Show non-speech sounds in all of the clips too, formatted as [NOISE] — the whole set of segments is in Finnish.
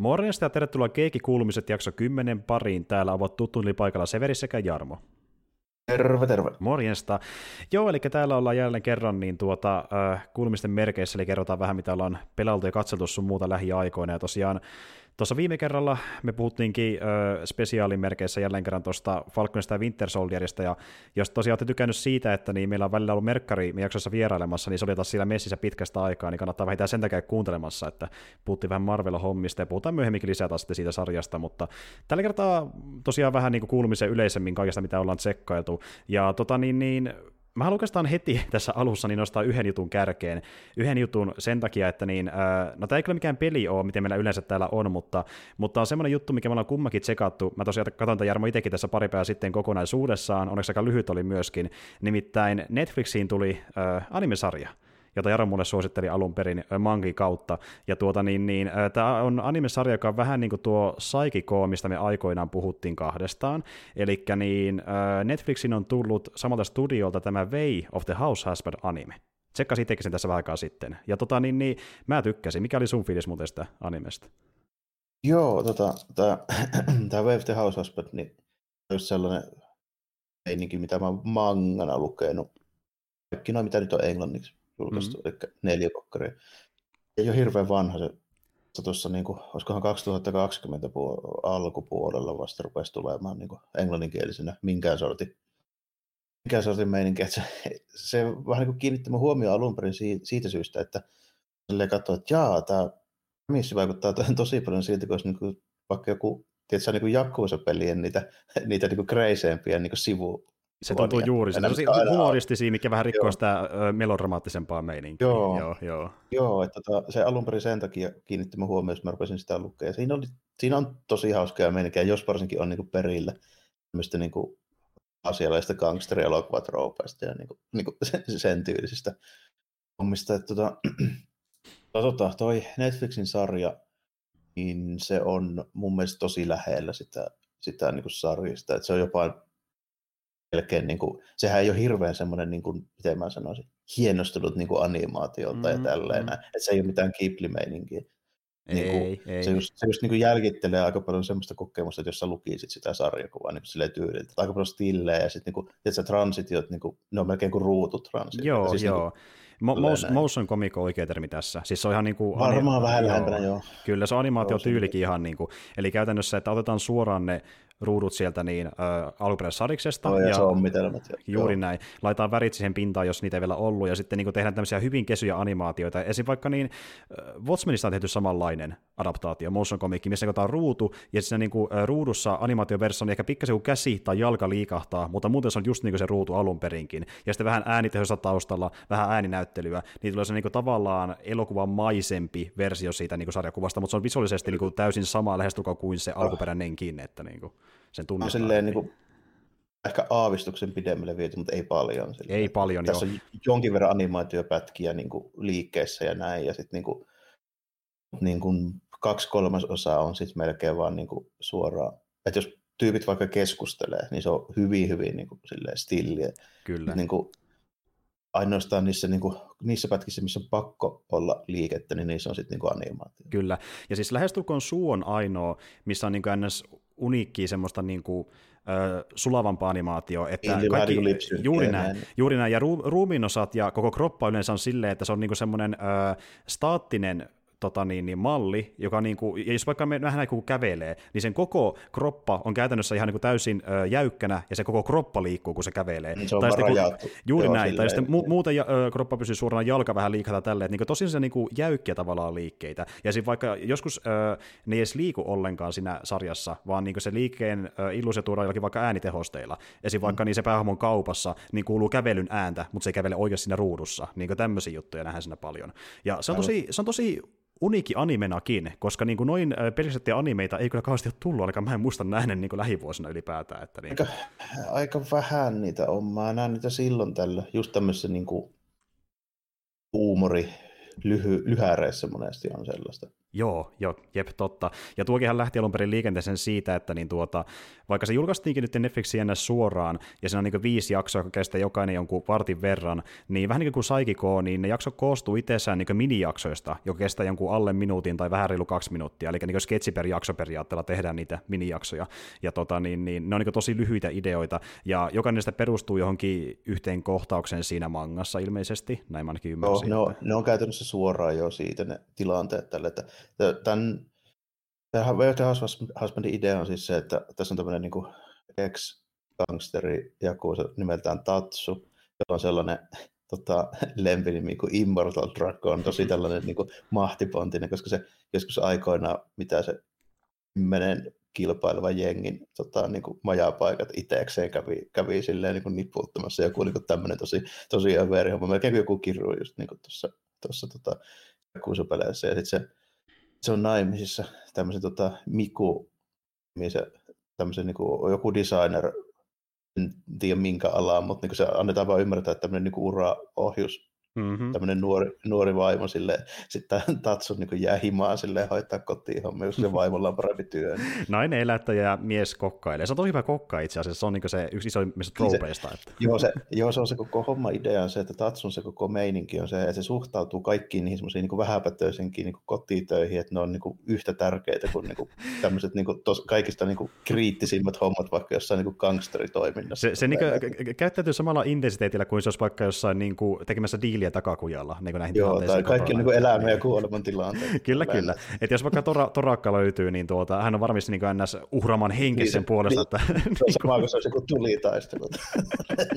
Morjesta ja tervetuloa Keikki-kuulumiset jakso 10 pariin. Täällä ovat tuttuun paikalla Severi sekä Jarmo. Terve, terve. Morjesta. Joo, eli täällä ollaan jälleen kerran niin tuota, äh, kuulumisten merkeissä, eli kerrotaan vähän mitä ollaan pelailtu ja katseltu sun muuta lähiaikoina. Ja tosiaan Tuossa viime kerralla me puhuttiinkin ö, spesiaalimerkeissä jälleen kerran tuosta Falconista ja Winter Soldierista, ja jos tosiaan olette tykännyt siitä, että niin meillä on välillä ollut Merkkari jaksossa vierailemassa, niin se oli taas siellä messissä pitkästä aikaa, niin kannattaa vähintään sen takia kuuntelemassa, että puhuttiin vähän Marvel-hommista, ja puhutaan myöhemminkin lisää taas siitä sarjasta, mutta tällä kertaa tosiaan vähän niin kuin kuulumisen yleisemmin kaikesta, mitä ollaan tsekkailtu, ja tota niin, niin Mä haluan oikeastaan heti [LAUGHS] tässä alussa niin nostaa yhden jutun kärkeen. Yhden jutun sen takia, että niin, äh, no tämä ei kyllä mikään peli ole, miten meillä yleensä täällä on, mutta, mutta on semmoinen juttu, mikä me ollaan kummakin tsekattu. Mä tosiaan katsoin tämän Jarmo itsekin tässä pari päivää sitten kokonaisuudessaan, onneksi aika lyhyt oli myöskin. Nimittäin Netflixiin tuli äh, animesarja jota Jaro mulle suositteli alun perin mangi kautta. Ja tuota, niin, niin, tämä on animesarja, joka on vähän niin kuin tuo Saikiko, mistä me aikoinaan puhuttiin kahdestaan. Eli niin, Netflixin on tullut samalta studiolta tämä Way of the House Husband anime. Tsekkasin itsekin sen tässä vähän aikaa sitten. Ja tota, niin, niin, mä tykkäsin. Mikä oli sun fiilis muuten sitä animesta? Joo, tota, tämä [CLEARS THROAT] of the House Husband, niin just sellainen meininki, mitä mä oon mangana lukenut. Kaikki noin, mitä nyt on englanniksi julkaistu, mm. eli neljä kokkaria. Ei ole hirveän vanha se tuossa, niin kuin, olisikohan 2020 puol- alkupuolella vasta rupesi tulemaan niin kuin englanninkielisenä minkään sortin minkään sortin meininki, että se, se vähän niin kiinnitti mun huomioon alun perin siitä, siitä syystä, että katsoin, että jaa, tämä missi vaikuttaa tosi paljon siltä, kun olisi niin kuin, vaikka joku tiedätkö, niin Jakuusa-pelien niitä, niitä niin kreiseempiä niin sivu, se tuntuu juuri se tosi humoristisia, mikä vähän rikkoo joo. sitä melodramaattisempaa meininkiä. Joo, joo, joo. joo että tota, se alun perin sen takia kiinnitti mun huomioon, jos mä rupesin sitä lukea. Siinä, oli, siinä on tosi hauskaa meininkiä, jos varsinkin on niin kuin perillä tämmöistä niin kuin asialaista gangsterielokuvatra ja [LAUGHS] niin kuin, niin kuin sen tyylisistä hommista. Että, tota, [CLEARS THROAT] tota, toi Netflixin sarja, niin se on mun mielestä tosi lähellä sitä, sitä niin kuin sarjista. Että se on jopa melkein, niin kuin, sehän ei ole hirveän semmoinen, niin kuin, miten mä sanoisin, hienostunut niin kuin animaatiolta mm, ja tälleen. Mm. Että se ei ole mitään Ghibli-meininkiä. Niin kuin, ei, ei. Se just, se just niin kuin jälkittelee aika paljon semmoista kokemusta, että jos sä lukisit sitä sarjakuvaa niin silleen tyyliltä. Aika paljon stillejä ja sitten niin kuin, transitiot, niin kuin, ne on melkein kuin ruututransit. Joo, siis joo. Niin kuin, Mo- motion comic on oikea termi tässä. Siis se on ihan niin kuin... Varmaan vähän lähempänä, joo. Kyllä se animaatiotyylikin ihan niin kuin, eli käytännössä, että otetaan suoraan ne ruudut sieltä niin äh, alkuperäissadiksesta. Oh, ja, ja sommitelmat. Juuri joo. näin. Laitetaan värit siihen pintaan, jos niitä ei vielä ollut, ja sitten niin tehdään tämmöisiä hyvin kesyjä animaatioita. Esim. vaikka niin, äh, Watchmenista on tehty samanlainen adaptaatio, motion comic, missä otetaan ruutu, ja siinä niin kuin, äh, ruudussa animaatioversiossa on ehkä pikkasen kuin käsi tai jalka liikahtaa, mutta muuten se on just niin kuin se ruutu alun perinkin. Ja sitten vähän äänitehossa taustalla, vähän ääninäyttelyä, niin tulee se niin kuin, tavallaan elokuvan maisempi versio siitä niin kuin sarjakuvasta, mutta se on visuaalisesti niin kuin, täysin sama lähestulkoon kuin se alkuperäinenkin, että niin kuin sen tunnistaa. No, silleen, niin kuin, ehkä aavistuksen pidemmälle viety, mutta ei paljon. Silleen. Ei paljon, Tässä joo. on jonkin verran animaatiopätkiä niin kuin liikkeessä ja näin, ja sitten niin kuin, niin kuin kaksi kolmasosaa on sitten melkein vaan niin kuin suoraan, että jos tyypit vaikka keskustelee, niin se on hyvin, hyvin niin kuin, silleen stilliä. Kyllä. Niin kuin, ainoastaan niissä, niin kuin, niissä pätkissä, missä on pakko olla liikettä, niin niissä on sitten niin animaatio. Kyllä, ja siis lähestulkoon suu on ainoa, missä on niin kuin ns uniikkiä semmoista niin kuin, äh, sulavampaa animaatioa, että niin, kaikki, juuri näin, näin, juuri näin, ja ru, ruumiinosat ja koko kroppa yleensä on silleen, että se on niin kuin semmoinen äh, staattinen tota niin, niin malli, joka niin kuin, ja jos vaikka me vähän kuin kävelee, niin sen koko kroppa on käytännössä ihan niin kuin täysin ö, jäykkänä, ja se koko kroppa liikkuu, kun se kävelee. Niin se on tai sitten, kun, juuri Joo, näin, tai sitten mu- muuten ö, kroppa pysyy suorana, jalka vähän liikata tälleen, että niin tosi se niin kuin jäykkiä tavallaan liikkeitä. Ja sitten vaikka joskus ö, ne ei edes liiku ollenkaan siinä sarjassa, vaan niin se liikkeen illuusio tuodaan jollakin vaikka äänitehosteilla. Esim. vaikka mm. niin se päähahmon kaupassa niin kuuluu kävelyn ääntä, mutta se ei kävele oikeasti siinä ruudussa. Niin tämmöisiä juttuja nähdään siinä paljon. Ja se on tosi, se on tosi uniikki animenakin, koska niin kuin noin pelisettiä animeita ei kyllä kauheasti ole tullut, ainakaan mä en muista nähden niin kuin lähivuosina ylipäätään. Että niin. aika, aika vähän niitä on. Mä näen niitä silloin tällä, just tämmöisessä niin kuin huumori, lyhy, lyhäreissä monesti on sellaista. Joo, joo, jep, totta. Ja tuokinhan lähti alun perin liikenteeseen siitä, että niin tuota, vaikka se julkaistiinkin nyt Netflixiin suoraan, ja siinä on niin viisi jaksoa, joka kestää jokainen jonkun vartin verran, niin vähän niin kuin Saikiko, niin ne jakso koostuu itsessään niin minijaksoista, joka kestää jonkun alle minuutin tai vähän reilu kaksi minuuttia, eli niin sketsi per jakso periaatteella tehdään niitä minijaksoja, ja tota, niin, niin, ne on niin tosi lyhyitä ideoita, ja jokainen niistä perustuu johonkin yhteen kohtaukseen siinä mangassa ilmeisesti, näin mä ainakin ymmärsin. Joo, ne on, ne on käytännössä suoraan jo siitä ne tilanteet tälle, että tämän Tämä Husbandin idea on siis se, että tässä on tämmöinen niin ex-gangsteri Jakusa nimeltään Tatsu, jolla on sellainen tota, lempinimi kuin Immortal Dragon, tosi tällainen niin kuin, mahtipontinen, koska se joskus aikoinaan, mitä se kymmenen kilpaileva jengin tota, niin kuin majapaikat itsekseen kävi, kävi silleen niin kuin niputtamassa. Joku niin kuin tämmöinen tosi, tosi överi homma. Melkein joku kirru just niin kuin tuossa, tuossa tota, kuusupeleissä. Ja sitten se se on naimisissa tämmöisen tota, Miku, se, tämmöisen niin joku designer, en tiedä minkä alaa, mutta niin se annetaan vaan ymmärtää, että tämmöinen niin uraohjus mm-hmm. tämmöinen nuori, nuori vaimo sille, sitten Tatsu niin jää himaan sille hoitaa kotiin hommia, jos se vaimolla on parempi työ. Niin. Nainen elättäjä ja mies kokkailee. Se on tosi hyvä kokka itse asiassa, se on niin se yksi isoimmista. Niin että. [LAUGHS] Joo, se, joo, se on se koko homma idea on se, että Tatsun se koko meininki on se, että se suhtautuu kaikkiin niihin semmoisiin niin vähäpätöisenkin niin kotitöihin, että ne on niin kuin yhtä tärkeitä kuin, niin kuin tämmöiset niin kuin tos, kaikista niin kuin kriittisimmät hommat vaikka jossain niin gangsteritoiminnassa. Se, se niin kuin, käyttäytyy samalla intensiteetillä kuin se olisi vaikka jossain niin kuin, tekemässä diiliä takakujalla niin kuin näihin Joo, tai kaikki niin elämä ja kuoleman tilanteet. [LAUGHS] kyllä, kyllä. Että jos vaikka tora, torakka löytyy, niin tuota, hän on varmasti niin ns. uhraman henkisen niin, puolesta. Niin, että, [LAUGHS] niin, sama kuin se olisi joku tulitaistelu.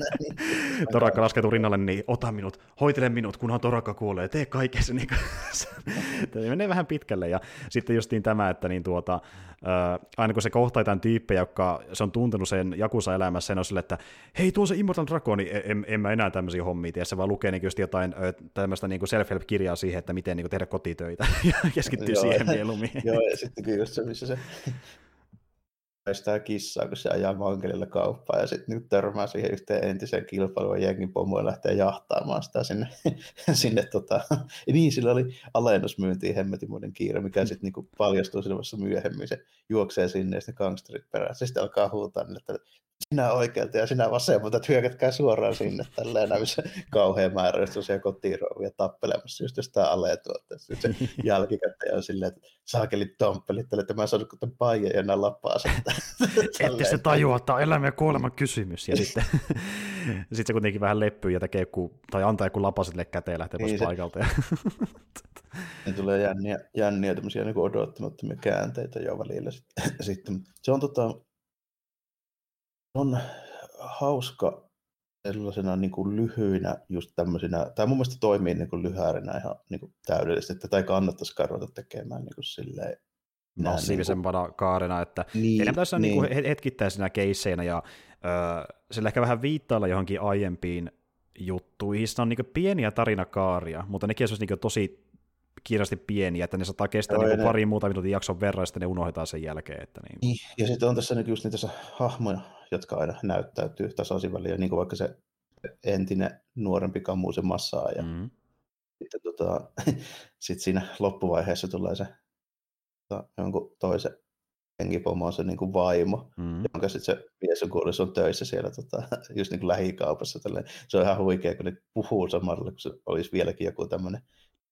[LAUGHS] torakka laskeutuu rinnalle, niin ota minut, hoitele minut, kunhan torakka kuolee, tee kaikessa. Niin kuin, menee vähän pitkälle. Ja sitten justiin tämä, että niin tuota, aina kun se kohtaa jotain tyyppejä, joka se on tuntenut sen Jakusa elämässä, sen on sille, että hei, tuo se Immortal Dragon, niin en, en mä enää tämmöisiä hommia tiedä, se vaan lukee niin just jotain tämmöistä niin self-help-kirjaa siihen, että miten niin kuin, tehdä kotitöitä, [LAUGHS] ja keskittyy siihen mieluummin. Joo, ja sitten just se, missä se sitä kissaa, kun se ajaa mankelilla kauppaa ja sitten nyt törmää siihen yhteen entiseen kilpailuun jengin pomoon ja lähtee jahtaamaan sitä sinne. [LAUGHS] sinne tota. ja [LAUGHS] niin, sillä oli alennusmyyntiin hemmetin muiden kiire, mikä sitten niinku paljastuu silmässä myöhemmin. Se juoksee sinne ja sitten gangsterit perässä. Sitten alkaa huutaa, että sinä oikealta ja sinä vasemmalta, että hyökätkää suoraan sinne tälleen näissä [LAUGHS] kauhean määrä, jos tosiaan kotirouvia tappelemassa just jostain aletuotteesta. Sitten se jälkikäteen on silleen, että saakeli tomppelit, että mä en saanut kuten paija ja enää lappaa [LAUGHS] Ette se tajua, että on elämä ja kuoleman kysymys. Ja sitten, [LAUGHS] sitten se kuitenkin vähän leppyy ja tekee joku, tai antaa joku lapa sille käteen lähtee niin pois se, paikalta. Ja... [LAUGHS] ne tulee jänniä, jänniä tämmöisiä niin odottamattomia käänteitä jo välillä. [CLEARS THROAT] Sitten, se on tota, on hauska sellaisena niin kuin lyhyinä just tämmöisinä, tai mun mielestä toimii niin kuin lyhärinä ihan niin kuin täydellisesti, että tai kannattaisi ruveta tekemään niin kuin silleen massiivisempana niin kuin... kaarena, että niin, heidän pitäisi niin. niin kuin hetkittäisinä keisseinä ja öö, sillä ehkä vähän viittailla johonkin aiempiin juttuihin. Siinä on niin pieniä tarinakaaria, mutta nekin olisi niin tosi kiinnosti pieniä, että ne saattaa kestää Joo, niin ne... pari muuta minuutin jakson verran, ja sitten ne unohdetaan sen jälkeen. Että niin. niin. Ja sitten on tässä nyt just niitä hahmoja, jotka aina näyttäytyy tasaisin väliin, niin kuin vaikka se entinen nuorempi kammuisen massaa, ja mm. sitten tota, [LAUGHS] sit siinä loppuvaiheessa tulee se tota, jonkun toisen henkipomo on se niin kuin vaimo, mm. jonka sitten se mies on kuullut, se on töissä siellä tota, [LAUGHS] just niin kuin lähikaupassa. Tälleen. Se on ihan huikea, kun ne puhuu samalla, kun se olisi vieläkin joku tämmöinen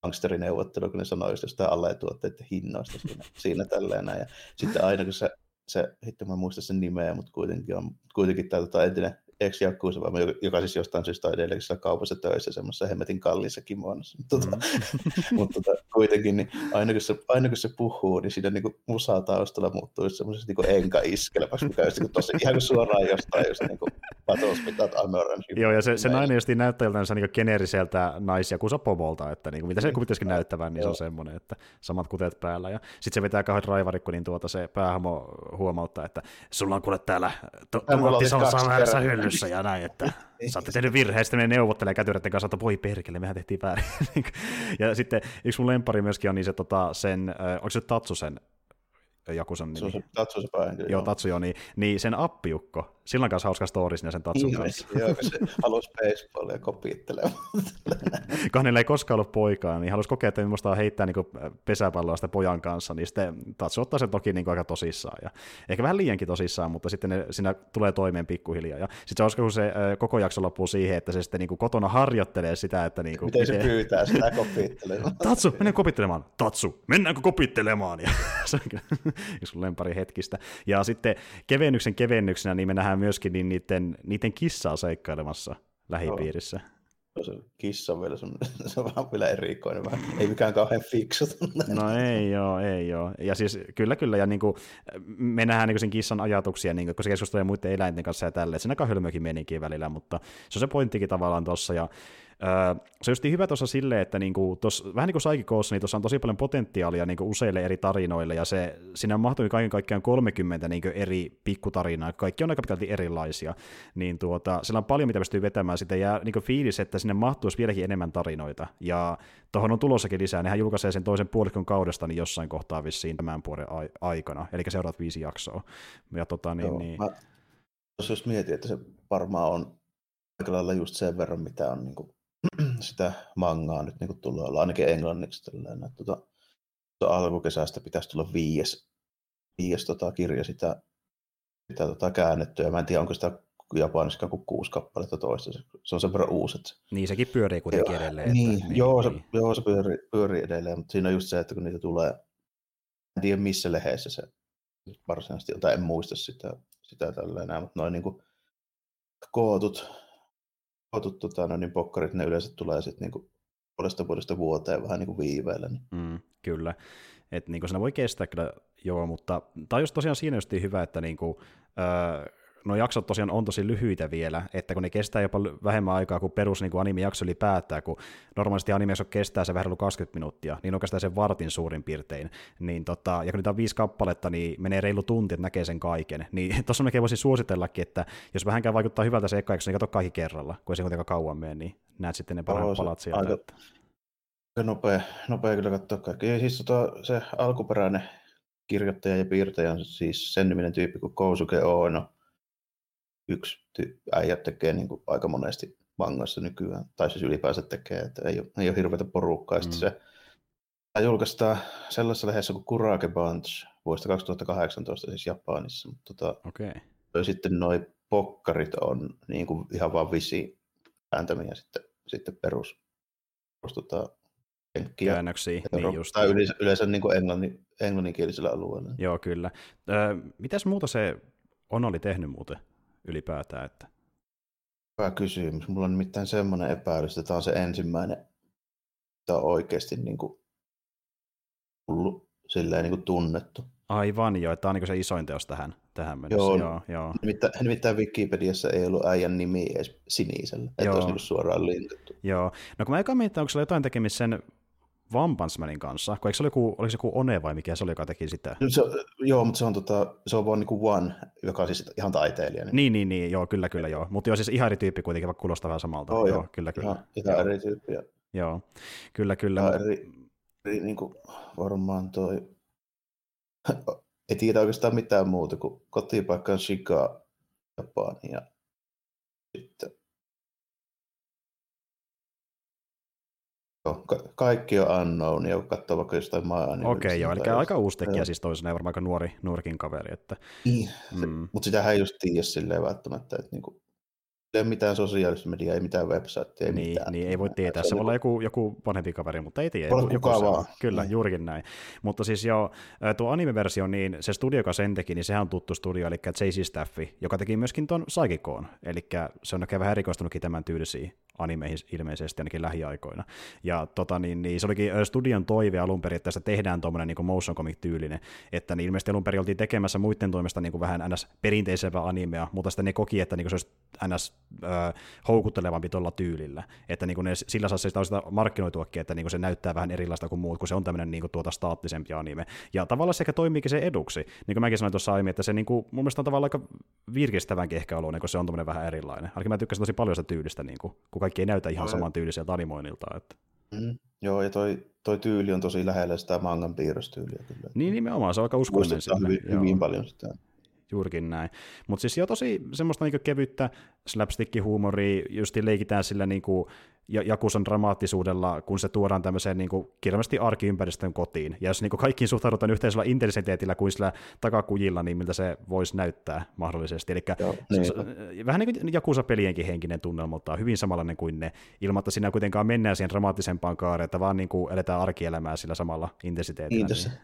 gangsterineuvottelu, kun ne sanoo just jostain alle-tuotteiden hinnoista siinä, [LAUGHS] siinä tälleen Ja sitten aina kun se, se hitto mä muista sen nimeä, mutta kuitenkin, on, kuitenkin tämä tota, entinen ex Jakkuusa, joka siis jostain syystä on edelleen kaupassa töissä semmoisessa hemmetin kalliissa kimonossa. [LAUGHS] Tota, mm. mutta tota, kuitenkin, niin aina, kun se, aina kun se puhuu, niin siinä niin musaa taustalla muuttuu semmoisesta niin enka-iskeleväksi, mikä olisi niin tosi ihan kuin suoraan jostain just niin Battles Without Joo, ja se, se nainen just näyttää joltain niin geneeriseltä naisia kuin pomolta, että niin kuin, mitä se mm. kuitenkin näyttävän, niin se on semmoinen, että samat kuteet päällä. Ja sitten se vetää kauhean raivarikko, niin tuota se päähamo huomauttaa, että sulla on kuule täällä to- tomattisalsaa väärässä hyllyssä ja näin, että saatte virheen, sitten ne neuvottelee kätyreiden kanssa, että voi perkele, mehän tehtiin väärin. [LAUGHS] ja sitten yksi mun lempari myöskin on niin se, tota, sen, onko se Tatsu sen Jakusan Se on nimi. se Tatsu se päähenkilö. Joo, Tatsujo, niin, niin sen appiukko, sillä on kanssa hauska story siinä sen Tatsun kanssa. Joo, kun se [LAUGHS] halusi baseballia kopittelemaan. [LAUGHS] kun hänellä ei koskaan ollut poikaa, niin halusi kokea, että on heittää niin pesäpalloa sitä pojan kanssa, niin sitten Tatsu ottaa sen toki niin aika tosissaan. Ja ehkä vähän liiankin tosissaan, mutta sitten ne, siinä tulee toimeen pikkuhiljaa. Ja sitten se olisiko, kun se koko jakso loppuu siihen, että se sitten niin kotona harjoittelee sitä, että... Niin kuin, miten, miten se pyytää sitä kopittelemaan. [LAUGHS] Tatsu, mennään kopittelemaan. Tatsu, mennäänkö kopittelemaan? Ja se on kyllä [LAUGHS] yksi lempari hetkistä. Ja sitten kevennyksen kevennyksenä niin me nähdään myöskin niin niiden, niiden kissaa seikkailemassa lähipiirissä. No, se kissa on vielä [LAUGHS] se on vähän vielä erikoinen, vähän, ei mikään kauhean fiksu. [LAUGHS] No ei joo, ei joo. Ja siis kyllä kyllä, ja niin kuin, me nähdään niin sen kissan ajatuksia, niin kuin, kun se keskustelee muiden eläinten kanssa ja tälleen, siinä aika hölmökin menikin välillä, mutta se on se pointtikin tavallaan tuossa, ja se on just hyvä tuossa silleen, että niinku, tos, vähän niin kuin Saikikoossa, niin tuossa on tosi paljon potentiaalia niinku useille eri tarinoille, ja se, siinä mahtui kaiken kaikkiaan 30 niinku eri pikkutarinaa, kaikki on aika pitkälti erilaisia, niin tuota, sillä on paljon, mitä pystyy vetämään, sitten jää niinku fiilis, että sinne mahtuisi vieläkin enemmän tarinoita, ja tuohon on tulossakin lisää, nehän julkaisee sen toisen puolikon kaudesta niin jossain kohtaa vissiin tämän vuoden aikana, eli seuraavat viisi jaksoa. Ja tota, niin, Joo, niin... Mä, jos mietin, että se varmaan on aika lailla just sen verran, mitä on niin kuin [CLEARS THROAT] sitä mangaa nyt niin tulee olla, ainakin englanniksi. Tällainen. Tuota, tuota alkukesästä pitäisi tulla viies, viies tota, kirja sitä, sitä tota, käännettyä. Mä en tiedä, onko sitä Japanissa kuin kuusi kappaletta toista. Se on sen verran uusi. Että... Niin, sekin pyörii kuitenkin joo, edelleen. Niin, että, niin, joo, niin. Se, joo, se pyörii, pyörii edelleen, mutta siinä on just se, että kun niitä tulee, en tiedä missä lehdessä se varsinaisesti, tai en muista sitä, sitä tällä enää, mutta noin niin kuin kootut kootut tota, no, niin pokkarit, ne yleensä tulee sitten niin puolesta vuodesta vuoteen vähän niin kuin viiveellä. Niin. Mm, kyllä. että niin siinä voi kestää kyllä, joo, mutta tämä on just tosiaan siinä just hyvä, että niin kuin, öö, no jaksot tosiaan on tosi lyhyitä vielä, että kun ne kestää jopa vähemmän aikaa kuin perus niin anime-jakso ylipäätään, kun normaalisti anime kestää se vähän 20 minuuttia, niin oikeastaan sen vartin suurin piirtein, niin tota, ja kun niitä on viisi kappaletta, niin menee reilu tunti, että näkee sen kaiken, niin [LAUGHS] tuossa melkein voisin suositellakin, että jos vähänkään vaikuttaa hyvältä se eka niin kato kaikki kerralla, kun ei se kuitenkaan kauan mene, niin näet sitten ne parhaat palat sieltä. Aika, että... nopea, nopea kyllä katsoa kaikki. Ja siis tota, se alkuperäinen kirjoittaja ja piirtäjä on siis sen niminen tyyppi kuin Kousuke Ono, yksi ty- äijä tekee niin kuin aika monesti mangassa nykyään, tai siis ylipäänsä tekee, että ei ole, ei ole hirveätä porukkaa. Mm. se julkaistaan sellaisessa lehdessä kuin Kurake Bunch vuodesta 2018 siis Japanissa, mutta tota, okay. sitten noi pokkarit on niin kuin ihan vaan visi ääntämiä sitten, sitten perus, perus tota, käännöksiä. Niin just. Tai yleensä, yleensä niin kuin englannin, englanninkielisellä alueella. Joo, kyllä. Ö, mitäs muuta se on oli tehnyt muuten? Ylipäätään? Että... Hyvä kysymys. Mulla on nimittäin semmoinen epäilys, että tämä on se ensimmäinen, että on oikeasti niin kuin tullut silleen niin kuin tunnettu. Aivan joo, että tämä on niin se isoin teos tähän, tähän mennessä. Joo, joo, joo. Nimittäin, nimittäin Wikipediassa ei ollut äijän nimi edes sinisellä, että olisi niin suoraan linkattu. Joo, no kun mä eikä mietin, onko se jotain tekemistä sen Vampansmanin kanssa, kun eikö se oli joku, oliko se joku One vai mikä se oli, joka teki sitä? No se, joo, mutta se on, tota, se on vaan niinku One, joka on siis ihan taiteilija. Niin, niin, niin, niin joo, kyllä, kyllä, joo. Mutta joo, siis ihan eri tyyppi kuitenkin, vaikka kuulostaa vähän samalta. Oh, joo, joo, kyllä, kyllä. Ihan, ihan eri tyyppi. Joo, kyllä, kyllä. Ja eri, eri niin kuin varmaan toi, ei tiedä oikeastaan mitään muuta kuin kotipaikka on Chicago, Japani ja sitten Ka- kaikki on unknown, ja katsoo vaikka jostain maa Okei, okay, joo, eli aika uusi tekijä, siis toisena ja varmaan aika nuori, nuorikin kaveri. Että, niin, mm. mutta sitähän ei just tiedä silleen välttämättä, että niinku, ei ole mitään sosiaalista mediaa, ei mitään website, ei niin, mitään. Niin, ei voi tietää. Se, se voi olla joku, joku vanhempi kaveri, mutta ei tiedä. Joku, joku vaan. Kyllä, niin. juurikin näin. Mutta siis jo tuo anime-versio, niin se studio, joka sen teki, niin sehän on tuttu studio, eli JC Staffi, joka teki myöskin tuon Psychicoon. Eli se on ehkä vähän erikoistunutkin tämän tyylisiä animeihin ilmeisesti ainakin lähiaikoina. Ja tota, niin, niin, se olikin studion toive alun perin, että tästä tehdään tuommoinen niin motion comic-tyylinen, että niin ilmeisesti alun perin oltiin tekemässä muiden toimesta niin kuin vähän ns. perinteisempää animea, mutta sitten ne koki, että niin kuin se olisi ns. Houkuttelevampi tuolla tyylillä, että niin kuin ne sillä saa sitä, sitä markkinoituakin, että niin kuin se näyttää vähän erilaista kuin muut, kun se on tämmöinen niin kuin tuota staattisempi anime. Ja tavallaan se ehkä toimiikin se eduksi, niin kuin mäkin sanoin tuossa aiemmin, että se niin kuin, mun mielestä on tavallaan aika virkistävänkin ehkä olo, niin kun se on vähän erilainen. Ainakin mä tykkäsin tosi paljon sitä tyylistä, niin kuin, kun kaikki ei näytä ihan saman tyyliseltä animoinnilta. Että. Mm, joo, ja toi, toi tyyli on tosi lähellä sitä mangan piirrostyyliä kyllä. Niin nimenomaan, se on aika uskollinen Hyvin, hyvin paljon sitä. Juurikin näin. Mutta siis jo tosi semmoista niinku kevyttä slapstick-huumoria, just leikitään sillä niinku Jakusan dramaattisuudella, kun se tuodaan tämmöiseen niin kuin, kirjallisesti arkiympäristön kotiin. Ja jos niin kuin, kaikkiin suhtaudutaan yhteisellä intensiteetillä kuin sillä takakujilla, niin miltä se voisi näyttää mahdollisesti. Eli Joo, niin. se, vähän niin kuin Jakusa-pelienkin henkinen tunnelma, mutta hyvin samanlainen kuin ne, ilman että siinä kuitenkaan mennään siihen dramaattisempaan kaareen, että vaan niin kuin, eletään arkielämää sillä samalla intensiteetillä. Niin, tässä, niin.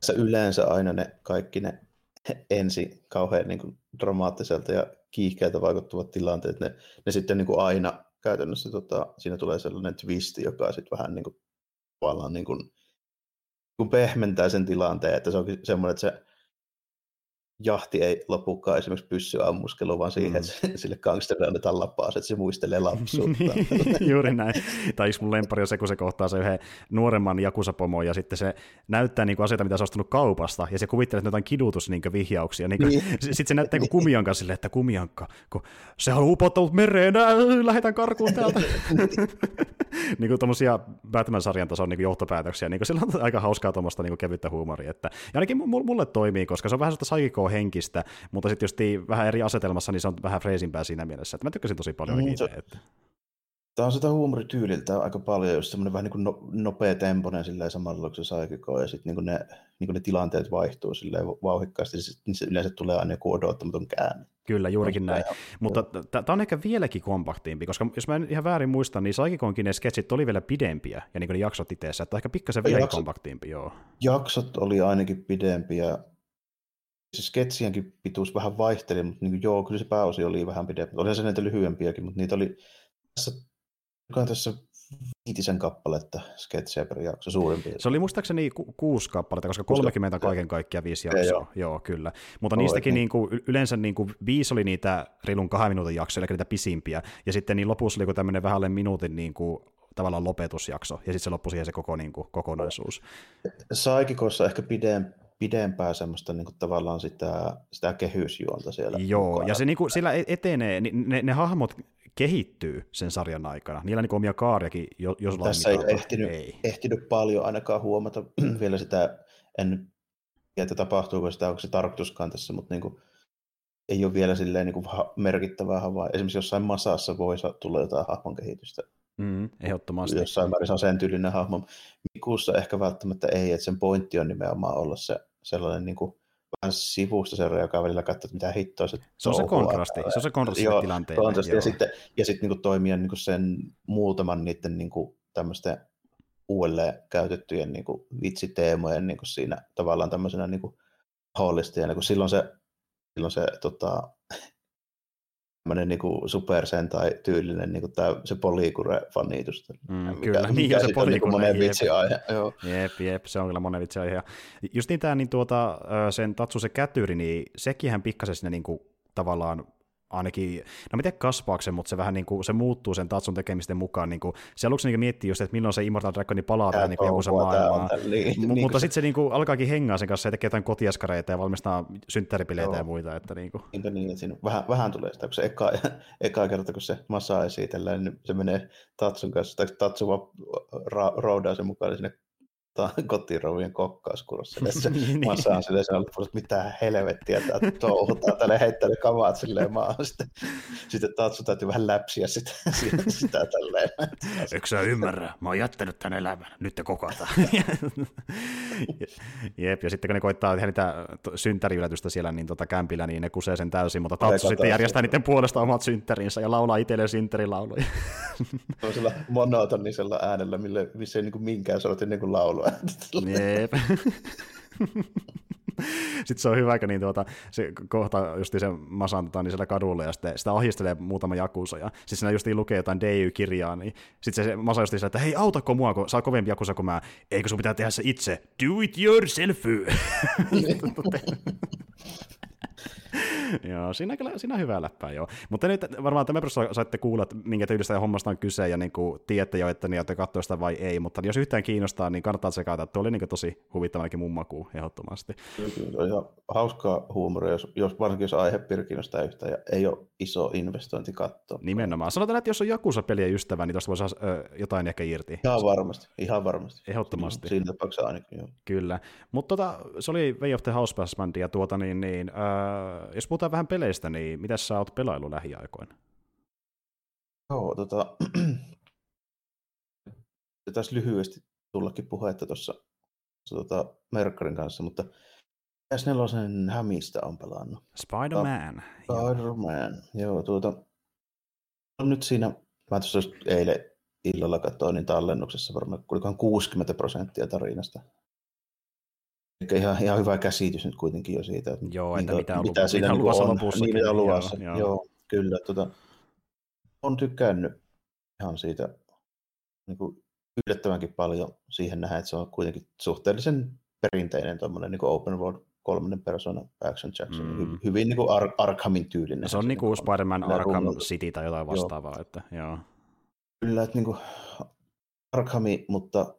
tässä yleensä aina ne kaikki ne ensi kauhean niin kuin, dramaattiselta ja kiihkeältä vaikuttavat tilanteet, ne, ne sitten niin kuin aina käytännössä tota, siinä tulee sellainen twisti, joka sitten vähän niin kuin, tavallaan niin kuin, kun pehmentää sen tilanteen, että se on semmoinen, että se jahti ei lopukaan esimerkiksi pyssyammuskelu, vaan siihen, mm. että sille gangsterille annetaan lapaa, että se muistelee [LAUGHS] lapsuutta. [LAUGHS] Juuri näin. Tai yksi mun lempari on se, kun se kohtaa se yhden nuoremman jakusapomon, ja sitten se näyttää niin kuin asioita, mitä se on ostanut kaupasta, ja se kuvittelee, että jotain kidutusvihjauksia. Niin [LAUGHS] niin. Sitten se näyttää kuin kumianka silleen, että kumiankka, kun se on upottanut mereen, lähetän karkuun täältä. niin kuin tuommoisia Batman-sarjan tason niin johtopäätöksiä, niin kuin sillä on aika hauskaa tuommoista niin kevyttä huumoria. Että, ja ainakin mulle toimii, koska se on vähän sellaista henkistä, mutta sitten just vähän eri asetelmassa, niin se on vähän freesimpää siinä mielessä. Että mä tykkäsin tosi paljon mm, se, että... Tämä on sitä huumorityyliltä aika paljon, jos semmoinen vähän niin kuin no, nopea temponen silleen samalla kun se saikiko, ja sitten niin ne, niin ne tilanteet vaihtuu silleen vauhikkaasti, niin se yleensä tulee aina joku odottamaton käänne. Kyllä, juurikin näin. Ja, Mutta tämä on ehkä vieläkin kompaktiimpi, koska jos mä en ihan väärin muista, niin Saikikonkin ne sketsit oli vielä pidempiä, ja niin kuin ne jaksot itseessä, että ehkä pikkasen vielä kompaktiimpi, joo. Jaksot oli ainakin pidempiä, se sketsienkin pituus vähän vaihteli, mutta niin joo, kyllä se pääosi oli vähän pidempi. Oli se näitä lyhyempiäkin, mutta niitä oli tässä, tässä viitisen kappaletta sketsejä per jakso suurin piirtein. Se oli muistaakseni ku- kuusi kappaletta, koska 30 kaiken kaikkiaan viisi jaksoa. Joo. joo, kyllä. Mutta niistäkin niin. kuin, yleensä niin kuin, viisi oli niitä reilun kahden minuutin jaksoja, eli niitä pisimpiä, ja sitten niin lopussa oli tämmöinen vähän alle minuutin niin kuin, tavallaan lopetusjakso, ja sitten se loppui siihen se koko niin kuin, kokonaisuus. Saikikossa ehkä pidempi pidempää semmoista niin kuin tavallaan sitä, sitä kehysjuonta siellä. Joo, ja se niin kuin, sillä e- etenee, ne, ne hahmot kehittyy sen sarjan aikana. Niillä on niin omia kaariakin, jos Tässä ei ehtinyt, ei ehtinyt paljon ainakaan huomata [CLEARS THROAT] vielä sitä, en tiedä tapahtuuko sitä, onko se tarkoituskaan tässä, mutta niin kuin, ei ole vielä silleen niin kuin merkittävää havaa. Esimerkiksi jossain masassa voi tulla jotain hahmon kehitystä. Mm, ehdottomasti. Jossain määrin se on sen tyylinen hahmo. Mikussa ehkä välttämättä ei, että sen pointti on nimenomaan olla se sellainen niin kuin, vähän sivusta seura, joka välillä katsoo, että mitä hittoa se Se on se kontrasti, se on se kontrasti joo, tilanteelle. Kontrasti, joo. ja sitten, ja sitten niin kuin, toimia niin kuin sen muutaman niiden niin kuin, tämmöisten uudelleen käytettyjen niin kuin, vitsiteemojen niin kuin siinä tavallaan tämmöisenä niin kuin, ja niin kuin, silloin se, silloin se tota, tämmöinen niin Super Sentai tyylinen niin tää, se Polycure-fanitus. Mm, mikä, kyllä, mikä [LAUGHS] niin se Polycure. Niin monen vitsi aihe. Joo. Jep, jep, se on kyllä monen vitsi aihe. Just niin tämä niin tuota, sen Tatsu se kätyri, niin sekin pikkasen sinne niin kuin, tavallaan ainakin, no miten kasvaako se, mutta se vähän niin kuin, se muuttuu sen Tatsun tekemisten mukaan. Niin kuin, se aluksi niin miettii just, että milloin se Immortal Dragoni palaa tähän niin joku se maailmaan. Niin, M- niin, mutta sitten se niin kuin, alkaakin hengaa sen kanssa ja tekee jotain kotiaskareita ja valmistaa synttäripileitä ja muita. Että, niin kuin. Niinpä niin, että siinä vähän, vähän tulee sitä, kun se eka, [LAUGHS] eka kerta, kun se massa esitellään, niin se menee Tatsun kanssa, tai Tatsu vaan ra- roudaa sen mukaan sinne [LAUGHS] kotirouvien kokkauskurssi. [LAUGHS] Se niin, niin. Massa on silleen sanonut, että mitä helvettiä tämä touhutaan, tälle heittänyt kamaat silleen maan. [LAUGHS] Sitten, sitten Tatsu täytyy vähän läpsiä sitä, sitä, sitä tälleen. Eikö sä ymmärrä? Mä oon jättänyt tän elämän, nyt te kokotaan. Jep, ja sitten kun ne koittaa tehdä niitä synttäriylätystä siellä niin tota kämpillä, niin ne kusee sen täysin, mutta Tatsu sitten järjestää niiden puolesta omat synttärinsä ja laulaa itselleen synttärilauluja. Toisella monotonisella äänellä, mille missä ei niin kuin minkään sortin niin kuin [LAUGHS] Jep. sitten se on hyvä, kun niin tuota, se kohta just se masan tota, niin siellä kadulla ja sitten sitä ahistelee muutama jakusa ja sitten siinä just lukee jotain DY-kirjaa, niin sitten se masa just sillä, että hei autako mua, kun saa kovempi jakusa kuin mä, eikö sun pitää tehdä se itse, do it yourself. [LAUGHS] [LAUGHS] Joo, siinä, kyllä, siinä on hyvää läppää, joo. Mutta nyt varmaan tämä saitte kuulla, että minkä tyylistä hommasta on kyse, ja niin kuin tiedätte jo, että niin olette katsoa sitä vai ei, mutta jos yhtään kiinnostaa, niin kannattaa tsekata, että tuo oli niin tosi huvittavanakin mun makuun, ehdottomasti. Kyllä, on ihan hauskaa huumoria, jos, jos varsinkin jos aihepiiri kiinnostaa yhtään, ja ei ole iso investointi katsoa. Nimenomaan. Sanotaan, että jos on Jakusa-peliä ystävä, niin tuosta voisi äh, jotain ehkä irti. Ihan varmasti, ihan varmasti. Ehdottomasti. Siinä tapauksessa ainakin, joo. Kyllä. Mutta tota, se oli Way of the House Band, ja tuota, niin, niin, äh, jos puhutaan vähän peleistä, niin mitä sä oot pelailu lähiaikoina? Joo, tota, [CLEARS THROAT] taisi lyhyesti tullakin puhetta tuossa tota, Merkkarin kanssa, mutta S4 hämistä on pelannut. Spider-Man. Spider-Man, joo, tuota, on nyt siinä, mä tuossa eilen illalla katsoin, niin tallennuksessa varmaan kulikohan 60 prosenttia tarinasta. Eli ihan, ihan hyvä käsitys nyt kuitenkin jo siitä, että joo, että mitä, mitä mitä siinä mitä on, lopussa. Niin, mitä on luvassa. Joo, joo. joo kyllä. Tuota, on tykkännyt ihan siitä niin kuin yllättävänkin paljon siihen nähdä, että se on kuitenkin suhteellisen perinteinen tuommoinen niin open world kolmannen persona action Jackson, mm. hyvin, hyvin niin kuin Ar- Arkhamin tyylinen. Se on niin kuin Spider-Man Arkham City tai jotain vastaavaa. Joo. Että, joo. Kyllä, että niin kuin Arkhami, mutta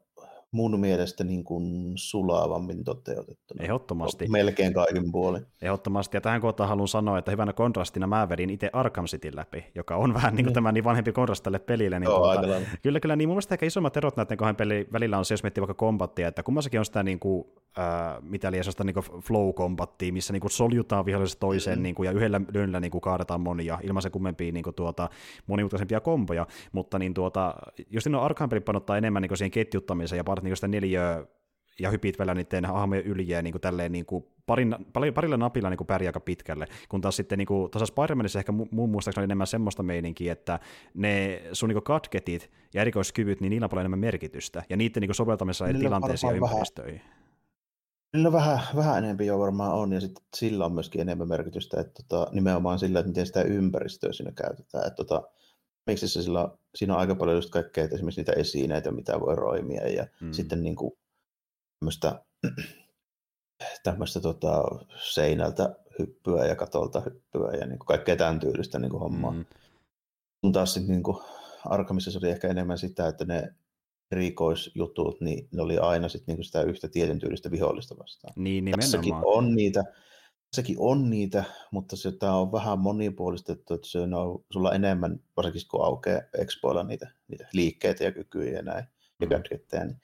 mun mielestä niin kuin sulavammin toteutettu. Ehdottomasti. Melkein kaikin puolin. Ehdottomasti. Ja tähän kohtaan haluan sanoa, että hyvänä kontrastina mä vedin itse Arkham City läpi, joka on vähän niin kuin mm. tämä niin vanhempi kontrast tälle pelille. Niin Joo, tuota, kyllä, kyllä. Niin mun mielestä ehkä isommat erot näiden kahden pelin välillä on se, jos miettii vaikka kombattia, että kummassakin on sitä niin kuin, äh, mitä liian sellaista niin flow-kombattia, missä niin kuin soljutaan vihollisesta toiseen mm. niin kuin, ja yhdellä lyönnillä niin kuin kaadetaan monia ilman se kummempia niin kuin, tuota, monimutkaisempia komboja, mutta niin tuota, jos niin Arkham pelit panottaa enemmän niin kuin siihen ketjuttamiseen ja niin sitä neljä ja hypit vielä niiden hahmojen yli ja niin kuin tälleen niin kuin parin, parilla napilla niin kuin pärjää aika pitkälle, kun taas sitten niin kuin, tuossa Spider-Manissa ehkä muun muistaakseni oli enemmän semmoista meininkiä, että ne sun niin gadgetit ja erikoiskyvyt, niin niillä on paljon enemmän merkitystä, ja niiden niin soveltamisessa eri tilanteisiin ja ympäristöihin. Niillä vähän, vähän enemmän jo varmaan on, ja sitten sillä on myöskin enemmän merkitystä, että tota, nimenomaan sillä, että miten sitä ympäristöä siinä käytetään. Että tota, miksi se sillä, siinä on aika paljon just kaikkea, että esimerkiksi niitä esineitä, mitä voi roimia, ja mm. sitten niin kuin, tämmöistä, [CLEARS THROAT] tämmöistä tota, seinältä hyppyä ja katolta hyppyä ja niin kuin kaikkea tämän tyylistä niin kuin hommaa. Mm. Kun taas sitten niin kuin Arkhamissa se oli ehkä enemmän sitä, että ne erikoisjutut, niin ne oli aina sit niinku sitä yhtä tietyn tyylistä vihollista vastaan. Niin, Tässäkin on niitä, sekin on niitä, mutta se tämä on vähän monipuolistettu, että se on sulla enemmän, varsinkin kun aukeaa expoilla niitä, niitä liikkeitä ja kykyjä ja näin, ja gadgetteja, niin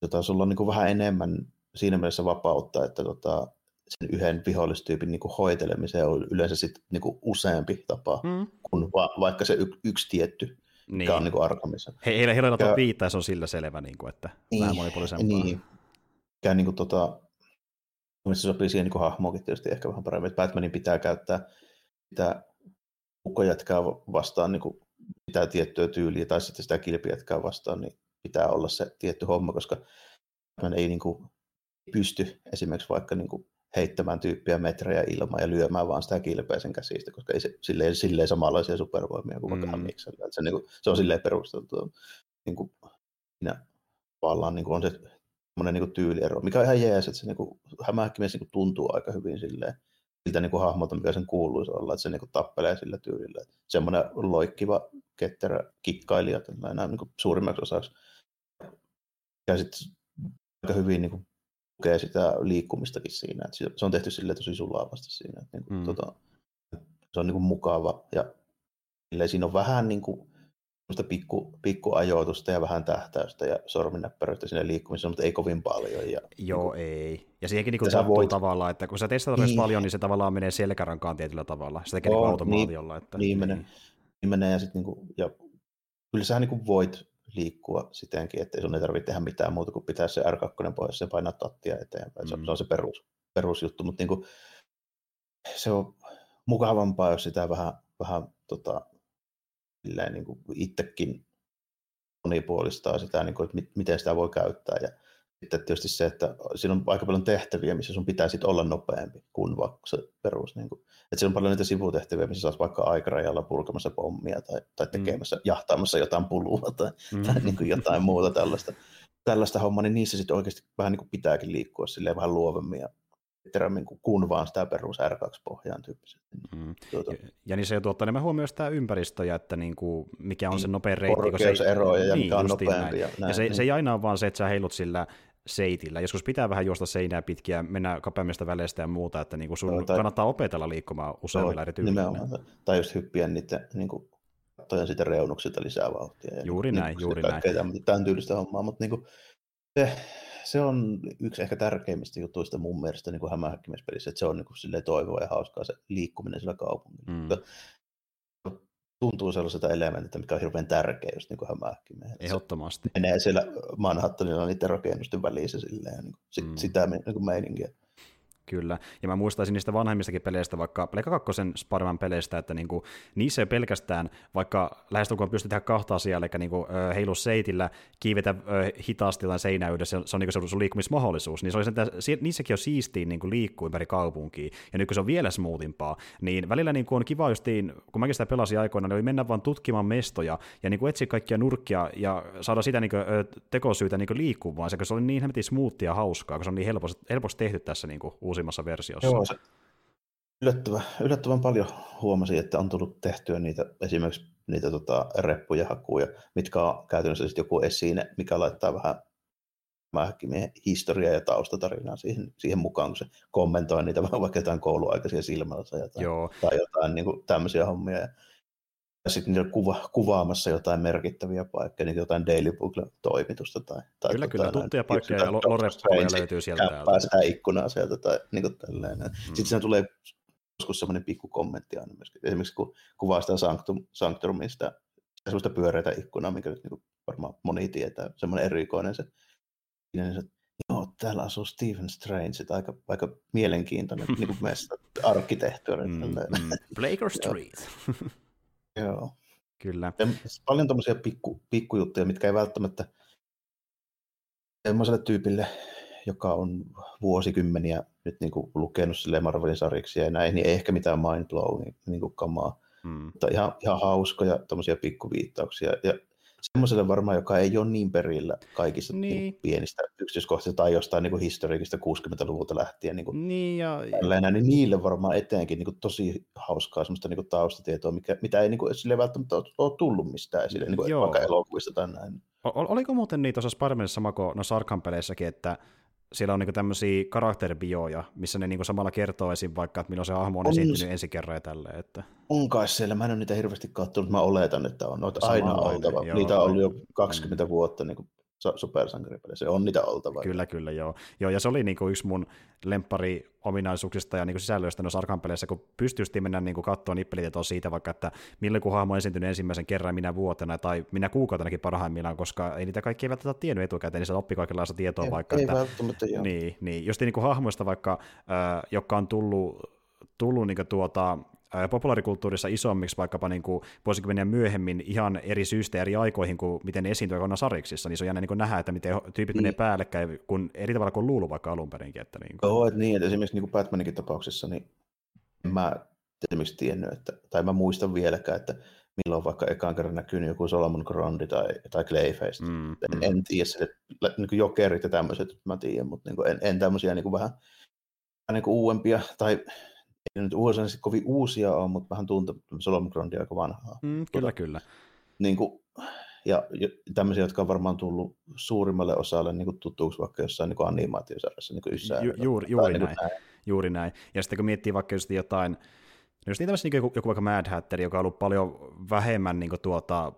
tota, sulla on niin kuin vähän enemmän siinä mielessä vapautta, että tota, sen yhden vihollistyypin niin kuin hoitelemiseen on yleensä sit, niin kuin useampi tapa mm. kuin va- vaikka se y- yksi tietty, niin. mikä on niin kuin Arkhamissa. He, heillä heillä on viittaa, se on sillä selvä, niin kuin, että niin, vähän monipuolisempaa. Niin, mikä niin kuin, tota, se sopii siihen niin hahmoonkin tietysti ehkä vähän paremmin, että Batmanin pitää käyttää sitä ukkojätkää vastaan niin kuin, pitää tiettyä tyyliä, tai sitten sitä kilpijätkää vastaan, niin pitää olla se tietty homma, koska hän ei niin kuin pysty esimerkiksi vaikka niin kuin heittämään tyyppiä metrejä ilmaan ja lyömään vaan sitä kilpeä sen käsistä, koska ei se, sille ei silleen samanlaisia supervoimia kuin vaikka mm. Se, niin kuin, se on silleen perusteltu. Niin kuin, siinä tavallaan niin kuin on se niin tyyliero, mikä on ihan jees, että se niin hämähäkkimies niin tuntuu aika hyvin silleen, siltä niin kuin hahmolta, mikä sen kuuluisi olla, että se niin kuin tappelee sillä tyylillä. Semmoinen loikkiva, ketterä kikkailija, tällainen niin kuin suurimmaksi osaksi ja sitten aika hyvin niin kuin, sitä liikkumistakin siinä. Että se on tehty sille tosi sulavasti siinä. Että, niin kuin, mm. tota, se on niin kuin, mukava ja siinä on vähän niin kuin, pikku, pikku ajoitusta ja vähän tähtäystä ja sorminnäppäröistä sinne liikkumisessa, mutta ei kovin paljon. Ja, Joo, niin ei. Ja siihenkin niin kuin voit... tavallaan, että kun sä testat niin. paljon, niin se tavallaan menee selkärankaan tietyllä tavalla. Se tekee niin automaatiolla. Niin, että, niin, menee. Niin. niin menee ja, sit, niin kuin, ja kyllä sä niin voit liikkua sitenkin, että sun ei tarvitse tehdä mitään muuta kuin pitää se R2 pohjassa ja painaa tattia eteenpäin. Mm. se on se perus, perusjuttu, mutta niin kuin, se on mukavampaa, jos sitä vähän, vähän tota, niin kuin itsekin monipuolistaa sitä, niin kuin, että miten sitä voi käyttää. Ja sitten tietysti se, että siinä on aika paljon tehtäviä, missä sun pitää sitten olla nopeampi kuin vaikka se perus. Niin kuin, että siinä on paljon niitä sivutehtäviä, missä saat vaikka aikarajalla purkamassa pommia tai, tai mm. tekemässä, mm. jahtaamassa jotain pulua tai, mm. tai niin kuin jotain muuta tällaista, tällaista hommaa, niin niissä sitten oikeasti vähän niin kuin pitääkin liikkua silleen vähän luovemmin ja ketterämmin kuin vaan sitä perus R2-pohjaan tyyppisesti. Mm. Tuota. Ja, niin se joutuu ottaa enemmän huomioon sitä ympäristöä, että niin kuin, mikä on se nopein reitti. Korkeuseroja ja niin, mikä on nopeampi. Ja, näin, ja se, niin. se ei aina ole vaan se, että sä heilut sillä seitillä. Joskus pitää vähän juosta seinää pitkiä, mennä kapeammista väleistä ja muuta, että niin kuin sun no, tai, kannattaa opetella liikkumaan useammilla eri tyylillä. Tai just hyppiä niiden niin kuin, kattojen siitä reunuksilta lisää vauhtia. Ja juuri niin, näin, niin, juuri näin. Tämän, tämän tyylistä hommaa, mutta niin kuin, se, se on yksi ehkä tärkeimmistä jutuista mun mielestä niin hämähäkkimiespelissä, että se on niin kuin, toivoa ja hauskaa se liikkuminen sillä kaupungilla. Mm tuntuu sellaiselta elementiltä, mikä on hirveän tärkeä just niin hämähäkkimeen. Ehdottomasti. menee siellä Manhattanilla niiden rakennusten välissä silleen, niin kuin, sit, mm. sitä niin kuin meininkiä. Kyllä, ja mä muistaisin niistä vanhemmistakin peleistä, vaikka Pleikka 2 Spider-Man peleistä, että niinku, niissä ei pelkästään, vaikka lähestulkoon pystyy tehdä kahta asiaa, eli niinku, heilu seitillä, kiivetä hitaasti jotain seinää yhdessä, se on niinku se sun liikkumismahdollisuus, niin se oli sen, niissäkin on siistiin niinku liikkuu ympäri kaupunkia, ja nyt kun se on vielä smoothimpaa, niin välillä niinku on kiva justiin, kun mäkin sitä pelasin aikoina, niin oli mennä vaan tutkimaan mestoja, ja niinku etsiä kaikkia nurkkia, ja saada sitä niinku, tekosyytä niinku liikkumaan, se, se oli niin hemmetin smoothia hauskaa, kun se on niin helposti, helposti tehty tässä niinku, uusi uusimmassa versiossa. Joo, se yllättävän, yllättävän paljon huomasin, että on tullut tehtyä niitä esimerkiksi niitä tota, reppuja hakuja, mitkä on käytännössä joku esine, mikä laittaa vähän mähkimiehen historiaa ja taustatarinaa siihen, siihen mukaan, kun se kommentoi niitä [LAUGHS] vaikka jotain kouluaikaisia silmällä tai Joo. tai jotain niin kuin, tämmöisiä hommia. Ja sitten niillä kuva, kuvaamassa jotain merkittäviä paikkoja, niin jotain Daily Book-toimitusta. Tai, tai kyllä, tota, kyllä, tuttuja paikkoja ja loreppuja löytyy sieltä. Käppää sitä ikkunaa sieltä tai niin kuin tälleen. Mm. Sitten siinä tulee joskus semmoinen pikku kommentti aina myöskin. Esimerkiksi kun kuvaa sitä Sanctum, Sanctumista, semmoista pyöreitä ikkunaa, mikä nyt niin varmaan moni tietää, semmoinen erikoinen se. Niin se Joo, täällä asuu Stephen Strange, aika, aika mielenkiintoinen [LAUGHS] niin mesta, arkkitehtuuri. Mm, mm. Blaker Street. [LAUGHS] Joo. Kyllä. Ja paljon tuommoisia pikku, pikkujuttuja, mitkä ei välttämättä semmoiselle tyypille, joka on vuosikymmeniä nyt niin kuin lukenut sille Marvelin sarjiksi ja näin, niin ei ehkä mitään mind blow, niin, niin kuin kamaa. Hmm. Mutta ihan, ihan hauskoja tuommoisia pikkuviittauksia. Ja semmoiselle varmaan, joka ei ole niin perillä kaikista niin. Niin pienistä yksityiskohdista tai jostain niin historiikista 60-luvulta lähtien. Niin, kuin niin, ja... tällainen, niin niille varmaan eteenkin niin kuin tosi hauskaa semmoista niin kuin taustatietoa, mikä, mitä ei niin kuin, sille välttämättä ole tullut mistään esille, niin kuin, vaikka elokuvista tai näin. Oliko muuten niitä tuossa Spider-Manissa sama kuin no Sarkan peleissäkin, että siellä on niinku tämmöisiä karakteribioja, missä ne niinku samalla kertoo esim. vaikka, että milloin se hahmo on, on esiintynyt ensi kerran ja tälleen. Että... On kai siellä, mä en ole niitä hirveästi katsonut, mä oletan, että on noita aina oltava. Joo, niitä on ollut jo 20 mm. vuotta niin supersankaripelissä, on niitä oltava. Kyllä, kyllä, joo. joo ja se oli niinku yksi mun lempari ominaisuuksista ja niinku sisällöistä noissa Arkan peleissä, kun pystysti mennä niinku katsoa nippelitietoa siitä vaikka, että milloin kun hahmo on esiintynyt ensimmäisen kerran minä vuotena tai minä kuukautenakin parhaimmillaan, koska ei niitä kaikki ei välttämättä tiennyt etukäteen, niin se oppii kaikenlaista tietoa ei, vaikka. Ei että, välttämättä, joo. Niin, niin just niin kuin hahmoista vaikka, äh, jotka on tullut, tullut niin tuota, populaarikulttuurissa isommiksi vaikkapa niin kuin vuosikymmeniä myöhemmin ihan eri syystä eri aikoihin kuin miten ne esiintyy konna sariksissa, niin se on jännä niin nähdä, että miten tyypit niin. menee päällekkäin kun eri tavalla kuin luulu vaikka alun perinkin. Että niin kuin. Joo, että niin, että esimerkiksi niin kuin Batmaninkin tapauksessa, niin en mä esimerkiksi tiennyt, että, tai mä muistan vieläkään, että milloin vaikka ekaan kerran näkyy joku Solomon Grundy tai, tai Clayface. Mm, en, mm. en tiedä, että niin jokerit ja tämmöiset, mä tiedän, mutta niin kuin en, en tämmöisiä niin kuin vähän niin kuin uudempia tai ei nyt USA kovin uusia on, mutta vähän tuntuu Solomon Grundia aika vanhaa. Mm, kyllä, tuota, kyllä. Niin kuin, ja tämmöisiä, jotka on varmaan tullut suurimmalle osalle niin tutuksi vaikka jossain niin animaatiosarjassa. Niin Ju, juuri, juuri, niin näin, näin. juuri näin. Ja sitten kun miettii vaikka just jotain No jos niitä niin joku, joku vaikka Mad Hatter, joka on ollut paljon vähemmän niin kuin tuota,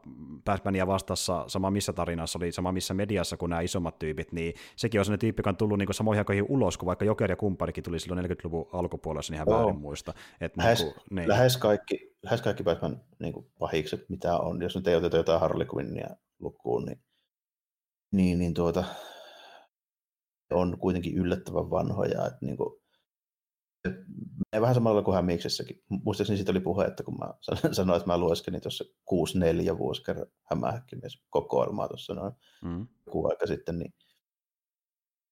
Batmania vastassa sama missä tarinassa, oli sama missä mediassa kuin nämä isommat tyypit, niin sekin on sellainen tyyppi, joka on tullut niin samoihin aikoihin ulos, kun vaikka Joker ja kumppanikin tuli silloin 40-luvun alkupuolella, niin ihan väärin muista. Että lähes, niin kuin, niin. lähes, kaikki, lähes kaikki Batman niin kuin pahikset, mitä on, jos nyt ei oteta jotain Harley Quinnia lukuun, niin, niin, niin tuota, on kuitenkin yllättävän vanhoja, että niin kuin, menee vähän samalla kuin Hämiksessäkin. Muistaakseni siitä oli puhe, että kun mä [LAUGHS] sanoin, että mä lueskelin tuossa 6-4 vuosikerran hämähäkkimies kokoelmaa tuossa noin mm. joku aika sitten, niin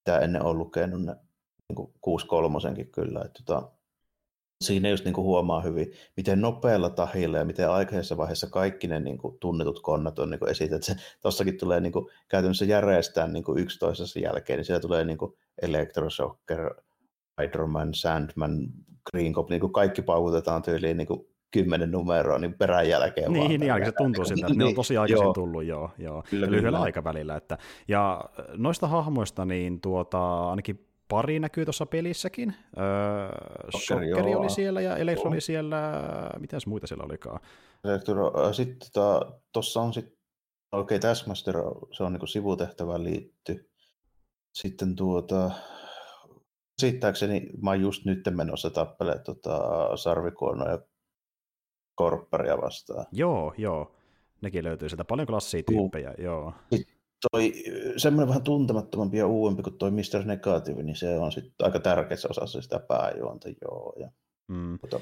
tämä ennen on lukenut ne niin 6-3 kyllä. Että tota, siinä just niin kuin huomaa hyvin, miten nopealla tahilla ja miten aikaisessa vaiheessa kaikki ne niin kuin tunnetut konnat on niin esitetty. Tuossakin tulee niin kuin, käytännössä järjestään niin kuin yksi toisessa jälkeen, niin siellä tulee niin kuin Electroshocker, Spider-Man, Sandman, Green Goblin, niin kaikki paukutetaan tyyliin niin kuin kymmenen numeroa niin perän jälkeen. Niin, vaan niin ainakin se tuntuu siltä, että ne on tosi aikaisin joo. tullut joo, joo. Kyllä, lyhyellä kyllä. aikavälillä. Että, ja noista hahmoista niin tuota, ainakin pari näkyy tuossa pelissäkin. Öö, Shocker, Shockeri oli siellä ja Electro Joo. oli siellä, mitäs muita siellä olikaan? Elektro- Sitten tota, tuossa on sitten, okei, okay, Taskmaster, se on niin sivutehtävään liitty. Sitten tuota, käsittääkseni mä oon just nyt menossa tappele tota, sarvikuonoa ja korpparia vastaan. Joo, joo. Nekin löytyy sieltä. Paljon klassia tyyppejä, joo. Toi semmoinen vähän tuntemattomampi ja uudempi kuin toi Mr. Negative, niin se on sitten aika tärkeässä osassa sitä pääjuonta, joo. Ja, Mm. tota,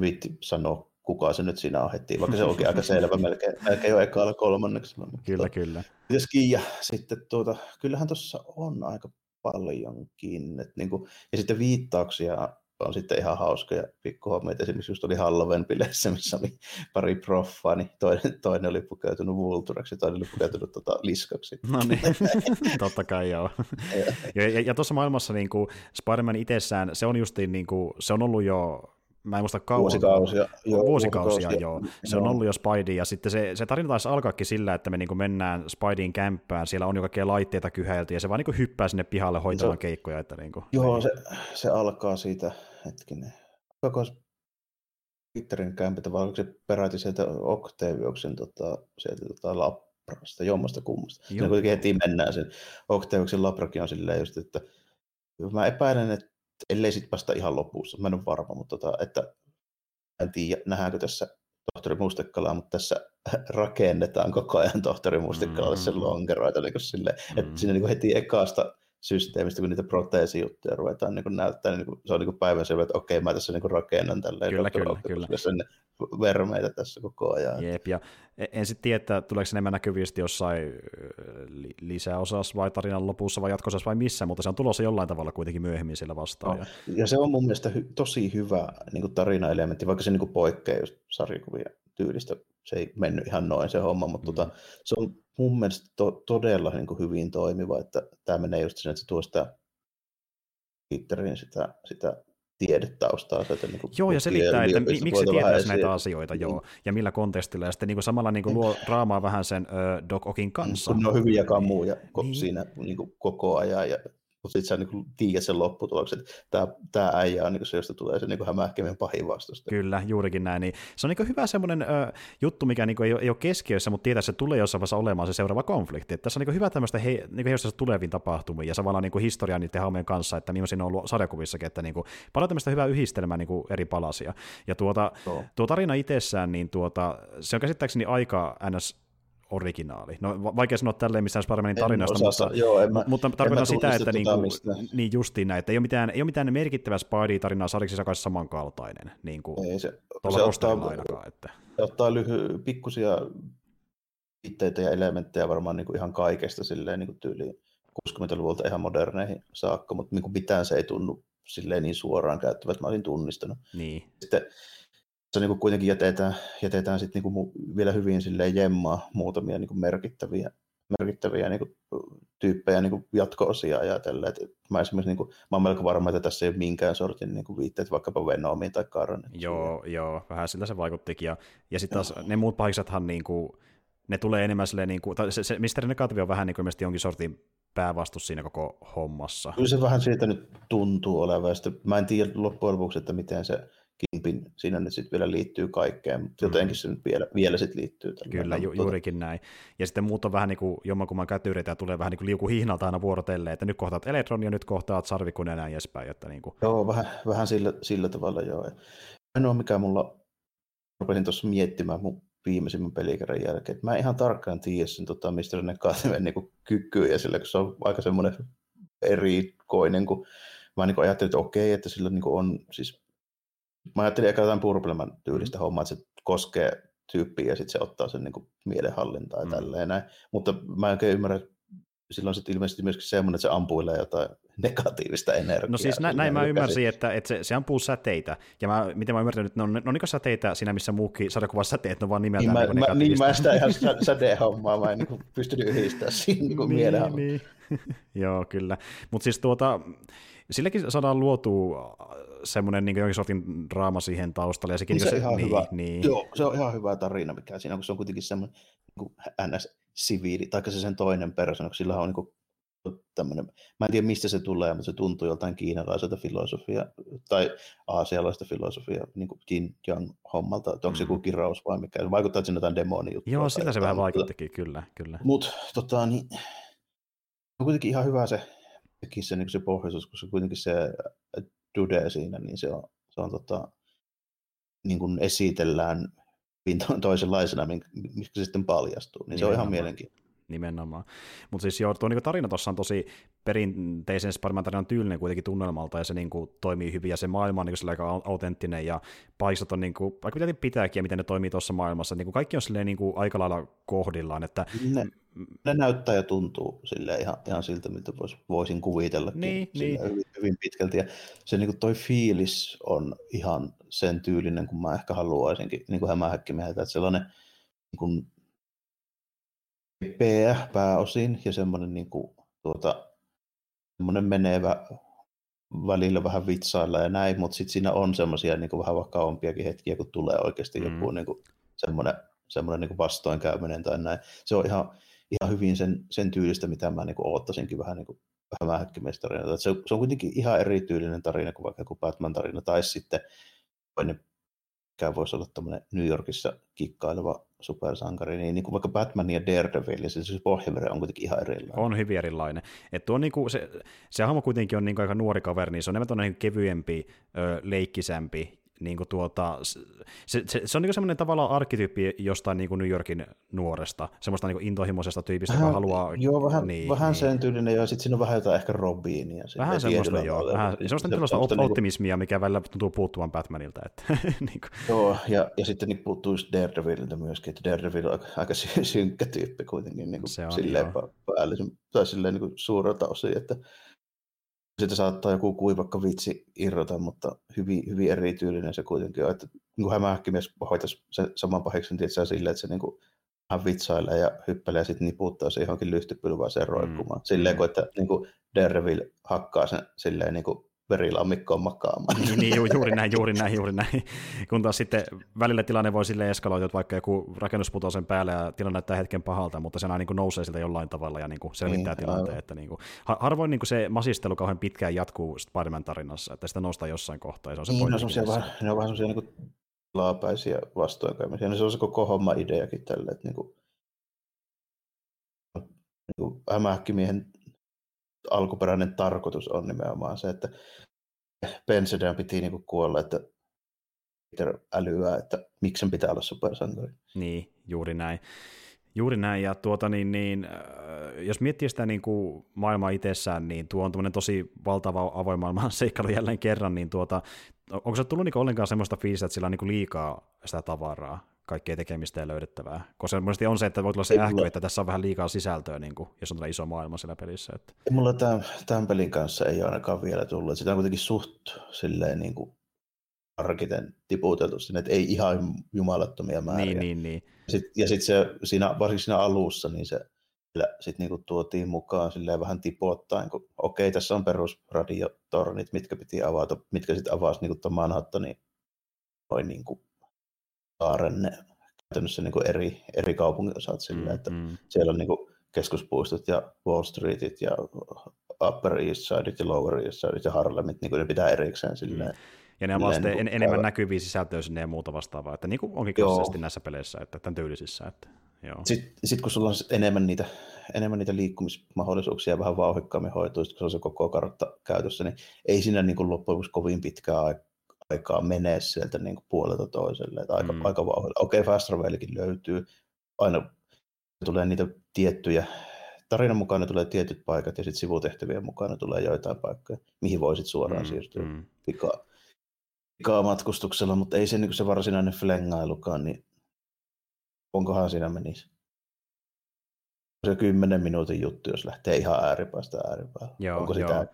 viitti sanoa, kuka se nyt siinä on heti, vaikka se onkin aika [LAUGHS] selvä melkein, melkein jo ekalla kolmanneksella. Mutta Kyllä, kyllä. Mites Kiia, sitten tuota, kyllähän tuossa on aika paljonkin. Et niinku, ja sitten viittauksia on sitten ihan hauskoja pikkuhommia. Et Esimerkiksi just oli Halloween-bileissä, missä oli pari proffaa, niin toinen, toinen oli pukeutunut Vulturaksi ja toinen oli pukeutunut tota, liskaksi. No niin, [LAUGHS] totta kai joo. ja, ja, ja tuossa maailmassa niin kuin Spider-Man itsessään, se on justiin, niin kuin, se on ollut jo, mä en muista kauan. Vuosikausia. Joo, Vuosikausia, joo. Se on ollut jo Spidey, ja sitten se, se tarina taisi alkaakin sillä, että me niin mennään Spideyin kämppään, siellä on jo kaikkea laitteita kyhäilty, ja se vaan niin hyppää sinne pihalle hoitamaan keikkoja. Että niin kuin, Joo, se, se alkaa siitä, hetkinen, koko Twitterin kämpitä, vai oliko se peräti sieltä Octaviuksen tota, sieltä tota Labrasta, jommasta kummasta. Joo. Joo. kuitenkin heti mennään sen Octaviuksen Labrakin on silleen just, että mä epäilen, että ellei sit vasta ihan lopussa, mä en ole varma, mutta tota, että en tiedä, nähdäänkö tässä tohtori Mustekkalaa, mutta tässä [LAUGHS] rakennetaan koko ajan tohtori Mustekkalalle sen Mm. lonkeroita niin silleen, Mm. että siinä niin heti ekasta systeemistä, kun niitä proteesijuttuja ruvetaan niin näyttää, niin se on niin päivänselvä, että okei, mä tässä niin rakennan tälleen Kyllä, kyllä, kyllä. sinne vermeitä tässä koko ajan. Jep, ja e- en sitten tiedä, että tuleeko enemmän näkyvistä jossain lisäosassa vai tarinan lopussa vai jatkosassa vai missä, mutta se on tulossa jollain tavalla kuitenkin myöhemmin siellä vastaan. No, Ja, ja se on mun mielestä hy- tosi hyvä niin tarinaelementti, vaikka se niin poikkeaa just sarjakuvia tyylistä. Se ei mennyt ihan noin se homma, mutta Mm. tota, se on mun mielestä to- todella niin hyvin toimiva, että tämä menee just sinne, että se tuo sitä Peterin sitä, sitä tiedetaustaa. Sieltä, niin Joo, ja selittää, että mi- miksi se tietäisi näitä asioita, Mm. joo, ja millä kontekstilla, ja sitten niin kuin samalla niin kuin luo draamaa vähän sen ö, Doc Okin kanssa. Kun ne on hyviä kamuja ko- Niin. siinä niin kuin koko ajan, ja mutta sitten sä niin tiedät sen lopputuloksen, että tämä, tämä äijä on niin kuin se, josta tulee se niin kuin hämähäkkinen pahin vastusta. Kyllä, juurikin näin. Niin se on niin hyvä semmoinen ö, juttu, mikä niin ei, ole, ei ole keskiössä, mutta tietää, että se tulee jossain vaiheessa olemaan se seuraava konflikti. Että tässä on niin hyvä tämmöistä he, niin heistä tuleviin tapahtumiin ja samalla niin historiaa niiden hahmojen kanssa, että millaisia on ollut sarjakuvissakin, että niin kuin, paljon tämmöistä hyvää yhdistelmää niin eri palasia. Ja tuota, Joo. tuo tarina itsessään, niin tuota, se on käsittääkseni aika ns originaali. No va- vaikea sanoa tälleen missään Spider-Manin tarinasta, mutta, joo, en mä, mutta tarkoitan sitä, että niinku, niin justiin näin, että ei ole mitään, ei ole mitään merkittävää Spidey-tarinaa sarjiksi joka olisi samankaltainen, niin kuin Ei, se, se ottaa, ainakaan. Että. se ottaa lyhy, pikkusia viitteitä ja elementtejä varmaan niin kuin ihan kaikesta silleen niin kuin tyyliin 60-luvulta ihan moderneihin saakka, mutta niin kuin mitään se ei tunnu silleen niin suoraan käyttävät, mä olin tunnistanut. Niin, Sitten se niin kuin kuitenkin jätetään, jätetään sitten niin kuin vielä hyvin silleen jemmaa muutamia niin kuin merkittäviä, merkittäviä niin kuin tyyppejä niin kuin jatko-osia ajatellen. Et mä esimerkiksi niin kuin, mä olen melko varma, että tässä ei ole minkään sortin niin kuin viitteet vaikkapa Venomiin tai Carnageen. joo, joo, vähän siltä se vaikuttikin. Ja, ja sitten taas ne muut pahiksethan, niin kuin, ne tulee enemmän silleen, niin kuin, tai se, se Mr. Negative on vähän niin kuin jonkin sortin päävastus siinä koko hommassa. Kyllä se vähän siitä nyt tuntuu olevan. Ja sitten mä en tiedä loppujen lopuksi, että miten se Kimpin siinä nyt sitten vielä liittyy kaikkeen, mutta jotenkin se nyt vielä, vielä sitten liittyy. tällä Kyllä, ju, mutta juurikin näin. Ja sitten muut on vähän niin kuin jommankumman kätyreitä ja tulee vähän niin kuin liukuhihnalta aina vuorotelleen, että nyt kohtaat Electron ja nyt kohtaat Sarvikun ja näin edespäin. Että niin kuin, Joo, vähän, vähän sillä, sillä tavalla joo. Ainoa mikä mulla, rupesin tuossa miettimään mun viimeisimmän pelikerran jälkeen, että mä en ihan tarkkaan tiedä sen tota, Mr. Negativen niin kykyä, sillä kun se on aika semmoinen erikoinen, kun mä niin ajattelin, että okei, että sillä niin on siis, mä ajattelin eka jotain purpleman tyylistä hommaa, että se koskee tyyppiä ja sitten se ottaa sen niin mielenhallintaa ja Mm. tälleen näin, mutta mä en oikein ymmärrä, sillä on sitten ilmeisesti myöskin semmoinen, että se ampuilee jotain negatiivista energiaa. No siis näin, näin mä ymmärsin, että, että se, se ampuu säteitä, ja mä, miten mä ymmärtänyt, että ne on, ne on niin säteitä siinä, missä muukin sarjakuvassa säteet, ne on vaan nimeltään niin, mä, niin mä sitä ihan sätehommaa, mä en niin pystynyt yhdistämään siinä niin, niin, niin. [LAUGHS] Joo, kyllä. Mutta siis tuota, silläkin saadaan luotua semmoinen niin jonkin sortin draama siihen taustalle. Ja sekin, niin se, se, ihan niin, hyvä. Niin. Joo, se on ihan hyvä tarina, mikä siinä on, kun se on kuitenkin semmoinen niin NS-siviili, tai se sen toinen persona, sillä on niin tämmöinen, mä en tiedä mistä se tulee, mutta se tuntuu joltain kiinalaiselta filosofia tai aasialaista filosofia, niin kuin Jin Yang hommalta, että onko se mm. joku kirous vai mikä, vaikuttaa, että siinä jotain demoni juttua. Joo, sitä se vähän vaikuttikin, kyllä. kyllä. Mutta tota, niin, on kuitenkin ihan hyvä se, se, niin se pohjoisuus, koska kuitenkin se Dude siinä, niin se on, se on tota, niin kuin esitellään toisenlaisena, mikä se sitten paljastuu, niin se on ihan mielenkiintoista nimenomaan. Mutta siis joo, tuo niin tarina tuossa on tosi perinteisen Spider-Man tarinan tyylinen kuitenkin tunnelmalta, ja se niin kuin, toimii hyvin, ja se maailma on niin kuin, aika autenttinen, ja paistot on niin kuin, aika pitääkin, ja miten ne toimii tuossa maailmassa. Niin kuin, kaikki on silleen, niin kuin, aika lailla kohdillaan. Että... Ne, ne näyttää ja tuntuu silleen ihan, ihan siltä, mitä vois, voisin kuvitella niin, niin. Hyvin, hyvin, pitkälti. Ja se niin kuin, toi fiilis on ihan sen tyylinen, kun mä ehkä haluaisinkin niin kuin hämähäkkimieheltä, että sellainen niin kuin, peä pääosin ja semmoinen niin kuin, tuota, semmoinen menevä välillä vähän vitsailla ja näin, mutta sitten siinä on semmoisia niin vähän vakavampiakin hetkiä, kun tulee oikeasti mm. joku niin kuin, semmoinen, semmoinen niin kuin vastoinkäyminen tai näin. Se on ihan, ihan hyvin sen, sen tyylistä, mitä mä niin kuin vähän niin kuin vähän Se, se on kuitenkin ihan erityylinen tarina kuin vaikka joku Batman-tarina, tai sitten mikä voisi olla tämmöinen New Yorkissa kikkaileva supersankari, niin, niin kuin vaikka Batman ja Daredevil, niin se, se pohjavere on kuitenkin ihan erilainen. On hyvin erilainen. Et tuo, niin kuin, se, se hahmo kuitenkin on niin kuin aika nuori kaveri, niin se on enemmän niin kevyempi, ö, leikkisämpi niin kuin tuota, se, se, se on niin semmoinen tavallaan arkkityyppi jostain niin kuin New Yorkin nuoresta, semmoista niin intohimoisesta tyypistä, vähän, joka haluaa... Joo, vähän, niin, vähän niin. sen tyylinen, ja sitten siinä on vähän jotain ehkä Robinia. Vähän semmoista, joo. Vähän, se, semmoista se, op- optimismia, mikä välillä tuntuu puuttuvan Batmanilta. Että, [LAUGHS] niin kuin. Joo, ja, ja sitten niin puuttuu Daredevililtä myöskin, että Daredevil on aika, aika synkkä tyyppi kuitenkin, niin kuin se on, silleen päällisen, tai silleen niin kuin suurelta osin, että siitä saattaa joku kuivakka vitsi irrota, mutta hyvin, hyvin erityylinen se kuitenkin on. Että niin hämähäkkimies hoitaisi sen saman pahiksen tietysti silleen, että se niin kuin hän vitsailee ja hyppelee ja sitten niputtaa se johonkin lyhtypylväaseen roikkumaan. Mm. Silleen, kun, että niin kuin Daredevil hakkaa sen silleen niin kuin verilammikkoon makaamaan. Niin, niin ju, juuri näin, juuri näin, juuri näin. Kun taas sitten välillä tilanne voi sille eskaloitua, että vaikka joku rakennus putoaa sen päälle ja tilanne näyttää hetken pahalta, mutta se aina niin kuin nousee siltä jollain tavalla ja niin kuin selvittää niin, tilanteen. Että niin kuin, harvoin niin kuin se masistelu kauhean pitkään jatkuu Spider-Man tarinassa, että sitä nostaa jossain kohtaa. Ja se on se niin, no, se vähän, ne on vähän semmoisia niin laapäisiä vastoinkäymisiä. No, se on se koko homma ideakin tälle, että niin kuin, niin kuin hämähäkkimiehen alkuperäinen tarkoitus on nimenomaan se, että Pensedan piti niinku kuolla, että Peter älyää, että miksi sen pitää olla supersankari. Niin, juuri näin. Juuri näin, ja tuota niin, niin äh, jos miettii sitä niin kuin maailmaa itsessään, niin tuo on tosi valtava avoin maailman [LAUGHS] seikkailu jälleen kerran, niin tuota, onko se tullut niin ollenkaan semmoista fiilistä, että sillä on niin liikaa sitä tavaraa? Kaikkea tekemistä ja löydettävää. Koska monesti on se, että voi tulla se ähky, että tässä on vähän liikaa sisältöä, niin kuin, jos on iso maailma siellä pelissä. Että... Mulla tämän, tämän pelin kanssa ei ole ainakaan vielä tullut. Sitä on kuitenkin suht silleen niin kuin arkiten tiputeltu sinne, että ei ihan jumalattomia määriä. Niin, niin, niin. Sit, ja sitten se siinä, varsinkin siinä alussa, niin se sitten niinku tuotiin mukaan silleen vähän tipoittain, kun okei, tässä on perusradiotornit, mitkä piti avata, mitkä sitten avasi niinku Manhattanin noin niinku saaren ne käytännössä niin kuin eri, eri kaupunginosat mm, että mm. siellä on niin kuin keskuspuistot ja Wall Streetit ja Upper East Sideit ja Lower East Sideit ja Harlemit, niin kuin ne pitää erikseen silleen. Mm. Ja ne on vasta niin en, enemmän näkyviä sisältöjä sinne ja muuta vastaavaa, että niin kuin onkin klassisesti näissä peleissä, että tämän tyylisissä. Että, joo. Sitten sit kun sulla on enemmän niitä, enemmän niitä liikkumismahdollisuuksia ja vähän vauhikkaammin hoituu, kun se on se koko kartta käytössä, niin ei siinä niin kuin loppujen kovin pitkää aikaa aikaa menee sieltä niin kuin puolelta toiselle. Että aika, mm. aika vauhdilla. Okei, okay, Fast Travelkin löytyy. Aina tulee niitä tiettyjä, tarinan mukana tulee tietyt paikat ja sitten sivutehtävien mukana tulee joitain paikkoja, mihin voisit suoraan mm, siirtyä mm. pikaa, pikaa matkustuksella, mutta ei se, niin se varsinainen flengailukaan, niin onkohan siinä menisi. se kymmenen minuutin juttu, jos lähtee ihan ääripäästä ääripäähän. Joo, Onko joo.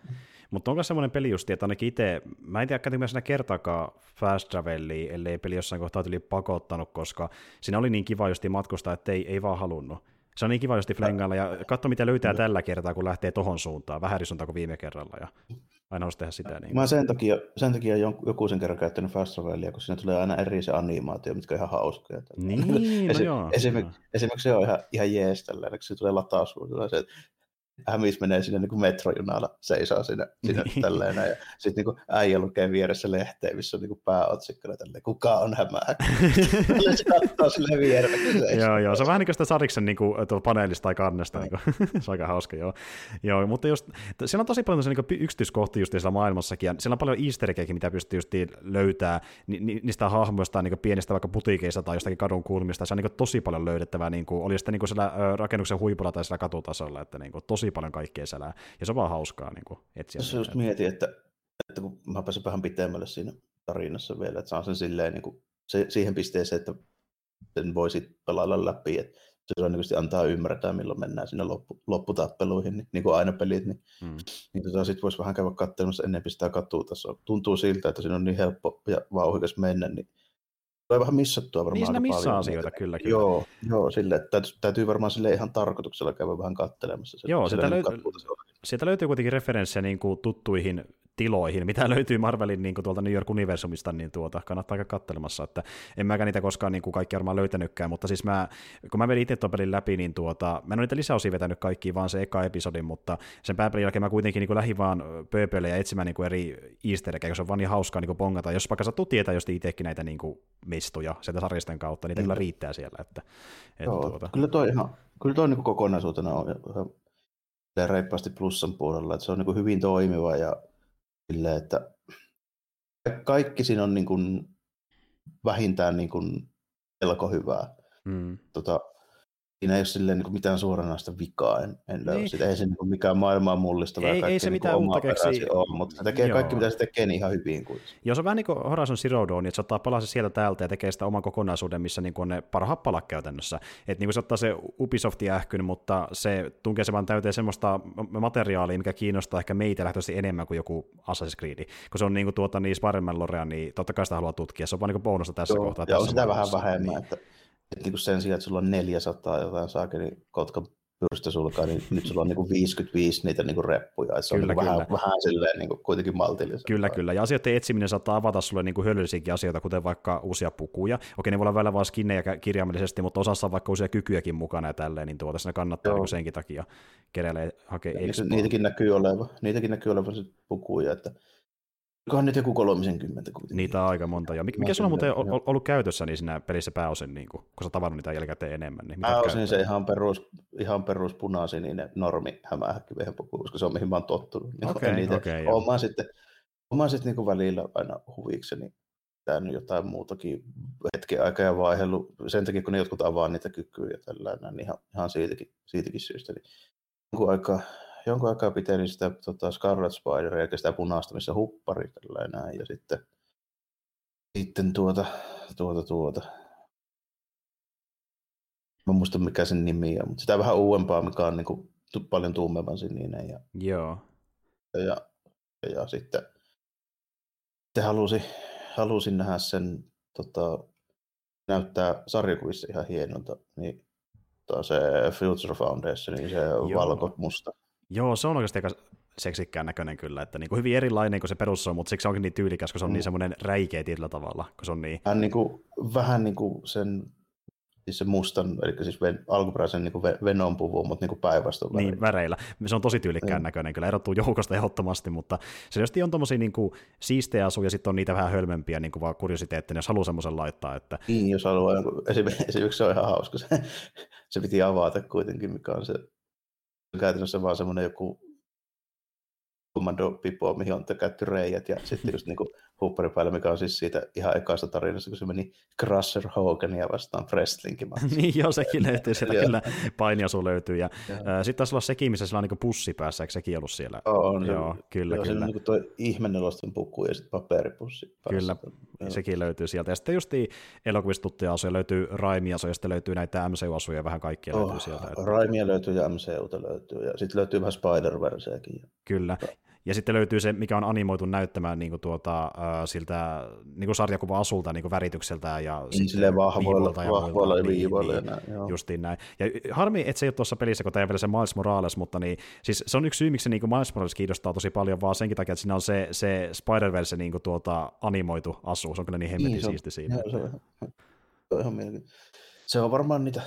Mutta onko semmoinen peli justi, että ainakin itse, mä en tiedä käytinkö siinä kertaakaan fast travelia, ellei peli jossain kohtaa tuli pakottanut, koska siinä oli niin kiva justi matkustaa, että ei, ei vaan halunnut. Se on niin kiva justi flengailla ja katso mitä löytää tällä kertaa, kun lähtee tohon suuntaan, vähän eri suuntaan kuin viime kerralla ja aina olisi tehdä sitä. Niin. Mä sen takia, sen takia joku sen kerran käyttänyt Fast Travelia, kun siinä tulee aina eri se animaatio, mitkä on ihan hauskoja. Niin, no Esi- joo. Esimerkiksi, esimerkiksi se on ihan, ihan jees tällä, kun se tulee latausvuodella, se, että Hämis menee sinne niin kuin metrojunalla, seisoo siinä, siinä Niin. tälleen näin, ja sitten niin äijä lukee vieressä lehteä, missä on niin kuin pääotsikkona tälleen, kuka on hämää. [LAUGHS] se katsoo sille vieressä, [LAUGHS] joo, joo, se on vähän niin kuin sitä Sariksen niin kuin, paneelista tai kannesta, niin kuin, [LAUGHS] se on aika hauska, joo. joo mutta just, siellä on tosi paljon niin yksityiskohtia just siellä maailmassakin, ja siellä on paljon easter mitä pystyy just löytää ni, ni, niistä hahmoista niin pienistä vaikka putiikeista tai jostakin kadun kulmista, se on niin kuin, tosi paljon löydettävää, niin kuin, oli sitten niin kuin siellä rakennuksen huipulla tai siellä katutasolla, että niin kuin, tosi paljon kaikkea siellä, ja se on vaan hauskaa niin kuin, etsiä. Tässä just mietin, että, että kun mä pääsen vähän pitemmälle siinä tarinassa vielä, että saan sen silleen niin kuin, se, siihen pisteeseen, että sen voisi pelailla läpi, että se todennäköisesti antaa ymmärtää, milloin mennään sinne loppu, lopputappeluihin, niin, niin kuin aina pelit, niin, Mm. niin tota, sitten voisi vähän käydä katselemassa ennen sitä katutasoa. Tuntuu siltä, että siinä on niin helppo ja vauhdikas mennä, niin tulee vähän missattua varmaan Niin siinä missaa paljon asioita, kyllä, kyllä. Joo, joo sille, että täytyy, täytyy varmaan sille ihan tarkoituksella käydä vähän kattelemassa. Se, Joo, niin löy- katutasolla. sieltä löytyy kuitenkin referenssejä niin kuin tuttuihin tiloihin, mitä [LAUGHS] löytyy Marvelin niin kuin tuolta New York Universumista, niin tuota, kannattaa käydä katselemassa, että en mäkään niitä koskaan niin kuin kaikki varmaan löytänytkään, mutta siis mä, kun mä vedin itse tuon pelin läpi, niin tuota, mä en ole niitä lisäosia vetänyt kaikki, vaan se eka episodin, mutta sen pääpelin jälkeen mä kuitenkin niin kuin lähdin vaan pööpöille ja etsimään niin kuin eri easter koska se on vaan niin hauskaa niin kuin bongata, jos vaikka sattuu tietää just itsekin näitä niin kuin mistuja sieltä sarjisten kautta, niitä kyllä riittää siellä, että, että Joo, tuota, kyllä toi ihan, kyllä toi niin kokonaisuutena on ihan reippaasti plussan puolella, että se on niin hyvin toimiva ja silleen, että kaikki siinä on niin kuin vähintään niin kuin melko hyvää. mm, Tota, siinä ei ole silleen niin kuin mitään suoranaista vikaa, en, en löydä Niin. sitä. Ei se niin kuin mikään maailmaa mullistava Ei- ei se niin mitään uutta keksi. ole, mutta se tekee Joo. kaikki, mitä se tekee, niin ihan hyvin kuin. Joo, se on vähän niin kuin Horizon Zero Dawn, että se ottaa palasen sieltä täältä ja tekee sitä oman kokonaisuuden, missä niin kuin on ne parhaat palat käytännössä. Että niin kuin se ottaa se Ubisoftin ähkyn, mutta se tunkee se vaan täyteen semmoista materiaalia, mikä kiinnostaa ehkä meitä lähtöisesti enemmän kuin joku Assassin's Creed. Kun se on niin kuin tuota niin Spider-Man Lorea, niin totta kai sitä haluaa tutkia. Se on vaan niin kuin bonusta tässä Joo, kohtaa. ja on sitä vähän vähemmän, Niin. että, että niin sen sijaan, että sulla on 400 jotain saakeli kotkan pyrstösulkaa, niin nyt sulla on niin kuin 55 niitä niin kuin reppuja, että se Kyllä, on niin vähän, vähän silleen niin kuin kuitenkin maltillista. Kyllä, kyllä. Ja asioiden etsiminen saattaa avata sulle niin kuin hyödyllisiäkin asioita, kuten vaikka uusia pukuja. Okei, ne voi olla välillä vain skinnejä kirjaimellisesti, mutta osassa on vaikka uusia kykyjäkin mukana ja tälleen, niin tuota, siinä kannattaa Joo. niin kuin senkin takia keräillä hakea niitäkin näkyy olevan, niitäkin näkyy olevan sit pukuja, että onkohan nyt joku 30 kuitenkin. Niitä on aika monta. Ja mikä, mikä sulla on muuten ol- ollut käytössä niin siinä pelissä pääosin, niin kuin, kun sä tavannut niitä jälkikäteen enemmän? Niin Pääosin se ihan perus, ihan perus punasininen normi hämähäkkivehen puku, koska se on mihin mä oon tottunut. Niin en niitä, joo. oon mä sitten, oon mä sitten niin välillä aina huvikseni pitänyt jotain muutakin hetken aikaa ja vaihdellut sen takia, kun ne jotkut avaa niitä kykyjä ja tällainen, niin ihan, ihan siitäkin, siitäkin syystä. Niin jonkun aikaa, jonkun aikaa pitelin sitä tota Scarlet Spideria, eli sitä punaista, missä huppari tällainen, ja sitten, sitten tuota, tuota, tuota, Mä muista mikä sen nimi on, mutta sitä vähän uudempaa, mikä on niin kuin, paljon tummemman sininen. Ja, Joo. ja, ja, ja sitten, sitten halusin, halusin nähdä sen, tota, näyttää sarjakuvissa ihan hienolta, niin tota, se Future Foundation, niin se on Joo. valko-musta. Joo, se on oikeasti aika seksikkään näköinen kyllä, että niin kuin hyvin erilainen kuin se perus on, mutta siksi se onkin niin tyylikäs, kun se on Mm. niin semmoinen räikeä tietyllä tavalla, kun se on niin, Vähän niin kuin, vähän niin kuin sen siis se mustan, eli siis ven, alkuperäisen niin Venom puvun, mutta niin päinvastoin niin väreillä. Se on tosi tyylikkään Mm. näköinen, kyllä erottuu joukosta ehdottomasti, mutta se just on tommosia niin kuin siistejä asuja, ja sitten on niitä vähän hölmempiä niin kuin vaan kuriositeetteja, jos haluaa semmoisen laittaa, että Niin, jos haluaa [LAUGHS] esimerkiksi se on ihan hauska, se, se piti avata kuitenkin, mikä on se käytännössä vaan semmoinen joku kommando pipo, mihin on käytetty reijät ja sitten just niinku hupparipäillä, mikä on siis siitä ihan ekasta tarinasta, kun se meni Crusher Hogania vastaan wrestlinkin. [LAUGHS] niin joo, sekin löytyy sieltä, [LAUGHS] kyllä painiasu löytyy. Ja, äh, sitten taisi olla sekin, missä sillä on niin pussi päässä, eikö sekin ollut siellä? On, joo, se, kyllä, joo, kyllä. Se on niin tuo ihmeneloston puku ja sitten paperipussi päässä. Kyllä, joo. sekin löytyy sieltä. Ja sitten just elokuvista tuttuja asuja löytyy Raimia, ja sitten löytyy näitä MCU-asuja, vähän kaikkia oh, löytyy sieltä. Että... Raimia löytyy ja MCUta löytyy, ja sitten löytyy vähän Spider-Verseäkin. Kyllä, ja sitten löytyy se, mikä on animoitu näyttämään niin kuin tuota, äh, siltä niin kuin sarjakuva-asulta niin kuin väritykseltä ja niin, sitten vahvoilla, ja vahvoilla muilta. viivoilla. Niin, niin, justiin näin. Ja harmi, että se ei ole tuossa pelissä, kun tämä ei vielä se Miles Morales, mutta niin, siis se on yksi syy, miksi se niin kuin Miles Morales kiinnostaa tosi paljon, vaan senkin takia, että siinä on se, se Spider-Verse niin kuin tuota, animoitu asu. Se on kyllä niin hemmetin niin, siisti siinä. Se on, se on ihan Se on varmaan niitä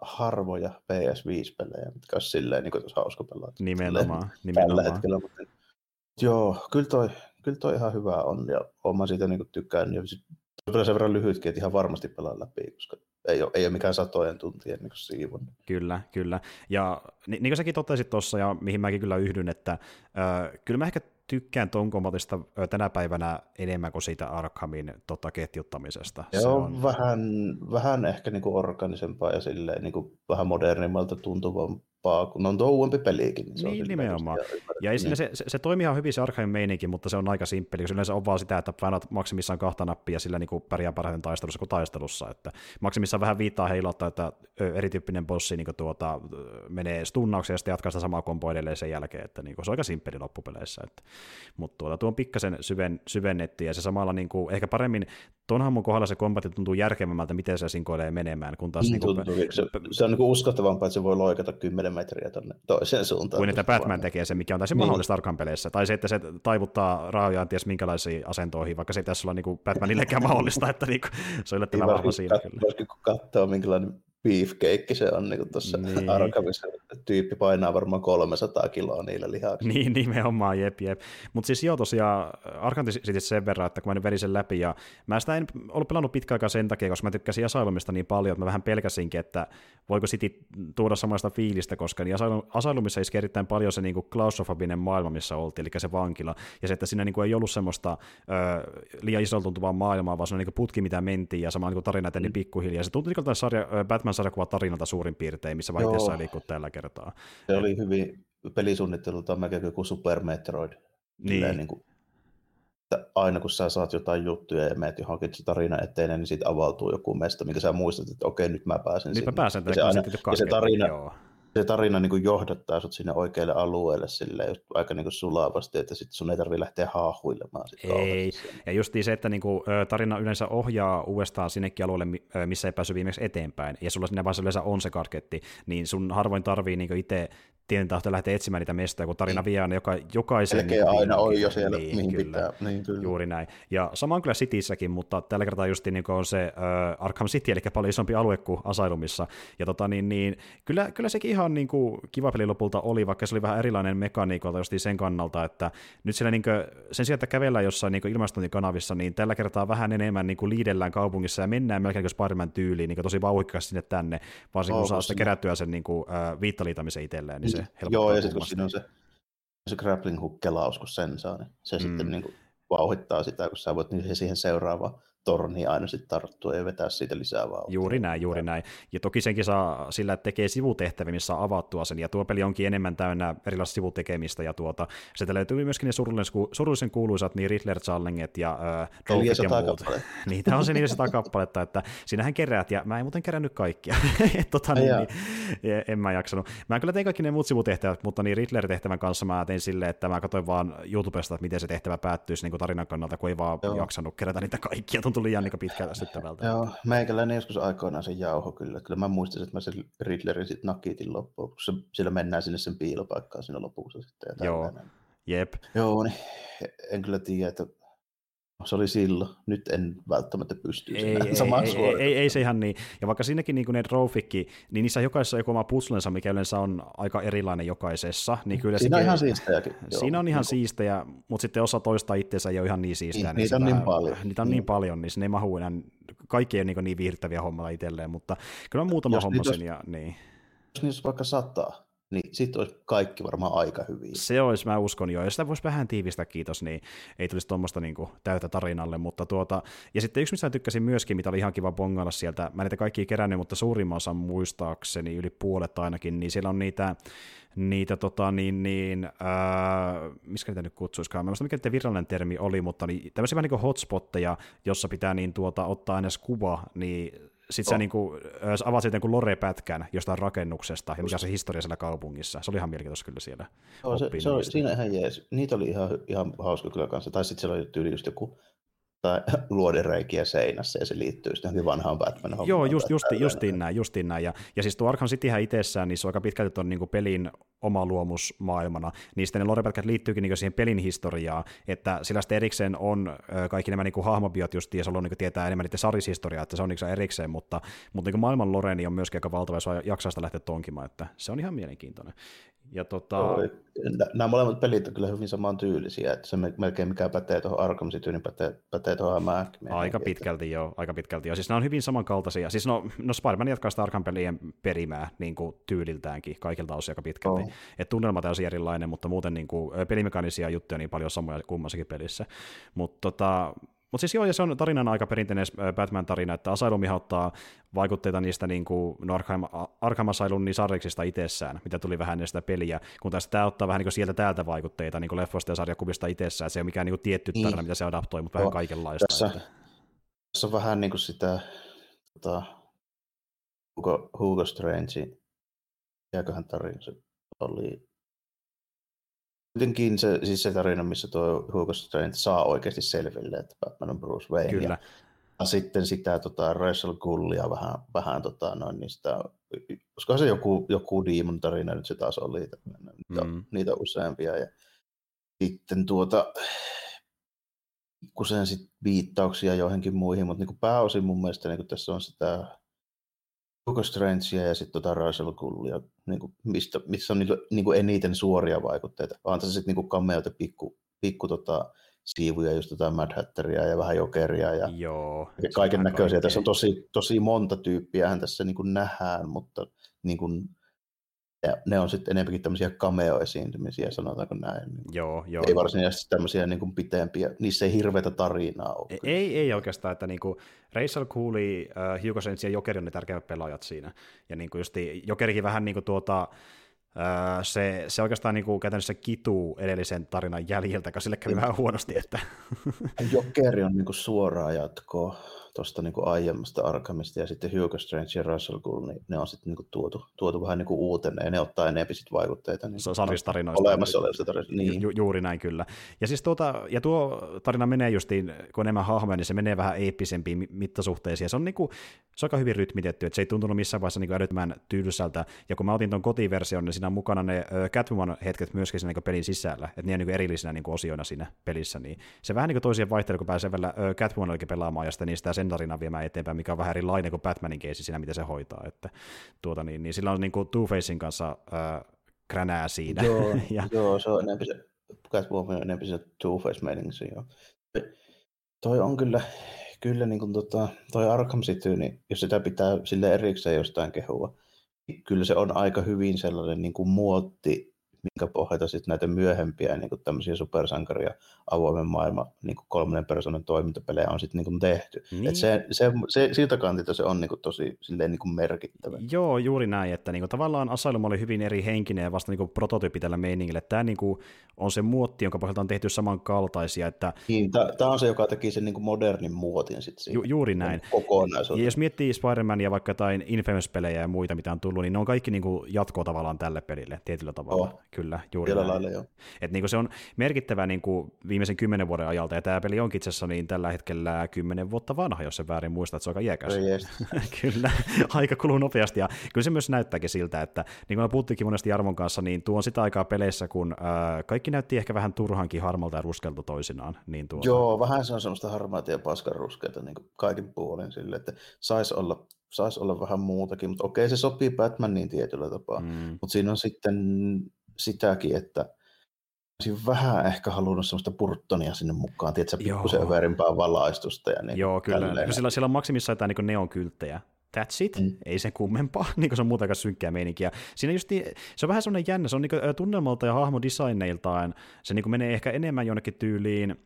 harvoja PS5-pelejä, mitkä olisi silleen niin olisi hauska pelata. Nimenomaan, nimenomaan. Tällä hetkellä, mutta joo, kyllä toi, kyllä toi ihan hyvä on, ja olen siitä niin tykkään, ja on sen verran lyhytkin, että ihan varmasti pelaa läpi, koska ei ole, ei ole mikään satojen tuntien niin siivon. Kyllä, kyllä. Ja niin, niin kuin säkin totesit tuossa, ja mihin mäkin kyllä yhdyn, että äh, kyllä mä ehkä tykkään ton kombatista tänä päivänä enemmän kuin siitä Arkhamin tota, ketjuttamisesta. Se, se on vähän, vähän ehkä niinku organisempaa ja silleen, niinku vähän modernimmalta tuntuvampaa, kun on tuo uudempi pelikin. Niin, niin nimenomaan. Ja niin. se, se, se, toimii ihan hyvin se Arkhamin meininki, mutta se on aika simppeli, koska yleensä on vaan sitä, että painat maksimissaan kahta nappia ja sillä niinku pärjää parhaiten taistelussa kuin taistelussa. Että maksimissaan vähän viittaa heilottaa, että erityyppinen bossi niinku tuota, menee stunnaukseen ja sitten jatkaa sitä samaa komboa edelleen sen jälkeen, että niinku, se on aika simppeli loppupeleissä. Että mutta tuota, tuo on pikkasen syven, syvennetty ja se samalla niin kuin, ehkä paremmin tuon hahmon kohdalla se kombatti tuntuu järkevämmältä, miten se sinkoilee menemään. Kun taas, niin, niin kuin, se, se, on niin uskottavampaa, että se voi loikata 10 metriä tuonne toiseen suuntaan. Kuin että Batman tekee se, mikä on täysin niin. mahdollista Arkan peleissä. Tai se, että se taivuttaa raojaan ties minkälaisiin asentoihin, vaikka se ei tässä olla niin kuin Batmanillekään [LAUGHS] mahdollista, että niin kuin, se on yllättävän niin, vahva siinä. Kyllä. Kun katsoo, minkälainen beefcake se on niin tuossa niin. Arkamissa. Tyyppi painaa varmaan 300 kiloa niillä lihaksilla. Niin, nimenomaan, jep, jep. Mutta siis joo, tosiaan Arkham City sen verran, että kun mä nyt vedin sen läpi, ja mä sitä en ollut pelannut pitkä aikaa sen takia, koska mä tykkäsin Asylumista niin paljon, että mä vähän pelkäsinkin, että voiko City tuoda samanlaista fiilistä, koska niin Asylumissa iski erittäin paljon se niin kuin klaustrofobinen maailma, missä oltiin, eli se vankila, ja se, että siinä niin kuin ei ollut semmoista ö, liian isolta tuntuvaa maailmaa, vaan se on niin putki, mitä mentiin, ja sama niin tarina eteni mm. pikkuhiljaa. Se tuntui niin sarja, Batman sarjakuva tarinalta suurin piirtein, missä vaihteessa ei liiku tällä kertaa. Se oli hyvin pelisuunnittelulta melkein kuin Super Metroid. Niin. niin kuin, että aina kun sä saat jotain juttuja ja meet johonkin se tarina eteen, niin siitä avautuu joku mesta, minkä sä muistat, että okei, nyt mä pääsen nyt sinne. Nyt mä pääsen, ja se, aina, ja se tarina, joo se tarina niin kuin johdattaa sut sinne oikealle alueelle just aika niin kuin sulavasti, että sit sun ei tarvitse lähteä haahuilemaan. Sit ei, ja just se, että niin kuin, tarina yleensä ohjaa uudestaan sinnekin alueelle, missä ei päässyt viimeksi eteenpäin, ja sulla sinne vaiheessa yleensä on se karketti, niin sun harvoin tarvii niin itse tieten tahto lähteä etsimään niitä mestoja, kun tarina vie aina joka, jokaisen... Melkein niin, aina on jo siellä, niin, mihin kyllä, pitää. Niin, kyllä. Juuri näin. Ja sama on kyllä Cityssäkin, mutta tällä kertaa just niin on se uh, Arkham City, eli paljon isompi alue kuin Asylumissa. Ja tota, niin, niin, kyllä, kyllä sekin ihan niin kuin, kiva peli lopulta oli, vaikka se oli vähän erilainen mekaniikolta just sen kannalta, että nyt siellä niin kuin, sen sijaan, että kävellään jossain niin ilmastointikanavissa, niin tällä kertaa vähän enemmän niin kuin liidellään kaupungissa ja mennään melkein kuin Spider-Man tyyliin, niin tosi vauhikkaasti sinne tänne, varsinkin kun saa sitä kerättyä sen niin kuin, uh, viittaliitamisen itselleen, niin se helpottaa. Joo, ja sitten kun siinä on se, se grappling hook-kelaus, kun sen saa, niin se mm. sitten niin kuin vauhittaa sitä, kun sä voit niin siihen seuraavaan torniin aina sitten tarttua ja vetää siitä lisää vauhtia. Juuri näin, juuri näin. Ja toki senkin saa sillä, että tekee sivutehtäviä, missä saa avattua sen, ja tuo peli onkin enemmän täynnä erilaista sivutekemistä, ja tuota, sieltä löytyy myöskin ne surullisen, surullisen kuuluisat, niin Riddler Challenget ja äh, ja muut. [LAUGHS] Niitä on se 400 [LAUGHS] kappaletta, että sinähän keräät, ja mä en muuten kerännyt kaikkia. [LAUGHS] tota, niin, niin, en mä jaksanut. Mä kyllä tein kaikki ne muut sivutehtävät, mutta niin Riddler-tehtävän kanssa mä tein silleen, että mä katsoin vaan YouTubesta, että miten se tehtävä päättyisi niin kuin tarinan kannalta, kun ei vaan Joo. jaksanut kerätä niitä kaikkia. Tuntui liian niin pitkään syttävältä. Joo, meikäläinen joskus aikoinaan sen jauho kyllä. Kyllä mä muistin, että mä sen Riddlerin sitten nakitin loppuun, kun se, sillä mennään sinne sen piilopaikkaan siinä lopussa sitten. Ja Joo, jep. Joo, niin en kyllä tiedä, että se oli silloin. Nyt en välttämättä pysty ei, ei, ei, ei, ei, se ihan niin. Ja vaikka siinäkin niin ne trofikki, niin niissä jokaisessa on joku oma puzzlensa, mikä yleensä on aika erilainen jokaisessa. Niin kyllä siinä on ihan siistejäkin. [LAUGHS] Siinä on ihan niin siistejä, mutta sitten osa toista itseensä ei ole ihan niin siistejä. Niin, niin niitä on niin paljon. Niitä on niin, niin paljon, niin se ei mahu enää, kaikki ei niin, niin viihdyttäviä hommalla itselleen, mutta kyllä on muutama jos, homma jos, sen. Ja, niin. Jos niissä vaikka sataa, niin sitten olisi kaikki varmaan aika hyviä. Se olisi, mä uskon jo, ja sitä voisi vähän tiivistää, kiitos, niin ei tulisi tuommoista niin täytä tarinalle, mutta tuota, ja sitten yksi, mistä tykkäsin myöskin, mitä oli ihan kiva bongailla sieltä, mä niitä kaikki kerännyt, mutta suurimman osan muistaakseni, yli puolet ainakin, niin siellä on niitä, niitä tota, niin, niin, ää, miskä niitä nyt kutsuisikaan, mä en muista mikä niiden virallinen termi oli, mutta niin, tämmöisiä vähän niin kuin hotspotteja, jossa pitää niin tuota, ottaa edes kuva, niin sitten oh. sä niin kuin, avaat sitten kuin Lore-pätkän jostain rakennuksesta, ja mikä se historia siellä kaupungissa. Se oli ihan mielenkiintoista kyllä siellä. Oh, se, se oli, siinä ihan jees. Niitä oli ihan, ihan hauska kyllä kanssa. Tai sitten siellä oli tyyli just joku tai [LAUGHS] luodereikiä seinässä, ja se liittyy sitten vanhaan batman Joo, just, justi, justiin näin, justiin näin. Ja, ja siis tuo Arkham Cityhän itsessään, niin se on aika pitkälti tuon niin pelin oma luomusmaailmana, niin sitten ne lorepätkät liittyykin niin siihen pelin historiaan, että sillä sitten erikseen on kaikki nämä niin hahmobiot just, ja se on niin tietää enemmän niiden sarishistoriaa, että se on niin erikseen, mutta, mutta niin maailman lore niin on myöskin aika valtava, jos jaksaa sitä lähteä tonkimaan, että se on ihan mielenkiintoinen. Ja tota... Nämä molemmat pelit on kyllä hyvin samaan tyylisiä, että se melkein mikä pätee tuohon Arkham Cityin, niin pätee, pätee tuohon Mäkkiin. Aika pitkälti joo, aika pitkälti joo. Siis nämä on hyvin samankaltaisia. Siis no, no Spider-Man jatkaa sitä Arkham pelien perimää niin kuin tyyliltäänkin kaikilta osin aika pitkälti. Oh. Et tunnelma täysin erilainen, mutta muuten niin kuin, pelimekanisia juttuja niin paljon samoja kummassakin pelissä. Mutta tota, mutta siis joo, ja se on tarinan aika perinteinen Batman-tarina, että Asylum ottaa vaikutteita niistä niin kuin, no Arkham, Arkham Asylum niin sarjiksista itsessään, mitä tuli vähän sitä peliä, kun taas tämä ottaa vähän niin kuin sieltä täältä vaikutteita niin kuin leffoista ja sarjakuvista itsessään, se ei ole mikään niin kuin tietty tarina, niin. mitä se adaptoi, mutta no, vähän kaikenlaista. Tässä, että... tässä on vähän niin kuin sitä tota, Hugo, Hugo Strange, mikäköhän tarina se oli, kuitenkin se, siis se tarina, missä tuo Hugo Strange saa oikeasti selville, että Batman on Bruce Wayne. Kyllä. Ja sitten sitä tota, Rachel Gullia vähän, vähän tota, noin, niistä, olisikohan se joku, joku Demon tarina nyt se taas oli, niitä, mm. niitä useampia. Ja sitten tuota, sen sit viittauksia joihinkin muihin, mutta niin pääosin mun mielestä niin tässä on sitä Hugo Strangea ja sitten tota Rachel Gullia, niin kuin, mistä, missä on niin, kuin eniten suoria vaikutteita. Vaan tässä sitten niin cameoita pikku, pikku tota, siivuja, just jotain Mad Hatteria ja vähän Jokeria ja, Joo, ja kaiken näköisiä. Tässä on tosi, tosi monta tyyppiä tässä niin kuin nähdään, mutta niin kuin, ja ne on sitten enemmänkin tämmöisiä cameo-esiintymisiä, sanotaanko näin. Joo, joo. Ei varsinaisesti tämmöisiä niin kuin pitempiä, niissä ei hirveätä tarinaa ole. Ei, ei, ei oikeastaan, että niin kuin Rachel Cooley, uh, Hugo Sainz ja Jokeri on ne tärkeimmät pelaajat siinä. Ja niin kuin justi, Jokerikin vähän niin kuin tuota, uh, se, se oikeastaan niin kuin käytännössä kituu edellisen tarinan jäljiltä, koska sille kävi mm. vähän huonosti. Että... [LAUGHS] Jokeri on niin kuin suoraa jatkoa tuosta niin aiemmasta Arkhamista ja sitten Hugo Strange ja Russell Gould, niin ne on sitten niin tuotu, tuotu vähän niin kuin uutena ja ne ottaa enemmän sit vaikutteita. Niin Sarjistarinoista. Olemassa olevista tarinoista. Niin. Ju, juuri näin kyllä. Ja, siis tuota, ja tuo tarina menee justiin, kun enemmän hahmoja, niin se menee vähän eeppisempiin mittasuhteisiin. Se on, niin kuin, se on aika hyvin rytmitetty, että se ei tuntunut missään vaiheessa niin älyttömän tyylysältä. Ja kun mä otin tuon kotiversion, niin siinä on mukana ne Catwoman-hetket myöskin siinä niin pelin sisällä, että ne on niin erillisinä niin osioina siinä pelissä. Niin se vähän niin kuin toisien vaihtelu, kun pääsee vielä Catwoman pelaamaan ja sitten niistä sen tarinan viemään eteenpäin, mikä on vähän erilainen kuin Batmanin keisi siinä, miten se hoitaa. Että, tuota, niin, niin sillä on niin kuin Two-Facein kanssa äh, kränää siinä. Joo, [LAUGHS] ja... joo se on enemmän se, Catwoman on enemmän se Two-Face meininki. Joo. Toi on kyllä, kyllä niin kuin tota, toi Arkham City, niin jos sitä pitää sille erikseen jostain kehua, niin kyllä se on aika hyvin sellainen niin kuin muotti minkä pohjalta sitten näitä myöhempiä niin kuin tämmöisiä supersankaria avoimen maailman niin kuin kolmannen persoonan toimintapelejä on sitten niin kuin tehty. Niin. Et se, se, se, siltä kantilta se on niin kuin tosi silleen niin kuin merkittävä. Joo, juuri näin, että niin kuin, tavallaan Asylum oli hyvin eri henkinen ja vasta niin kuin prototyyppi tällä meiningillä. Tämä niin kuin, on se muotti, jonka pohjalta on tehty samankaltaisia. Että... Niin, tämä on se, joka teki sen niin kuin modernin muotin sitten Ju, juuri näin. Kokonaisuuden. Ja jos miettii Spider-Man ja vaikka jotain Infamous-pelejä ja muita, mitä on tullut, niin ne on kaikki niin kuin jatkoa tavallaan tälle pelille tietyllä tavalla. Oh. Kyllä, juuri näin. Lailla, joo. Et niin kuin se on merkittävä niin kuin viimeisen kymmenen vuoden ajalta, ja tämä peli onkin itse asiassa niin tällä hetkellä kymmenen vuotta vanha, jos se väärin muistaa, että se on aika iäkäs. [LAUGHS] kyllä, aika kuluu nopeasti, ja kyllä se myös näyttääkin siltä, että niin kuin me puhuttiinkin monesti Jarmon kanssa, niin tuo on sitä aikaa peleissä, kun ää, kaikki näytti ehkä vähän turhankin harmalta ja ruskelta toisinaan. Niin tuota... Joo, vähän se on semmoista harmaata ja paskan ruskeita niin kaikin puolin sille, että saisi olla saisi olla vähän muutakin, mutta okei, se sopii Batmaniin tietyllä tapaa, mm. mutta siinä on sitten sitäkin, että olisin vähän ehkä halunnut sellaista Burtonia sinne mukaan, tiedätkö, pikkusen överimpää valaistusta. Ja niin Joo, kyllä. Tälleen. Sillä, sillä on maksimissaan jotain niin neonkylttejä, That's it, mm. ei sen kummempaa, [LAUGHS] niin kuin se on muutenkaan synkkää meininkiä. Siinä just niin, se on vähän semmoinen jännä, se on niin tunnelmalta ja hahmodesigneiltaan, se niin menee ehkä enemmän jonnekin tyyliin,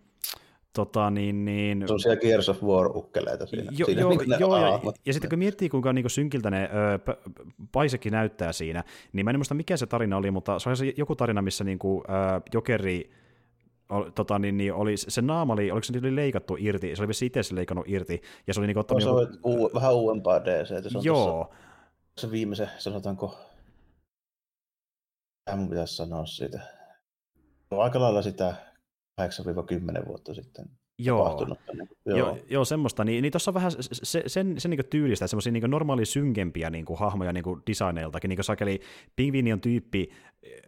tota, niin, niin... Se on siellä Gears of War-ukkeleita siinä. Jo, siinä jo, niin joo, ja, ja, sitten kun miettii, kuinka niin synkiltä ne ö, paisekin näyttää siinä, niin mä en muista mikä se tarina oli, mutta se oli se joku tarina, missä niin kuin, ö, Jokeri tota, niin, niin oli, se naama oli, oliko se oli leikattu irti, se oli vissi itse leikannut irti, ja se oli niin ottanut... Se on joku... uu, vähän uudempaa DC, se on Joo. Tossa, se viimeisen, sanotaanko, mitä mun pitäisi sanoa siitä, no, aika lailla sitä 8-10 vuotta sitten Joo, niin, joo. joo, joo semmoista. Niin, niin tuossa on vähän se, sen, sen niin tyylistä, semmoisia niin normaali synkempiä niin kuin, hahmoja niin designeiltakin. Niin sakeli Pingviini on tyyppi,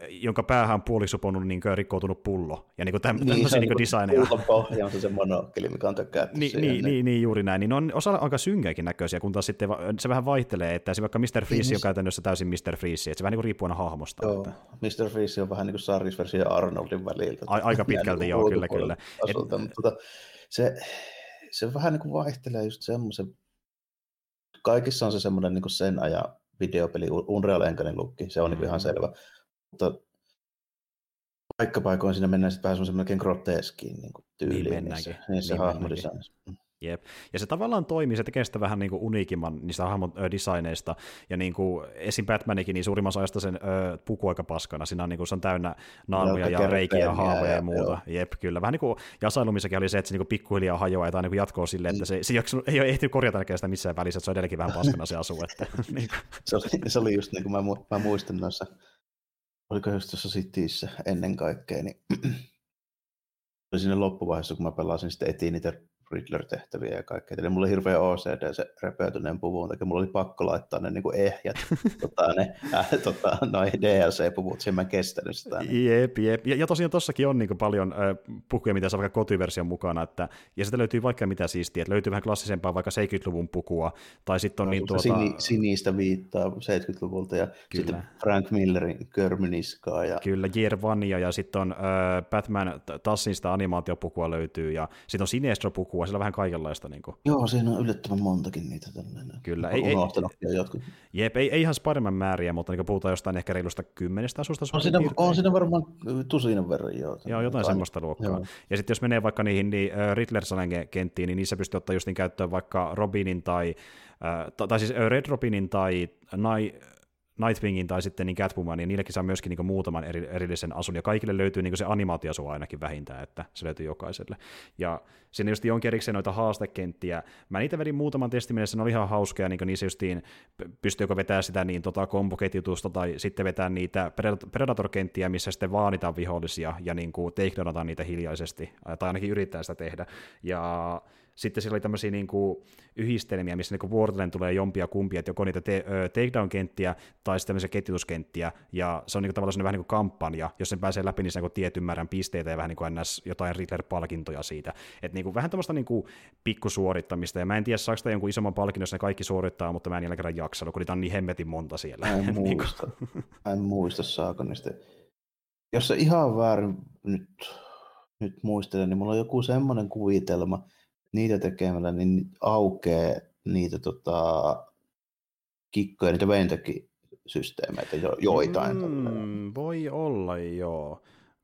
jonka päähän on puolisuponnut niin kuin, rikkoutunut pullo. Ja niin täm, niin, tämmöisiä niin designeja. pohja on se, monokkeli, mikä on tökkäytty niin, niin, niin, niin, juuri näin. Niin on osa aika synkeäkin näköisiä, kun taas sitten se vähän vaihtelee, että se vaikka Mr. Freeze niin, on käytännössä täysin Mr. Freeze, että se vähän niin kuin riippuu aina hahmosta. Joo, että... Mr. Freeze on vähän niin kuin Sarris-versio Arnoldin väliltä. A, aika pitkälti joo, kyllä, kyllä. Asulta, Et... mutta tota, se, se vähän niin kuin vaihtelee just semmoisen, kaikissa on se semmoinen niin kuin sen ajan videopeli, Unreal Engine lukki, se on mm-hmm. niin ihan selvä. Mutta paikkapaikoin siinä mennään sitten vähän semmoisen melkein groteskiin niin kuin tyyliin niin niissä, niissä niin hahmodesignissa. Jep. Ja se tavallaan toimii, se tekee sitä vähän niin kuin uniikimman niistä hahmon designeista, ja niin kuin esim. Batmanikin, niin suurimmassa ajasta sen ö, puku aika paskana, siinä on, niin kuin, se on täynnä naamuja ja reikiä ja haavoja ja, ja muuta. Joo. Jep, kyllä. Vähän niin kuin jasailumissakin oli se, että se niin kuin pikkuhiljaa hajoaa jotain niin jatkoa silleen, että se, se ei ole ehtinyt korjata näkään sitä missään välissä, että se on edelleenkin vähän paskana se asu. Että, [LAUGHS] niin kuin. se, oli, se oli just niin kuin mä, mä muistan noissa, oliko just tuossa Cityssä ennen kaikkea, niin [CLEARS THROAT] siinä loppuvaiheessa, kun mä pelasin sitten etiin niitä Riddler-tehtäviä ja kaikkea. Eli mulla oli hirveä OCD se repeytyneen puvun takia. Mulla oli pakko laittaa ne niin ehjät, [LAUGHS] tota, ne, äh, tota, noin DLC-puvut, sen mä kestänyt sitä. Niin. Jep, jep. Ja, ja tosiaan tossakin on niin paljon äh, pukuja, mitä saa vaikka kotiversion mukana. Että, ja sitten löytyy vaikka mitä siistiä. Että löytyy vähän klassisempaa vaikka 70-luvun pukua. Tai sitten on no, niin tuota... Sini, sinistä viittaa 70-luvulta ja Kyllä. sitten Frank Millerin Körmyniskaa. Ja... Kyllä, Onea ja sitten on äh, Batman Tassinista animaatiopukua löytyy ja sitten on Sinestro-pukua puhua, siellä on vähän kaikenlaista. Niin kuin. Joo, siinä on yllättävän montakin niitä tällainen. Kyllä. Ei, ei, jotkut. Jep, ei, ei ihan Spider-Man määriä, mutta niin puhutaan jostain ehkä reilusta kymmenestä asusta. On siinä, on siinä varmaan tusinan verran, joo. Joo, jotain semmoista luokkaa. Joo. Ja sitten jos menee vaikka niihin niin, uh, riddler kenttiin, niin niissä pystyy ottaa just niin käyttöön vaikka Robinin tai, uh, tai siis Red Robinin tai Nai, Nightwingin tai sitten niin Catwoman, niin niillekin saa myöskin niin muutaman eri, erillisen asun, ja kaikille löytyy niin se animaatioasu ainakin vähintään, että se löytyy jokaiselle. Ja sinne just jonkin erikseen noita haastekenttiä. Mä niitä vedin muutaman testin ne oli ihan hauskaa, niin niissä justiin pystyykö vetää sitä niin tota komboketjutusta, tai sitten vetää niitä Predator-kenttiä, missä sitten vaanitaan vihollisia, ja niin kuin niitä hiljaisesti, tai ainakin yrittää sitä tehdä. Ja sitten siellä oli tämmöisiä niin kuin yhdistelmiä, missä niin vuorotellen tulee jompia kumpia, että joko niitä te- takedown-kenttiä tai sitten tämmöisiä ketjutuskenttiä, ja se on niin kuin tavallaan vähän niin kuin kampanja, jos sen pääsee läpi, niin se niin tietyn määrän pisteitä ja vähän niin kuin ns. jotain Riddler-palkintoja siitä. Että niin kuin vähän tämmöistä niin kuin pikkusuorittamista, ja mä en tiedä, saako sitä jonkun isomman palkinnon, jos ne kaikki suorittaa, mutta mä en jälleen kerran jaksanut, kun niitä on niin hemmetin monta siellä. Mä en [LAUGHS] niin muista, mä en muista saako niistä. Jos se ihan väärin nyt, nyt muistelen, niin mulla on joku semmoinen kuvitelma, niitä tekemällä niin aukeaa niitä tota, kikkoja, niitä ventäkin-systeemeitä jo, joitain. Mm, voi olla joo.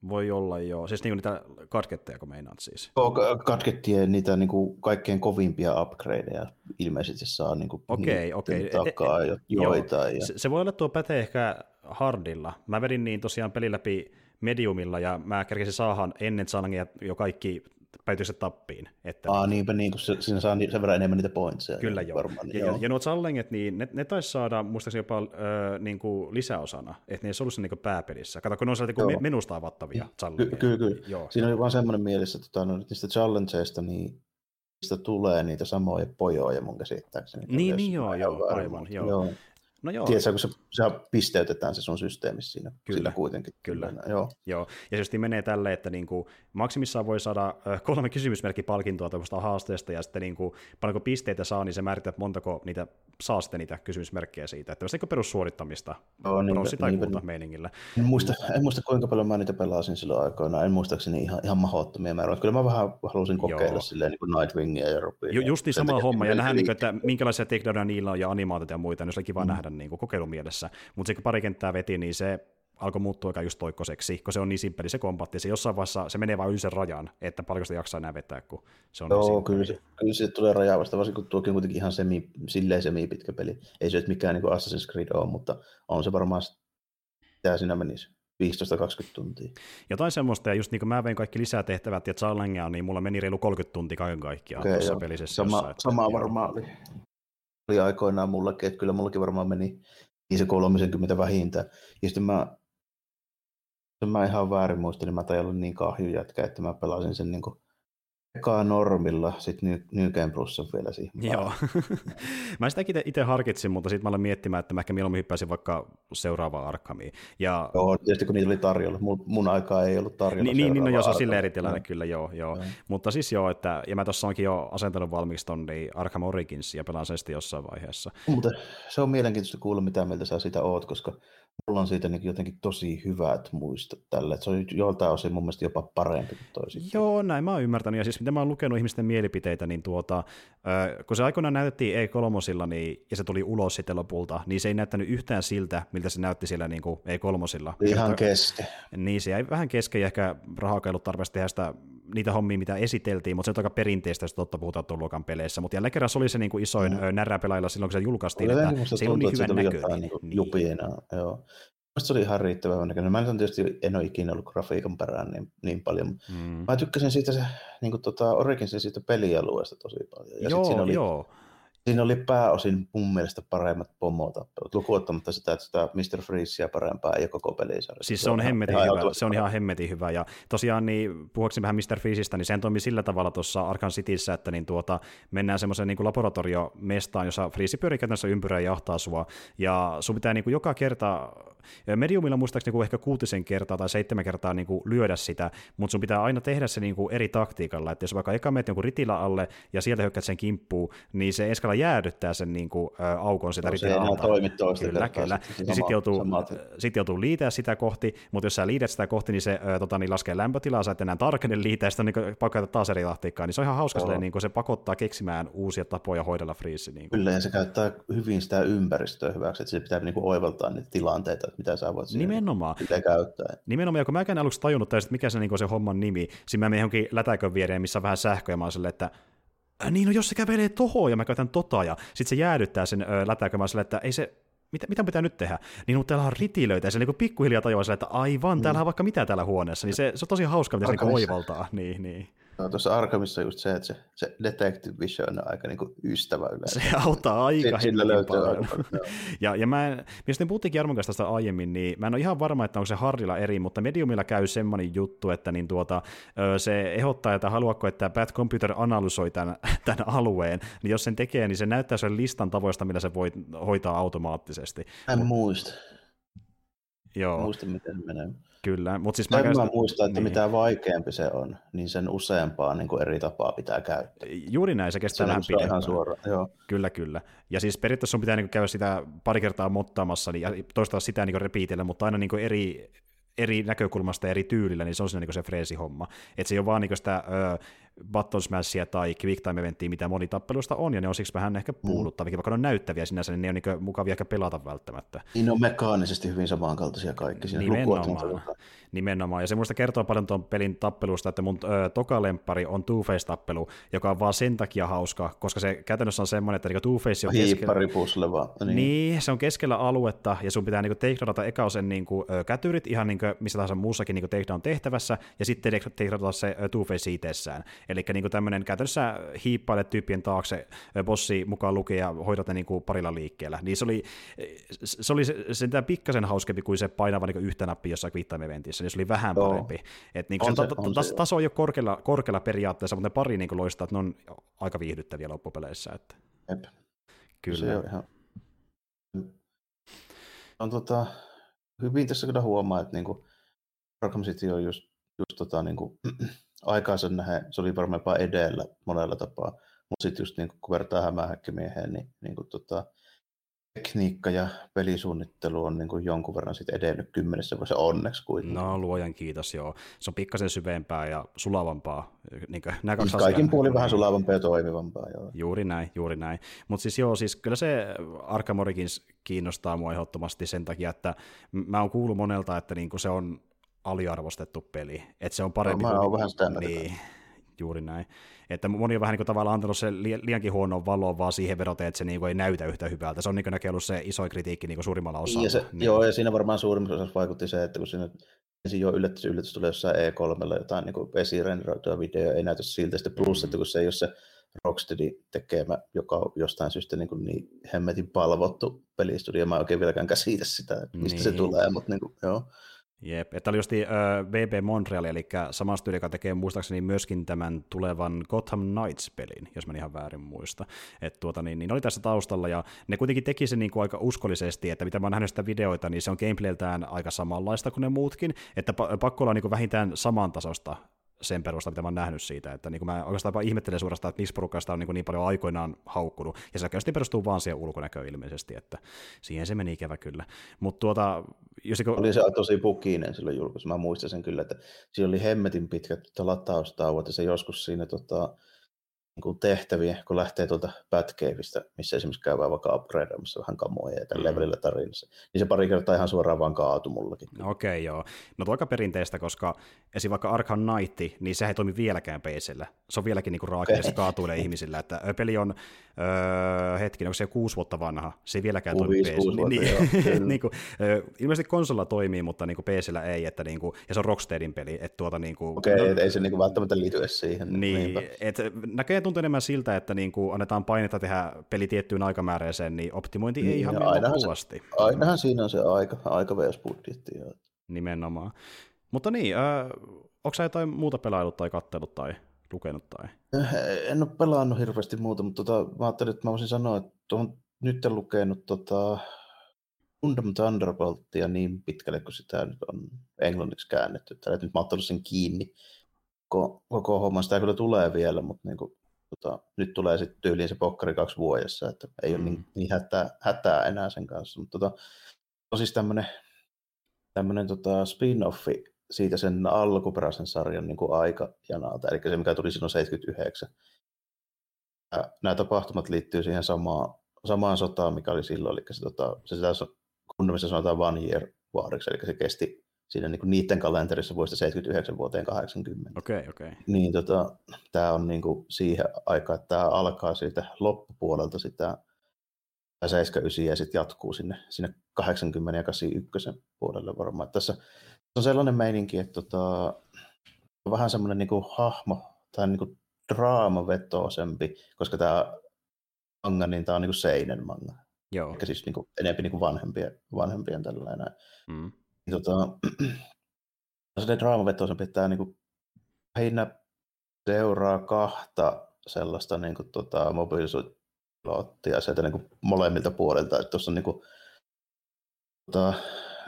Voi olla joo. Siis niin niitä katketteja, kun meinaat siis? Joo, katkettien niitä niin kuin kaikkein kovimpia upgradeja ilmeisesti saa niin kuin okei, okei. takaa e, e, joitain. Ja... Se, se, voi olla, tuo pätee ehkä hardilla. Mä vedin niin tosiaan peli läpi mediumilla ja mä kerkesin saahan ennen Zangia jo kaikki päityy tappiin. Että Aa, niinpä niin, kun se, siinä saa sen verran enemmän niitä pointseja. Kyllä joo. Varmaan, niin ja, joo. ja, ja nuo challenget, niin ne, ne taisi saada muistaakseni jopa ö, niin kuin lisäosana, että ne ei ollut se niin pääpelissä. Kato, kun ne on sieltä niin menusta avattavia challengeja. Kyllä, kyllä. Ky- joo. Siinä oli vaan semmoinen mielessä, että tota, no, niistä challengeista, niin niistä tulee niitä samoja pojoja mun käsittääkseni. Niin, niin joo, joo, aivan, joo. joo. No joo. Tiedätkö, kun se se pisteytetään se sun systeemi siinä, kyllä. sillä kuitenkin. Kyllä. Joo. Joo. Ja se menee tälle, että niin kuin, maksimissaan voi saada kolme kysymysmerkkipalkintoa tuosta haasteesta, ja sitten niin kuin, paljonko pisteitä saa, niin se määrittää, että montako niitä saa sitten niitä kysymysmerkkejä siitä. Että niin perussuorittamista Joo, niin, bronsi tai kulta meiningillä. En muista, en muista, kuinka paljon mä niitä pelasin silloin aikoina. En muistaakseni ihan, ihan mahdottomia määrä. Kyllä mä vähän halusin kokeilla Joo. silleen niin kuin Nightwingia ja Rubinia. Ju, justi sama homma, ja nähdä, niin, että minkälaisia takedownia niillä on ja animaatiot ja muita, niin se oli kiva mm. nähdä niin kuin kokeilumielessä. Mutta se kun pari kenttää veti, niin se alkoi muuttua aika just toikkoseksi, kun se on niin simppeli se kompatti, se jossain vaiheessa se menee vain yli sen rajan, että paljonko sitä jaksaa enää vetää, kun se on Joo, niin kyllä se, kyllä se tulee rajaavasta, varsinkin kun tuokin on kuitenkin ihan semi, silleen semi pitkä peli. Ei se nyt mikään niin kuin Assassin's Creed ole, mutta on se varmaan, mitä siinä menisi. 15-20 tuntia. Jotain semmoista, ja just niin kuin mä vein kaikki lisätehtävät ja challengeja, niin mulla meni reilu 30 tuntia kaiken kaikkiaan okay, tuossa pelissä. Sama, jossain, sama varmaan oli, oli aikoinaan mullakin, että kyllä mullakin varmaan meni se 30 vähintään. Ja sitten mä, jos mä ihan väärin muistin, niin mä olla niin kahjujätkä, että mä pelasin sen niin kuin ekaa normilla, sitten New, New Game Plus vielä siihen. Joo. [LAUGHS] mä sitä itse harkitsin, mutta sitten mä aloin miettimään, että mä ehkä mieluummin hyppäisin vaikka seuraavaan Arkhamiin. Ja... Joo, tietysti kun niitä oli tarjolla. Mun, mun aikaa ei ollut tarjolla Niin, niin no joo, se on silleen eri tilanne, kyllä, joo, joo. joo. Mutta siis joo, että, ja mä tuossa onkin jo asentanut valmiiksi ton niin Arkham Origins ja pelaan sen sitten jossain vaiheessa. Mutta se on mielenkiintoista kuulla, mitä mieltä sä sitä oot, koska mulla on siitä niin jotenkin tosi hyvät muistot tälle. Se on joltain osin mun mielestä jopa parempi kuin toisin. Joo, näin mä oon ymmärtänyt. Ja siis mitä mä oon lukenut ihmisten mielipiteitä, niin tuota, kun se aikoinaan näytettiin E3, niin, ja se tuli ulos sitten lopulta, niin se ei näyttänyt yhtään siltä, miltä se näytti siellä niin kuin E3. Ihan kesken. Niin, se jäi vähän kesken ja ehkä rahakailut tarvitsisi tehdä sitä, niitä hommia, mitä esiteltiin, mutta se on aika perinteistä, jos totta puhutaan tuon luokan peleissä. Mutta jälleen kerran se oli se niin kuin isoin mm. näräpelailla silloin, kun se julkaistiin, että se ei ollut niin hyvän näköinen. Niin, niin. Jupina, joo. Se oli ihan riittävän näköinen. Mä en tietysti en ole ikinä ollut grafiikan perään niin, niin paljon. Mm. Mä tykkäsin siitä se, niin kuin tota, Originsin siitä pelialueesta tosi paljon. Ja joo, siinä oli, joo. Siinä oli pääosin mun mielestä paremmat pomotappelut, lukuottamatta sitä, että sitä Mr. Freezea parempaa ei ole koko pelisarja. Siis se on, hemmetin hyvä, se on ihan hemmetin hyvä, ja tosiaan niin, puhuakseni vähän Mr. Freezeistä, niin sehän toimii sillä tavalla tuossa Arkham Cityssä, että niin tuota, mennään semmoiseen niin laboratoriomestaan, jossa Freeze pyörii käytännössä ympyrää ja jahtaa sua, ja sun pitää niin kuin joka kerta Mediumilla muistaakseni niin ehkä kuutisen kertaa tai seitsemän kertaa niin kuin lyödä sitä, mutta sun pitää aina tehdä se niin kuin eri taktiikalla, että jos vaikka eka menet jonkun ritillä alle ja sieltä hyökkäät sen kimppuun, niin se eskala jäädyttää sen niin kuin, ä, aukon sitä no, ritillä alta. Kyllä, kyllä. Sitten joutuu, sit joutuu liitää sitä kohti, mutta jos sä liität sitä kohti, niin se ä, tota, niin laskee lämpötilaa, sä et enää tarkenen liitää, ja sitten niin pakata taas eri taktiikkaa, niin se on ihan hauska, silleen, niin kuin se pakottaa keksimään uusia tapoja hoidella friisi. Niin Kyllä, ja se käyttää hyvin sitä ympäristöä hyväksi, että se pitää niin kuin oivaltaa niitä tilanteita, että mitä sä voit Nimenomaan. käyttää. Nimenomaan, kun mä en aluksi tajunnut tästä, mikä se, niin se homman nimi, siinä mä menen johonkin lätäkön viereen, missä on vähän sähköä, ja mä sille, että äh, niin no jos se kävelee tohon ja mä käytän tota, ja sitten se jäädyttää sen ö, lätäkön, mä sille, että ei se, mitä, mitä pitää nyt tehdä? Niin mutta täällä on ritilöitä, ja se niin pikkuhiljaa tajuaa sille, että aivan, mm. täällä on vaikka mitä täällä huoneessa, niin se, se on tosi hauska, miten se niin oivaltaa. Niin, niin. No, tuossa Arkhamissa just se, että se, se Detective Vision on aika niin kuin ystävä yleensä. Se auttaa aika Sillä löytyy paljon. [LAUGHS] ja, ja mä en, mistä puhuttiin Jarmon kanssa tästä aiemmin, niin mä en ole ihan varma, että onko se Hardilla eri, mutta Mediumilla käy semmoinen juttu, että niin tuota, se ehdottaa, että haluatko, että Bad Computer analysoi tämän, [LAUGHS] tämän alueen, niin jos sen tekee, niin se näyttää sen listan tavoista, millä se voi hoitaa automaattisesti. En muista. Joo. Muista, miten menee. Kyllä, mutta siis mä, käyn... mä muistan, että niin. mitä vaikeampi se on, niin sen useampaa niin kuin eri tapaa pitää käyttää. Juuri näin, se kestää vähän pidempään. Ihan suoraan, joo. Kyllä, kyllä. Ja siis periaatteessa sun pitää niin käydä sitä pari kertaa mottaamassa niin, ja toistaa sitä niin repiitellä, mutta aina niin eri eri näkökulmasta ja eri tyylillä, niin se on siinä niin se freesi homma. Että se ei ole vaan niin sitä ö, button smashia tai quick time eventtiä, mitä moni tappelusta on, ja ne on siksi vähän ehkä puuduttavia, mm. vaikka ne on näyttäviä sinänsä, niin ne on niin mukavia ehkä pelata välttämättä. Niin ne on mekaanisesti hyvin samankaltaisia kaikki. Siinä Nimenomaan. Nimenomaan, ja se muista kertoo paljon tuon pelin tappelusta, että mun ö, toka lemppari on Two-Face-tappelu, joka on vaan sen takia hauska, koska se käytännössä on semmoinen, että niin Two-Face on keskellä... vaan. Niin. niin. se on keskellä aluetta, ja sun pitää niin takedownata eka sen niin kuin, ö, kätyrit, ihan niin kuin missä tahansa muussakin niin takedown-tehtävässä, ja sitten takedownata se Two-Face itsessään. Eli niin tämmöinen käytännössä hiippaile tyyppien taakse bossi mukaan lukee ja hoidat ne niin kuin parilla liikkeellä. Niin se oli, se oli sentään pikkasen hauskempi kuin se painava niin yhtä nappia jossain Quittime eventissä, niin se oli vähän Joo. parempi. Et niin on se, se, on se, taso ei ole korkealla, korkealla periaatteessa, mutta ne pari niin loistaa, että ne on aika viihdyttäviä loppupeleissä. Että. Jep. Kyllä. Se on ihan on tota, hyvin tässä kyllä huomaa, että niinku Arkham City on just, just tota, niinku, aikaansa nähdä, se oli varmaan jopa edellä monella tapaa, mutta sitten just niinku, kun vertaa hämähäkkimieheen, niin niinku, tota, tekniikka ja pelisuunnittelu on niin kuin jonkun verran sitten edennyt kymmenessä vuodessa onneksi kuitenkin. No luojan kiitos, joo. Se on pikkasen syvempää ja sulavampaa. Niin kuin, nämä kaksi Kaikin asiaa, puolin vähän sulavampaa ja toimivampaa, joo. Juuri näin, juuri näin. Mutta siis joo, siis kyllä se Arkham Origins kiinnostaa mua ehdottomasti sen takia, että mä oon kuullut monelta, että niin kuin se on aliarvostettu peli. Että se on parempi no, mä oon vähän sitä niin, juuri näin. Että moni on vähän niin kuin tavallaan antanut sen liiankin huonoa valoa vaan siihen vedoten, että se niin kuin ei näytä yhtä hyvältä. Se on niin kuin ollut se iso kritiikki niin kuin suurimmalla osalla. Ja se, niin. Joo, ja siinä varmaan suurimmassa osassa vaikutti se, että kun siinä ensin jo yllätys, yllätys tulee jossain E3 jotain niin esirenderoitua video, ei näytä siltä, sitten plus, mm. että kun se ei ole se Rocksteady tekemä, joka on jostain syystä niin, kuin niin hemmetin palvottu pelistudio, mä en oikein vieläkään käsitä sitä, mistä niin. se tulee, mutta niin kuin, joo. Jep, että oli just VB Montreal, eli sama studio, joka tekee muistaakseni myöskin tämän tulevan Gotham Knights-pelin, jos mä ihan väärin muista. Et tuota, niin, niin oli tässä taustalla, ja ne kuitenkin teki sen niin kuin aika uskollisesti, että mitä mä oon nähnyt sitä videoita, niin se on gameplayltään aika samanlaista kuin ne muutkin, että pakko olla niin kuin vähintään samantasosta sen perusta, mitä mä oon nähnyt siitä, että niin kuin mä oikeastaan ihmettelen suorastaan, että miksi porukasta on niin, niin paljon aikoinaan haukkunut, ja se oikeasti perustuu vaan siihen ulkonäköön ilmeisesti, että siihen se meni ikävä kyllä. Mutta tuota, jos kun... Oli se tosi pukinen silloin julkaisu, mä muistan sen kyllä, että siinä oli hemmetin pitkät lataustauot, ja se joskus siinä tota, niin tehtäviä, kun lähtee tuolta Batcaveista, missä esimerkiksi käy vaikka upgradeamassa vähän kamoja ja tällä mm. levelillä tarinassa, niin se pari kertaa ihan suoraan vaan kaatu mullakin. Okei, okay, joo. No tuo aika perinteistä, koska esim. vaikka Arkham Knight, niin se ei toimi vieläkään PCllä. Se on vieläkin niin raaka okay. kaatuille ihmisillä, että peli on, öö, hetki, onko se kuusi vuotta vanha, se ei vieläkään toimi PCllä. Niin, niin, niin kuin, ilmeisesti konsolla toimii, mutta niin kuin PCllä ei, että niin kuin, ja se on Rocksteadin peli. Että tuota, niin kuin, Okei, okay, no, ei se niin kuin välttämättä liity siihen. Niin, että näkee tuntuu enemmän siltä, että niin kuin annetaan painetta tehdä peli tiettyyn aikamääräiseen, niin optimointi niin, ei ihan mene Se, ainahan siinä on se aika, aika budjetti. Nimenomaan. Mutta niin, äh, onko sä jotain muuta pelailut tai kattelut tai lukenut? Tai? En ole pelannut hirveästi muuta, mutta tota, mä ajattelin, että mä voisin sanoa, että tuohon nyt en lukenut tota, Gundam Thunderboltia niin pitkälle, kun sitä nyt on englanniksi käännetty. Tällä nyt mä oon sen kiinni koko, koko homma. Sitä kyllä tulee vielä, mutta niin kuin, tota, nyt tulee sitten tyyliin se pokkari kaksi vuodessa, että ei mm. ole niin, niin hätää, hätää, enää sen kanssa. Mutta tota, on siis tämmöinen tämmönen, tota, spin-offi siitä sen alkuperäisen sarjan niin kuin aikajanalta, eli se mikä tuli silloin 79. Ja nämä tapahtumat liittyy siihen samaan, samaan sotaan, mikä oli silloin, eli se, tota, se sitä Gundamissa sanotaan one year wariksi, eli se kesti siinä niin kuin niiden kalenterissa vuodesta 79 vuoteen 80. Okei, okay, okei. Okay. Niin tota, tämä on niin kuin siihen aikaan, että tämä alkaa siitä loppupuolelta sitä 79 ja sitten jatkuu sinne, sinne 80 ja 81 puolelle varmaan. Että tässä on sellainen meininki, että tota, on vähän semmoinen niin kuin hahmo tai niin kuin draamavetoisempi, koska tämä manga, niin tämä on niin kuin seinen manga. Joo. Eli siis niin kuin, enemmän niin kuin vanhempien, vanhempien tällainen. Mm tota, [CLEARS THROAT] se draamavetoisempi, että tämä niin lähinnä seuraa kahta sellaista niin kuin, tota, mobiilisuuspilottia sieltä niin kuin molemmilta puolilta. Että tuossa on niin kuin, tota,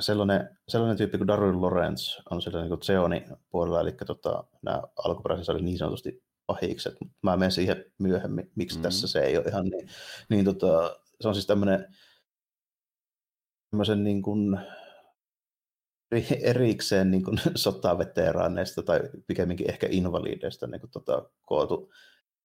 sellainen, sellainen tyyppi kuin Daryl Lorenz on siellä niin Zeoni puolella, eli tota, nämä alkuperäisessä oli niin sanotusti pahikset, mutta mä menen siihen myöhemmin, miksi mm-hmm. tässä se ei ole ihan niin. niin tota, se on siis tämmöinen tämmöisen niin kuin, [LAUGHS] erikseen niin kuin [LAUGHS] sotaveteraaneista tai pikemminkin ehkä invalideista niin kuin, tota, kootu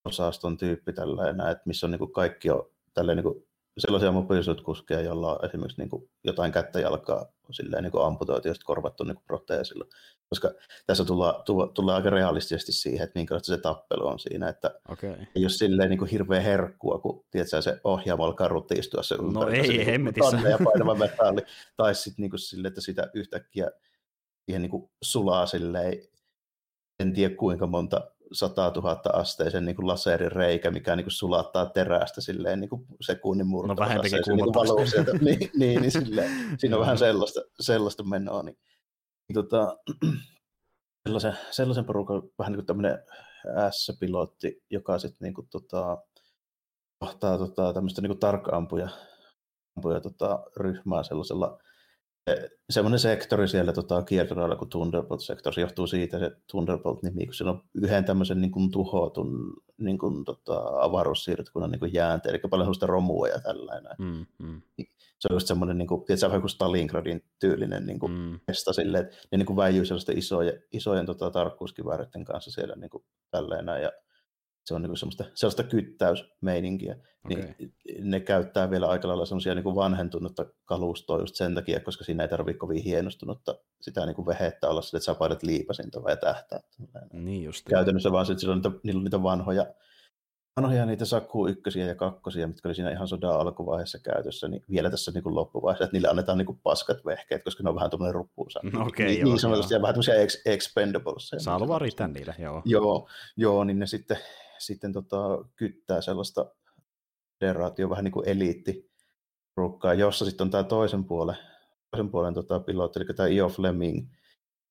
osaston tyyppi tällainen, että missä on niin kuin kaikki on tälleen, niin kuin, sellaisia mobiilisuuskuskeja, joilla on esimerkiksi niin kuin, jotain kättä jalkaa silleen, niin amputoitu ja korvattu niin kuin proteesilla koska tässä tullaan, tullaan aika realistisesti siihen, että minkälaista se tappelu on siinä, että okay. ei ole silleen niin kuin hirveä herkkua, kun tiedätkö, se ohjaamo alkaa rutistua se no ei, se, hemmetissä. ja painava metalli, tai sitten niin silleen, että sitä yhtäkkiä siihen niin kuin sulaa silleen, en tiedä kuinka monta 100 000 asteisen niin kuin laserin reikä, mikä niin kuin sulattaa terästä silleen niin kuin sekunnin murto. No vähempikin kuin niin, [LAUGHS] niin, niin, niin silleen, siinä on vähän sellaista, sellaista menoa. Niin niin tota, [CLEARS THROAT] sellaisen, sellaisen porukan vähän niin kuin tämmöinen S-pilotti, joka sitten niin kuin, tota, kohtaa tota, tämmöistä niin tarkka-ampuja ampuja, tota, ryhmää sellaisella semmoinen sektori siellä tota, kiertoralla kuin Thunderbolt-sektori, se johtuu siitä se Thunderbolt-nimi, kun siellä on yhden tämmöisen niin kuin, tuhotun niin kuin, tota, avaruussiirtokunnan niin jäänteen, eli paljon sellaista romua ja tällainen. Mm, mm. Se on just semmoinen, niin kuin, tiedätkö, vähän kuin Stalingradin tyylinen niin kuin, mm. mesta silleen, että ne niin väijyy sellaisten isojen, isojen tota, tarkkuuskivääreiden kanssa siellä niin kuin, tälleen, ja se on niin semmoista, sellaista kyttäysmeininkiä, okay. niin ne käyttää vielä aika lailla semmoisia niin vanhentunutta kalustoa just sen takia, koska siinä ei tarvitse kovin hienostunutta sitä niin kuin vehettä olla sille, että sä paidat liipasinta vai tähtää. Niin just. Käytännössä vaan on niitä, niillä on niitä vanhoja, vanhoja niitä sakkuu ykkösiä ja kakkosia, mitkä oli siinä ihan sodan alkuvaiheessa käytössä, niin vielä tässä niin kuin loppuvaiheessa, että niille annetaan niin kuin paskat vehkeet, koska ne on vähän tuommoinen ruppuunsa. No, okay, niin, joo, niin sanotusti, ja vähän tämmöisiä ex- expendables. Saa riittää niille, joo. Joo, joo, niin ne sitten sitten tota, kyttää sellaista federaatio vähän niin kuin eliittirukkaa, jossa sitten on tämä toisen puolen, toisen puolen tota, pilotti, eli tämä Io Fleming,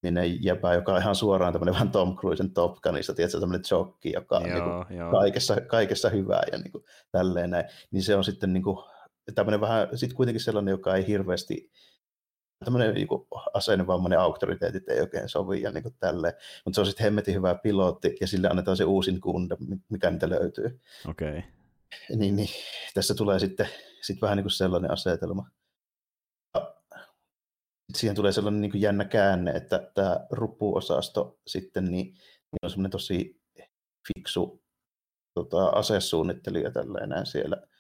niin jäpä, joka on ihan suoraan tämmöinen vähän Tom Cruisen Top Gunista, tiedätkö, tämmöinen jokki, joka on joo, niin kuin, kaikessa, kaikessa hyvää ja niin kuin, tälleen näin. Niin se on sitten niin kuin, tämmöinen vähän, sitten kuitenkin sellainen, joka ei hirveästi tämmöinen niin asennevammainen auktoriteetit ei oikein sovi ja niin kuin tälleen. Mutta se on sitten hemmetin hyvä pilotti ja sille annetaan se uusin kunde, mikä niitä löytyy. Okei. Okay. Niin, niin, tässä tulee sitten sit vähän niin kuin sellainen asetelma. Siihen tulee sellainen niin kuin jännä käänne, että tämä ruppuosasto sitten niin, niin on semmoinen tosi fiksu tota, asesuunnittelija tällainen siellä –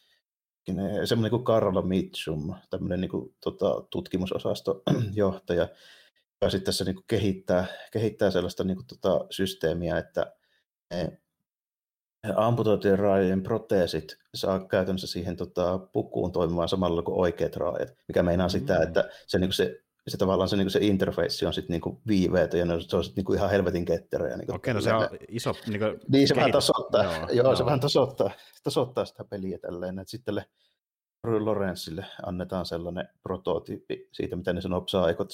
semmoinen kuin Karola Mitchum, tämmöinen niin kuin, tota, tutkimusosastojohtaja, [CLEARS THROAT] joka sitten tässä niin kuin kehittää, kehittää sellaista niin kuin, tota, systeemiä, että amputoitujen raajojen proteesit saa käytännössä siihen tota, pukuun toimimaan samalla kuin oikeat raajat, mikä meinaa mm-hmm. sitä, mm. että se, niin kuin se se tavallaan se, niin se interface on sitten niinku viiveetö ja se on sitten niinku ihan helvetin ketterä. Niinku Okei, no se on iso niinku Niin, se vähän tasoittaa, joo, joo, joo, se vähän tasoittaa, tasoittaa sitä peliä tälleen, että sitten Lorenzille annetaan sellainen prototyyppi siitä, miten ne sanoo psykot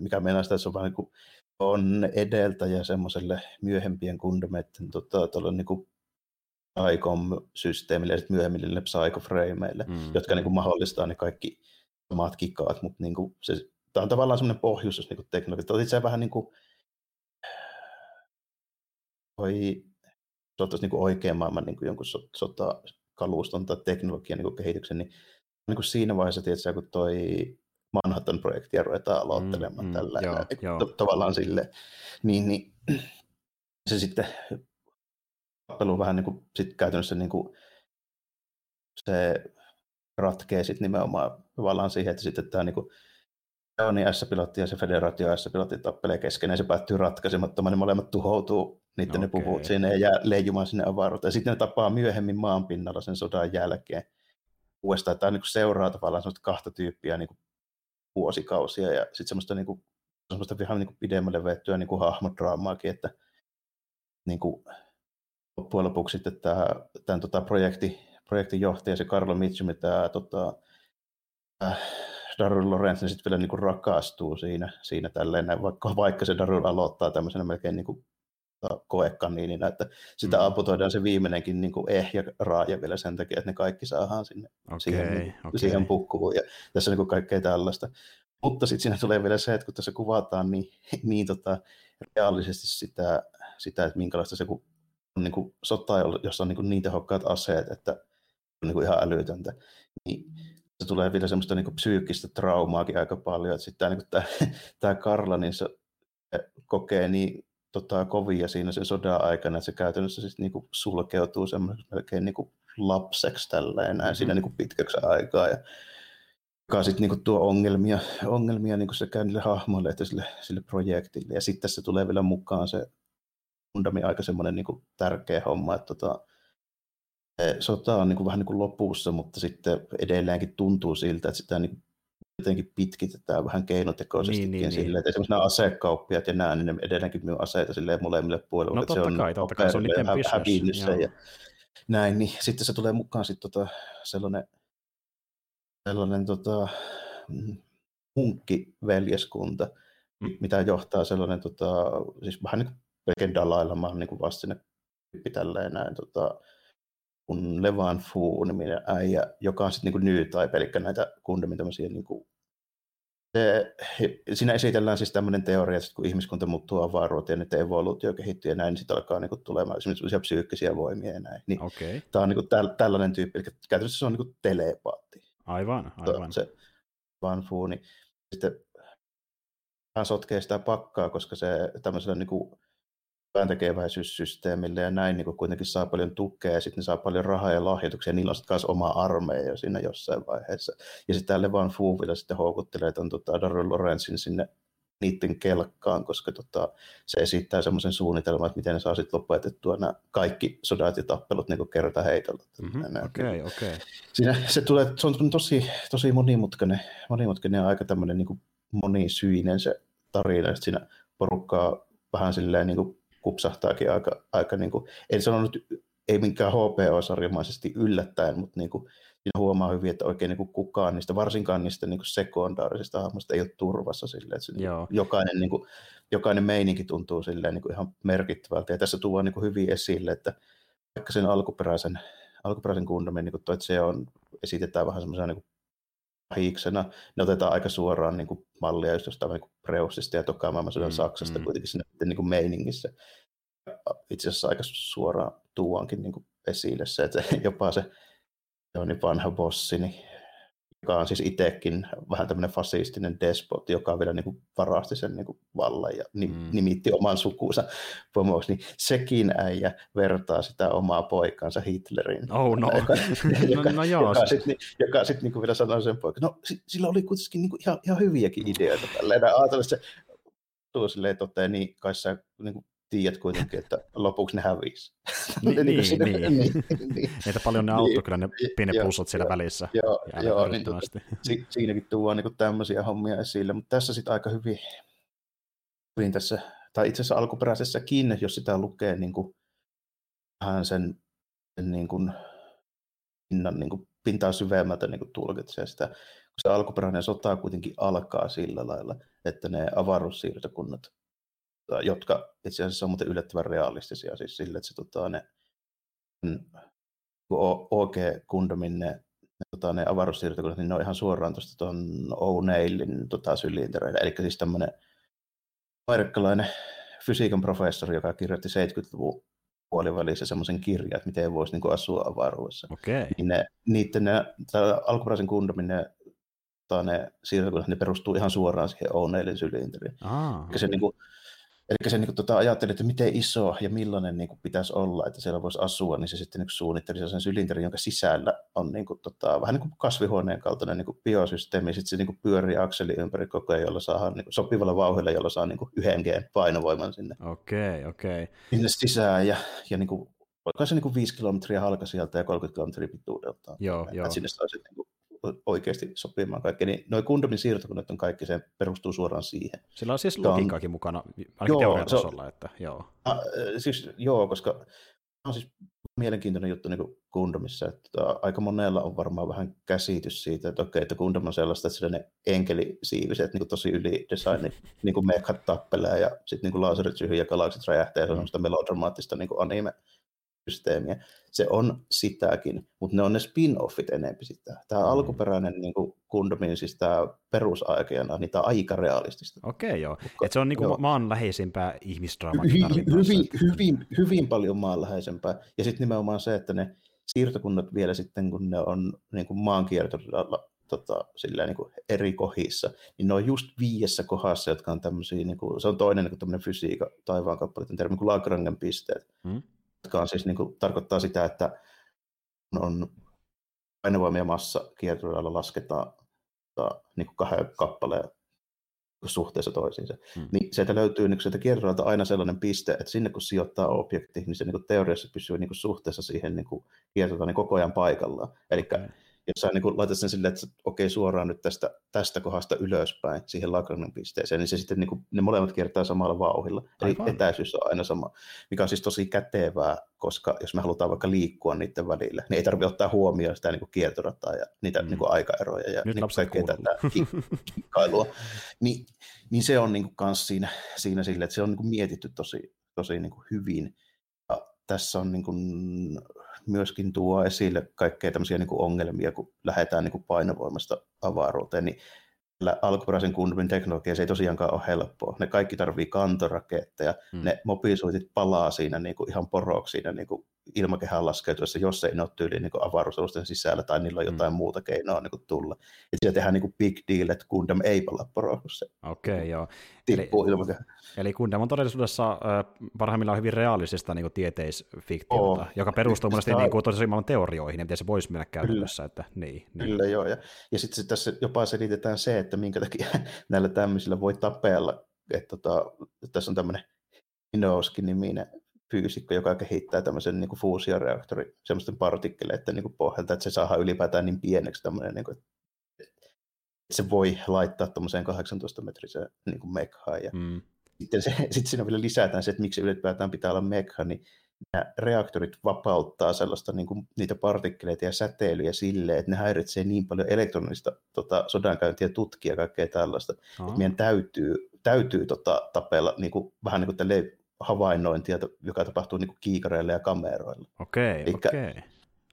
mikä meinaa sitä, että se on vähän niin kuin on edeltäjä semmoiselle myöhempien kundomeiden tota, niin kuin ICOM-systeemille ja sitten myöhemmille psychoframeille, mm. jotka niin kuin mahdollistaa ne kaikki samat kikaat, mutta niin kuin se, tämä on tavallaan semmoinen pohjus, jos niin teknologia. Otit se vähän niin kuin, voi, se niin oikean maailman niin kuin jonkun sota, kaluston tai teknologian niin kehityksen, niin, niin kuin siinä vaiheessa, tietysti, kun toi Manhattan-projektia ruvetaan aloittelemaan mm, tällä, joo, niin joo. To, tavallaan sille, niin, niin [CLEARS THROAT] se sitten tappelu vähän niin kuin, sit käytännössä niin kuin, se ratkee sitten nimenomaan tavallaan siihen, että sitten tämä niin kuin, Leoni S-pilotti ja se Federaatio S-pilotti tappelee keskenään, se päättyy ratkaisemattomaan, niin molemmat tuhoutuu niiden okay. ne puvut sinne ja jää leijumaan sinne avaruuteen. Ja sitten ne tapaa myöhemmin maan pinnalla sen sodan jälkeen uudestaan. Tämä niin seuraa tavallaan semmoista kahta tyyppiä niin kuin vuosikausia ja sitten semmoista, niin kuin, semmoista vähän niin kuin pidemmälle vettyä niin kuin hahmodraamaakin, että niin kuin, loppujen lopuksi sitten tämä, tämän tota, projekti, projektin johtaja, se Carlo Mitchum, tämä tota, äh, Darryl Lorenz sitten vielä niin kuin rakastuu siinä, siinä tälleen, vaikka, vaikka se Darryl aloittaa tämmöisenä melkein niin kuin koekaniinina, että sitä mm. amputoidaan se viimeinenkin niin kuin ehjä raaja vielä sen takia, että ne kaikki saadaan sinne okay, siihen, niin, okay. siihen pukkuun ja tässä on niin kaikkea tällaista. Mutta sitten siinä tulee vielä se, että kun tässä kuvataan niin, [LAUGHS] niin tota, reaalisesti sitä, sitä, että minkälaista se kun on niin kuin sota, jossa on niin, kuin niin tehokkaat aseet, että niin kuin ihan älytöntä, niin se tulee vielä semmoista niin kuin psyykkistä traumaakin aika paljon, että sitten niin tämä, [LAUGHS] tämä Karla, niin se kokee niin tota, kovia siinä sen sodan aikana, että se käytännössä siis niin kuin sulkeutuu semmoiseksi melkein niin kuin lapseksi tälleen näin mm-hmm. siinä niin kuin pitkäksi aikaa. Ja, joka sitten niin tuo ongelmia, ongelmia niin sekä niille hahmoille että sille, sille projektille. Ja sitten se tulee vielä mukaan se Gundami aika semmoinen niin tärkeä homma, että tota, sota on niin kuin vähän niin kuin lopussa, mutta sitten edelleenkin tuntuu siltä, että sitä niin jotenkin pitkitetään vähän keinotekoisestikin niin, niin, niin. silleen, että esimerkiksi nämä asekauppiat ja nämä, niin ne edelleenkin myy aseita silleen molemmille puolille. No totta se kai, totta kai, se on niiden business. Ja näin, niin sitten se tulee mukaan sitten tota, sellainen, sellainen tota, munkkiveljeskunta, mm. mitä johtaa sellainen, tota, siis vähän niin kuin Dalai niin kuin vastine tyyppi tälleen näin, tota, kun Levan Fu niminen äijä, joka on sitten niin New Type, eli näitä kundemin tämmöisiä niin kuin se, siinä esitellään siis tämmöinen teoria, että kun ihmiskunta muuttuu avaruuteen, niin evoluutio kehittyy ja näin, niin sitten alkaa niin tulemaan esimerkiksi psyykkisiä voimia ja näin. Niin okay. Tämä on niin kuin täl, tällainen tyyppi, eli käytännössä se on niin kuin telepaatti. Aivan, aivan. Se Van Fu, niin sitten hän sotkee sitä pakkaa, koska se tämmöisellä niin kuin pääntekeväisyyssysteemille ja näin niin kuitenkin saa paljon tukea ja sitten ne saa paljon rahaa ja lahjoituksia ja niillä on sitten myös oma armeija siinä jossain vaiheessa. Ja sitten tälle vaan Fuuvilla sitten houkuttelee tuon tota, Daryl Lorenzin sinne niiden kelkkaan, koska tota, se esittää semmoisen suunnitelman, että miten ne saa sitten lopetettua nämä kaikki sodat ja tappelut niin kerta heitolla. Mm-hmm. Okei, okay, okay. Siinä se, tulee, se on tosi, tosi monimutkainen, monimutkainen ja aika tämmöinen niin monisyinen se tarina, että siinä porukkaa vähän silleen niin kuin kupsahtaakin aika, aika niin kuin, en sanonut, ei minkään HPO-sarjamaisesti yllättäen, mutta niin kuin, siinä huomaa hyvin, että oikein niin kuin kukaan niistä, varsinkaan niistä niin kuin sekundaarisista hahmoista ei ole turvassa silleen, että se, niin jokainen, niin kuin, jokainen meininki tuntuu silleen niin kuin ihan merkittävältä. Ja tässä tuo niin kuin hyvin esille, että vaikka sen alkuperäisen, alkuperäisen kundamin, niin kuin toi, että se on, esitetään vähän semmoisena niin hiiksena, ne otetaan aika suoraan niin kuin mallia just jostain niin Preussista ja toka maailmansodan mm, Saksasta mm. kuitenkin siinä niin kuin meiningissä. Itse asiassa aika suoraan tuonkin niin kuin esille se, että [LAUGHS] jopa se on niin vanha bossi, niin joka on siis itsekin vähän tämmöinen fasistinen despot, joka vielä niin kuin varasti sen niin kuin vallan ja mm. nimitti oman sukuunsa pomoksi, niin sekin äijä vertaa sitä omaa poikansa Hitlerin. Oh no, joka, [LAUGHS] joka, no, no joo. Joka sitten joka sit, niin kuin vielä sanoi sen poika, no sillä oli kuitenkin niin kuin ihan, ihan hyviäkin ideoita tälleen. Että se tuo silleen toteen, niin kai sä niin kuin tiedät kuitenkin, että lopuksi ne hävisi. [LAUGHS] Niin, niin, niin, siinä, niin. niin, niin. Niitä paljon ne auttoi niin, kyllä ne pienet pussot siellä välissä. Joo, joo niin, tuota, si, siinäkin tuodaan niin tämmöisiä hommia esille, mutta tässä sitten aika hyvin, hyvin tässä, tai itse asiassa alkuperäisessäkin, jos sitä lukee niin kuin, vähän sen, sen niin kuin, pinnan niin kuin, pintaa syvemmältä niin tulkitsee sitä, kun se alkuperäinen sota kuitenkin alkaa sillä lailla, että ne avaruussiirtokunnat jotka itse asiassa on muuten yllättävän realistisia, siis sille, että se tota, ne, OG Kundomin ne, ne, tota, ne avaruussiirtokunnat, niin ne on ihan suoraan tuosta tuon O'Neillin tota, sylintereillä, eli siis tämmöinen amerikkalainen fysiikan professori, joka kirjoitti 70-luvun puolivälissä semmoisen kirjan, että miten voisi niin kuin, asua avaruudessa. Okay. Niin ne, niiden ne, alkuperäisen kundomin ne, tota, ne siirtokunnat, ne perustuu ihan suoraan siihen O'Neillin sylinteriin. Ah. Se, niin kuin, Eli se niin tota, ajatteli, että miten iso ja millainen niin kuin, pitäisi olla, että siellä voisi asua, niin se sitten niin suunnitteli sen sylinterin, jonka sisällä on niin kuin, tota, vähän niin kuin kasvihuoneen kaltainen niin kuin biosysteemi, sitten se niin kuin, pyörii akseli ympäri koko ajan, jolla saa niin kuin, sopivalla vauhdilla, jolla saa niin kuin, yhden G painovoiman sinne. Okei, okay, okei. Okay. Sinne sisään ja, ja niin kuin, oliko se niin kuin 5 kilometriä halka sieltä ja 30 kilometriä pituudeltaan. Joo, joo. Sinne saa sitten niin kuin, oikeasti sopimaan kaikki. Niin noin kundomin siirtokoneet on kaikki, se perustuu suoraan siihen. Sillä on siis logiikkaakin on... mukana, ainakin teoriatasolla. Että, joo. A, siis, joo, koska on siis mielenkiintoinen juttu niin kundomissa, että aika monella on varmaan vähän käsitys siitä, että okei, että kundom on sellaista, että ne enkelisiiviset, niin tosi yli designi, [LAUGHS] niin kuin mekhat tappelee ja sitten niin laserit syhyy ja galaksit räjähtää ja se on mm. semmoista melodramaattista niin anime systeemiä. Se on sitäkin, mutta ne on ne spin-offit enempi sitä. Tämä mm. alkuperäinen niin kuin Kundomin, siis tämä perusaikeana, niin tämä aika realistista. Okei, okay, joo. Mutta, Et se on niin kuin maanläheisempää ihmisdraamaa. Hy- hyvin, hyvin, hyvin paljon maanläheisempää. Ja sitten nimenomaan se, että ne siirtokunnat vielä sitten, kun ne on niin kuin maankiertorilla tota, silleen, niin kuin eri kohdissa, niin ne on just viidessä kohdassa, jotka on tämmöisiä, niin kuin, se on toinen niin kuin fysiikka taivaan kappaleiden termi, kuin Lagrangen pisteet. Hmm jotka on siis niin kuin, tarkoittaa sitä, että on painovoimia massa kiertorilla lasketaan tota, niin kuin kahden kappaleen suhteessa toisiinsa. Hmm. Niin sieltä löytyy niin sieltä kiertorilta aina sellainen piste, että sinne kun sijoittaa objekti, niin se niin kuin teoriassa pysyy niin kuin suhteessa siihen niin kuin niin koko ajan paikallaan. Eli okay jos sä niin laitat sen silleen, että okei, okay, suoraan nyt tästä, tästä kohdasta ylöspäin siihen Lagrangen pisteeseen, niin se sitten niin kuin, ne molemmat kiertää samalla vauhilla. Aivan. Eli etäisyys on aina sama, mikä on siis tosi kätevää, koska jos me halutaan vaikka liikkua niiden välillä, niin ei tarvitse ottaa huomioon sitä niin kuin kiertorataa ja niitä mm. niin kuin aikaeroja ja Nyt niin kaikkea tätä kikkailua. Niin, niin se on niin kuin kans siinä, siinä sille, että se on niin kuin mietitty tosi, tosi niin kuin hyvin. Ja tässä on niin kuin, myöskin tuo esille kaikkea tämmöisiä niin kuin ongelmia, kun lähdetään niin kuin painovoimasta avaruuteen, niin alkuperäisen Gundamin teknologia se ei tosiaankaan ole helppoa. Ne kaikki tarvii kantoraketteja, hmm. ne mobiisuitit palaa siinä niin kuin ihan poroksi siinä niin kuin ilmakehän laskeutuessa, jos ei ne ole tyyliin niin avaruusalusten sisällä tai niillä on jotain hmm. muuta keinoa niin kuin tulla. Et siellä tehdään niin kuin big deal, että Gundam ei palaa poroksi. Okei, okay, joo. Tippuu eli, ilmakehän. Eli Gundam on todellisuudessa äh, parhaimmillaan hyvin realistista niin tieteisfiktiota, oh. joka perustuu monesti niin kuin, tosi teorioihin, ja miten se voisi mennä käytännössä. Että, niin, niin. Kyllä, joo. Ja, ja sitten tässä jopa selitetään se, että minkä takia [LAUGHS] näillä tämmöisillä voi tapella. Että tota, tässä on tämmöinen Minoskin-niminen fyysikko, joka kehittää tämmöisen niin fuusioreaktori semmoisten partikkeleiden niin pohjalta, että se saadaan ylipäätään niin pieneksi tämmöinen, niin kuin, että se voi laittaa tuommoiseen 18-metriseen niin mekhaan. Ja mm. sitten, se, [LAUGHS] sitten siinä vielä lisätään se, että miksi ylipäätään pitää olla mekha, niin nämä reaktorit vapauttaa sellaista niin kuin, niitä partikkeleita ja säteilyjä silleen, että ne häiritsee niin paljon elektronista tota, sodankäyntiä tutkia ja kaikkea tällaista, Aha. että meidän täytyy, täytyy tota, tapella niin kuin, vähän niin kuin havainnointia, joka tapahtuu niin kuin kiikareilla ja kameroilla. Okei, okay, okei. Okay.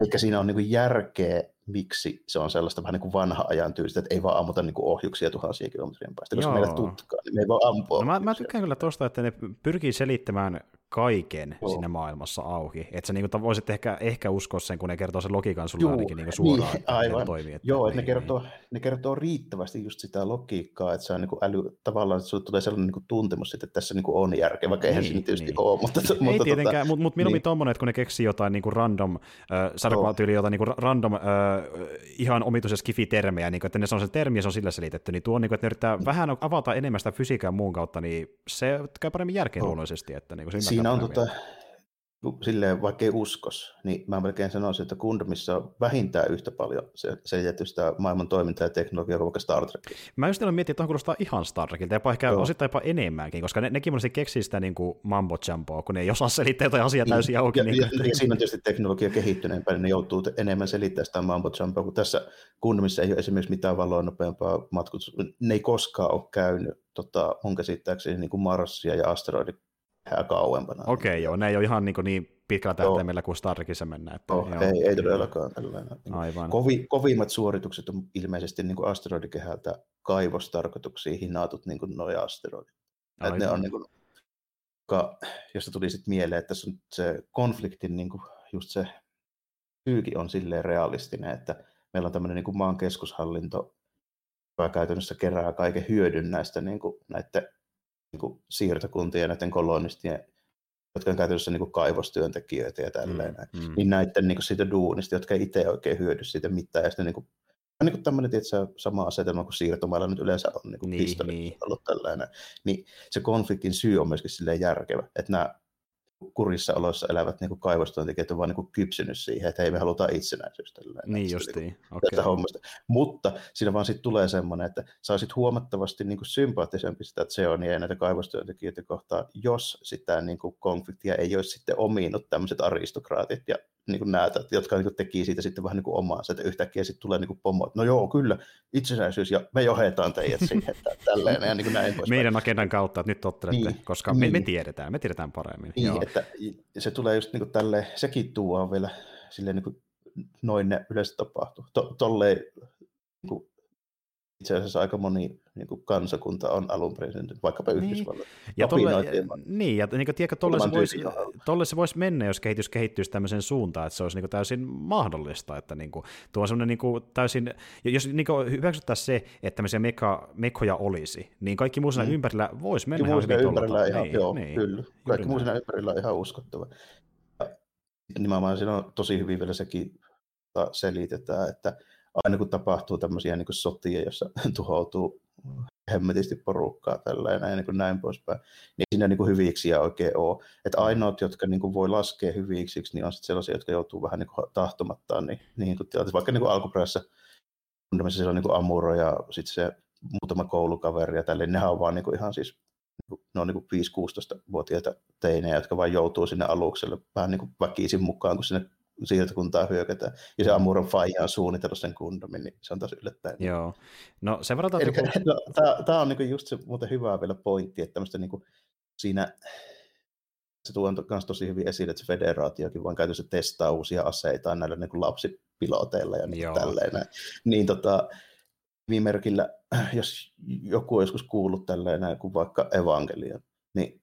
Eli siinä on niin järkeä, miksi se on sellaista vähän niin kuin vanha ajan tyylistä, että ei vaan ammuta niin kuin ohjuksia tuhansia kilometrien päästä, koska Joo. meillä tutkaa, niin me ei vaan ampua. No mä, mä tykkään kyllä tuosta, että ne pyrkii selittämään kaiken Joo. siinä maailmassa auki. Että sä niinku voisit ehkä, ehkä uskoa sen, kun ne kertoo sen logiikan sulle Juu, ainakin niinku suoraan, niin, aivan. toimii. Että Joo, että niin, ne, kertoo, niin. ne kertoo riittävästi just sitä logiikkaa, että se on niinku äly, tavallaan, että sulle tulee sellainen niinku tuntemus, että tässä niinku on järkeä, vaikka eihän niin, siinä tietysti niin. ole. Mutta, ei mutta, tota- tietenkään, tota, mutta mut mieluummin niin. tommonen, että kun ne keksii jotain niinku random, äh, sarjakuvantyyli jotain niinku random, äh, ihan omituisia skifi-termejä, niinku, että ne on se termi ja se on sillä selitetty, niin tuo, niinku, että ne yrittää mm. vähän avata enemmän sitä fysiikan muun kautta, niin se käy paremmin järkeen luonnollisesti. Että, niinku, se siinä on tota, silleen, vaikka ei uskos, niin mä melkein sanoisin, että Gundamissa on vähintään yhtä paljon selitetty sitä maailman toimintaa ja teknologiaa kuin vaikka Star Trek. Mä just en miettiä, että on kuulostaa ihan Star Trekilta, jopa ehkä Joo. osittain jopa enemmänkin, koska ne, nekin monesti keksii sitä niin kuin mambo jumboa, kun ne ei osaa selittää jotain asiaa niin, täysin auki. Ja, niin ja, ja, siinä on tietysti teknologia kehittyneempää, niin ne joutuu enemmän selittämään sitä mambo jumboa, kun tässä Gundamissa ei ole esimerkiksi mitään valoa nopeampaa matkustusta. Ne ei koskaan ole käynyt tota, mun käsittääkseni niin kuin Marsia ja asteroidit vähän kauempana. Okei, okay, joo, ne ei ole ihan niin, niin pitkällä tähtäimellä kuin Star Trekissa mennä. Että, oh, joo. Ei, ei todellakaan tällainen. Aivan. Kovi, kovimmat suoritukset on ilmeisesti niin kuin asteroidikehältä kaivostarkoituksiin hinaatut niin kuin noi asteroidit. Että ne on niin kuin, josta tuli sitten mieleen, että on se konfliktin niin kuin, just se syykin on silleen realistinen, että meillä on tämmöinen niin kuin maan keskushallinto, joka käytännössä kerää kaiken hyödyn näistä niin kuin, näiden niin kuin siirtokuntien ja näiden kolonistien, jotka on käytännössä niin kuin kaivostyöntekijöitä ja tälleen, mm, mm. niin näiden niin kuin siitä duunista, jotka ei itse oikein hyödy siitä mitään, ja sitten niin kuin, niin kuin tämmöinen tietysti, sama asetelma kuin siirtomailla nyt yleensä on niin kuin niin, niin. ollut tällainen, niin se konfliktin syy on myöskin silleen järkevä, että nämä kurissa oloissa elävät niin kuin kaivostyöntekijät on vaan niin kuin kypsynyt siihen, että hei me halutaan itsenäisyystä. Niin justiin, niin okay. hommasta. Mutta siinä vaan sitten tulee semmoinen, että sä olisit huomattavasti niin kuin sympaattisempi sitä Zeonia ja näitä kaivostyöntekijöitä kohtaan, jos sitä niin kuin konfliktia ei olisi sitten ominut tämmöiset aristokraatit ja niin kuin näitä, jotka niin kuin teki siitä sitten vähän niin kuin omaansa, että yhtäkkiä sitten tulee niin kuin pomo, että no joo, kyllä, itsenäisyys ja me johdetaan teidät siihen, että [LAUGHS] tälleen ja niin kuin näin pois. Meidän agendan kautta, että nyt tottelette, niin, koska niin. me, me, tiedetään, me tiedetään paremmin. Niin, joo. että se tulee just niin kuin tälleen, sekin tuo vielä silleen niin kuin noin ne yleensä tapahtuu. To, tolleen niin kuin itse asiassa aika moni niin kuin kansakunta on alun perin syntynyt, vaikkapa niin. Yhdysvallat. Ja tolle, niin, ja niin kuin, tiedätkö, tolle, se voisi, tolle se voisi mennä, jos kehitys kehittyisi tämmöiseen suuntaan, että se olisi niin kuin, täysin mahdollista, että niin kuin, tuo on semmoinen niin kuin, täysin, jos niin kuin, hyväksyttäisiin se, että tämmöisiä meka, mekkoja olisi, niin kaikki muu mm. ympärillä voisi mennä ihan hyvin ympärillä ihan, niin, joo, niin, kyllä. Kaikki muu ympärillä on ihan uskottava. Ja nimenomaan siinä on tosi hyvin vielä sekin selitetään, että aina kun tapahtuu tämmöisiä niin sotia, jossa [LAUGHS] tuhoutuu hemmetisti porukkaa tällä ja näin, niin kuin näin poispäin, niin siinä niin kuin hyviksiä oikein ole. Että ainoat, jotka niin kuin voi laskea hyviksiksi, niin on sitten sellaisia, jotka joutuu vähän niin kuin tahtomattaan niin, niin kuin tilanteessa. Vaikka niin kuin alkuperäisessä se on niin kuin Amuro ja sitten se muutama koulukaveri ja tälleen, nehän on vaan niin kuin ihan siis niinku, ne on niin 5-16-vuotiaita teinejä, jotka vain joutuu sinne alukselle vähän niin kuin väkisin mukaan, kun sinne siirtokuntaa hyökätään. Ja se Amuron faija on suunnitellut sen kundomin, niin se on taas yllättäen. Joo. No sen verran... Eli, [LAUGHS] no, tämä on niin just se muuten hyvä vielä pointti, että tämmöistä niin kuin, siinä se tuo myös tosi hyvin esille, että se federaatiokin vaan käytössä testaa uusia aseita näillä niin kuin lapsipiloteilla ja niin tälleen. Niin tota, nimimerkillä, [CLEARS THROAT] jos joku on joskus kuullut tälleen kuin vaikka Evangelion, niin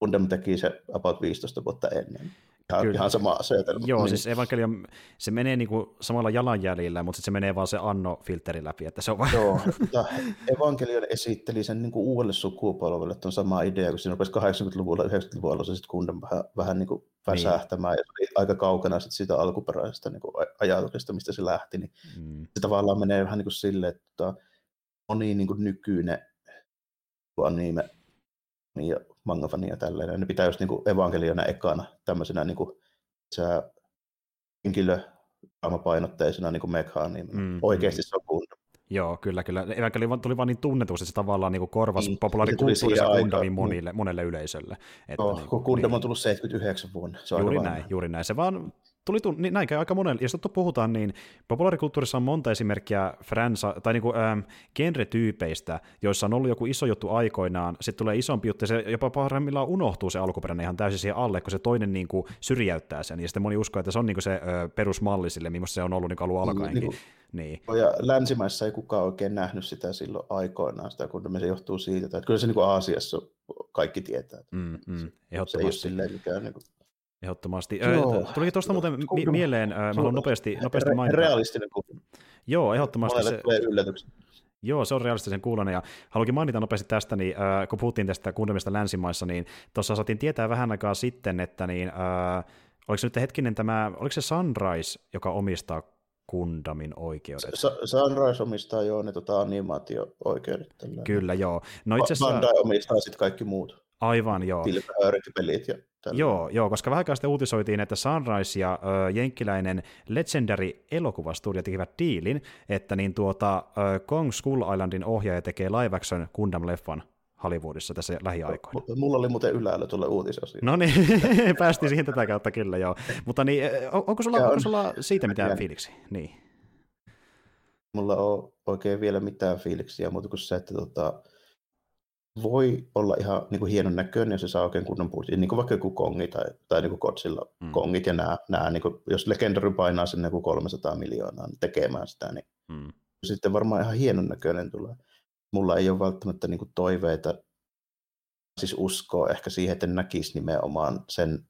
Gundam teki se about 15 vuotta ennen. Ihan, Kyllä. ihan sama asetelma. Joo, niin. siis Evangelion, se menee niinku samalla jalanjäljillä, mutta se menee vaan se Anno-filteri läpi, että se on vaan... Joo, [LAUGHS] mutta Evangelion esitteli sen niinku uudelle sukupolvelle on sama idea, kun siinä rupesi 80-luvulla, 90-luvulla se sitten Gundam vähän, vähän niinku väsähtämään, niin. ja se oli aika kaukana sit siitä alkuperäisestä niinku ajatuksesta, mistä se lähti, niin mm. se tavallaan menee vähän niin silleen, että moni niinku nykyinen anime ja mangafania tälleen. Ne pitää just niin kuin evankeliona ekana tämmöisenä niin kuin, se henkilö painotteisena niin mekhaan, niin mm, oikeasti mm. se on. Joo, kyllä, kyllä. Evankeli tuli vaan niin tunnetusti, että se tavallaan niin korvasi niin, populaarikulttuurissa Gundamin monille, monelle yleisölle. Että Joo, niin, kun Gundam niin. on tullut 79 vuonna. Se on juuri näin, juuri näin. Se vaan tuli tunn, niin näin aika monelle, jos puhutaan, niin populaarikulttuurissa on monta esimerkkiä fransa, tai niinku, ähm, genre-tyypeistä, joissa on ollut joku iso juttu aikoinaan, sitten tulee isompi juttu, ja se jopa parhaimmillaan unohtuu se alkuperäinen ihan täysin siihen alle, kun se toinen niinku syrjäyttää sen, ja sitten moni uskoo, että se on niinku se ö, perusmalli sille, millaista se on ollut niinku alun alkaenkin. Niin, niin. Ja länsimaissa ei kukaan oikein nähnyt sitä silloin aikoinaan, sitä kun se johtuu siitä, että kyllä se niin kuin Aasiassa kaikki tietää. Mm, mm, se ei ole silleen mikään niin kuin Ehdottomasti. Joo. Tulikin tuosta muuten mi- mieleen, mä haluan nopeasti, nopeasti mainita. Realistinen kuva. Joo, ehdottomasti. se, Joo, se on realistisen kuulonen, ja haluankin mainita nopeasti tästä, niin, äh, kun puhuttiin tästä Gundamista länsimaissa, niin tuossa saatiin tietää vähän aikaa sitten, että niin, äh, oliko se nyt hetkinen tämä, oliko se Sunrise, joka omistaa Kundamin oikeudet. Sunrise omistaa jo ne tota, animaatio-oikeudet. Kyllä, joo. No itse asiassa... Bandai omistaa sitten kaikki muut. Aivan, joo. pelit ja tällä. Joo, joo, koska vähän sitten uutisoitiin, että Sunrise ja ö, jenkkiläinen Legendary elokuvastudio tekivät diilin, että niin tuota, ö, Kong Skull Islandin ohjaaja tekee live action Gundam-leffan Hollywoodissa tässä lähiaikoina. Mulla oli muuten ylällä tuolle uutisosio. No niin, [LAUGHS] päästiin siihen tätä kautta kyllä joo. Mutta niin, onko sulla, on, onko sulla siitä mitään fiiliksi? Niin. Mulla on oikein vielä mitään fiiliksiä, mutta kuin se, että tota, voi olla ihan niin kuin hienon näköinen, jos se saa oikein kunnon budjetin, niin kuin vaikka joku Kongi tai, tai niin kuin Godzilla mm. Kongit ja nämä, nämä niin kuin, jos Legendary painaa sinne joku 300 miljoonaa niin tekemään sitä, niin mm. sitten varmaan ihan hienon näköinen tulee. Mulla ei ole välttämättä niin kuin toiveita, siis uskoa ehkä siihen, että näkisi nimenomaan sen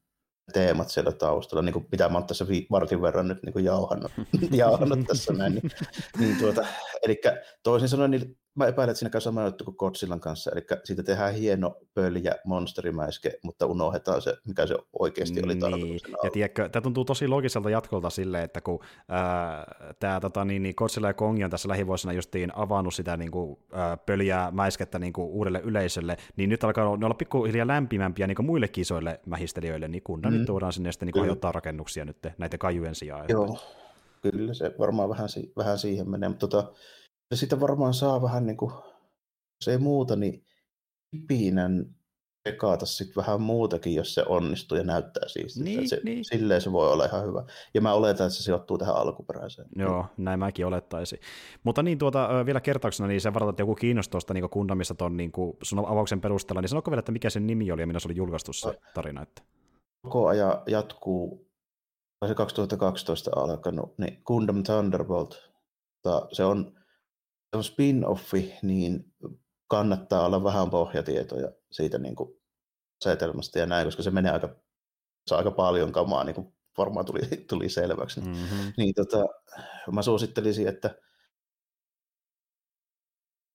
teemat siellä taustalla, niin kuin mitä mä oon tässä vartin verran nyt niin kuin jauhannut, [LAUGHS] jauhannut tässä näin. Niin, niin tuota, eli toisin sanoen, niin mä epäilen, että siinä käy sama juttu kuin Godzillan kanssa, eli siitä tehdään hieno pöljä monsterimäiske, mutta unohdetaan se, mikä se oikeasti oli niin. tarkoituksena. Ja tiedätkö, tämä tuntuu tosi logiselta jatkolta silleen, että kun tämä tota, niin, niin Godzilla ja Kong on tässä lähivuosina justiin avannut sitä niin kuin, ää, pöljää mäiskettä niin kuin, uudelle yleisölle, niin nyt alkaa ne olla pikkuhiljaa lämpimämpiä niin kuin muille kisoille mähistelijöille, niin kun mm. nyt tuodaan sinne sitten niin kuin, rakennuksia nyt näitä kajujen sijaan. Joo, kyllä se varmaan vähän, vähän siihen menee, mutta tota, ja sitä varmaan saa vähän niin kuin, jos ei muuta, niin kipinän sekaata sitten vähän muutakin, jos se onnistuu ja näyttää siis. Niin, se, niin. Silleen se voi olla ihan hyvä. Ja mä oletan, että se sijoittuu tähän alkuperäiseen. Joo, näin mäkin olettaisin. Mutta niin tuota, vielä kertauksena, niin se varataan, että joku kiinnostusta niin Kundamissa ton niin kuin sun avauksen perusteella, niin sanoko vielä, että mikä sen nimi oli ja minä se oli julkaistu se tarina? Että... Koko ajan jatkuu, se 2012 alkanut, niin Gundam Thunderbolt, se on on spin-offi, niin kannattaa olla vähän pohjatietoja siitä niin kuin asetelmasta ja näin, koska se menee aika, se aika paljon kamaa, niin kuin varmaan tuli, [LAUGHS] tuli selväksi. Mm-hmm. Niin tota, mä suosittelisin, että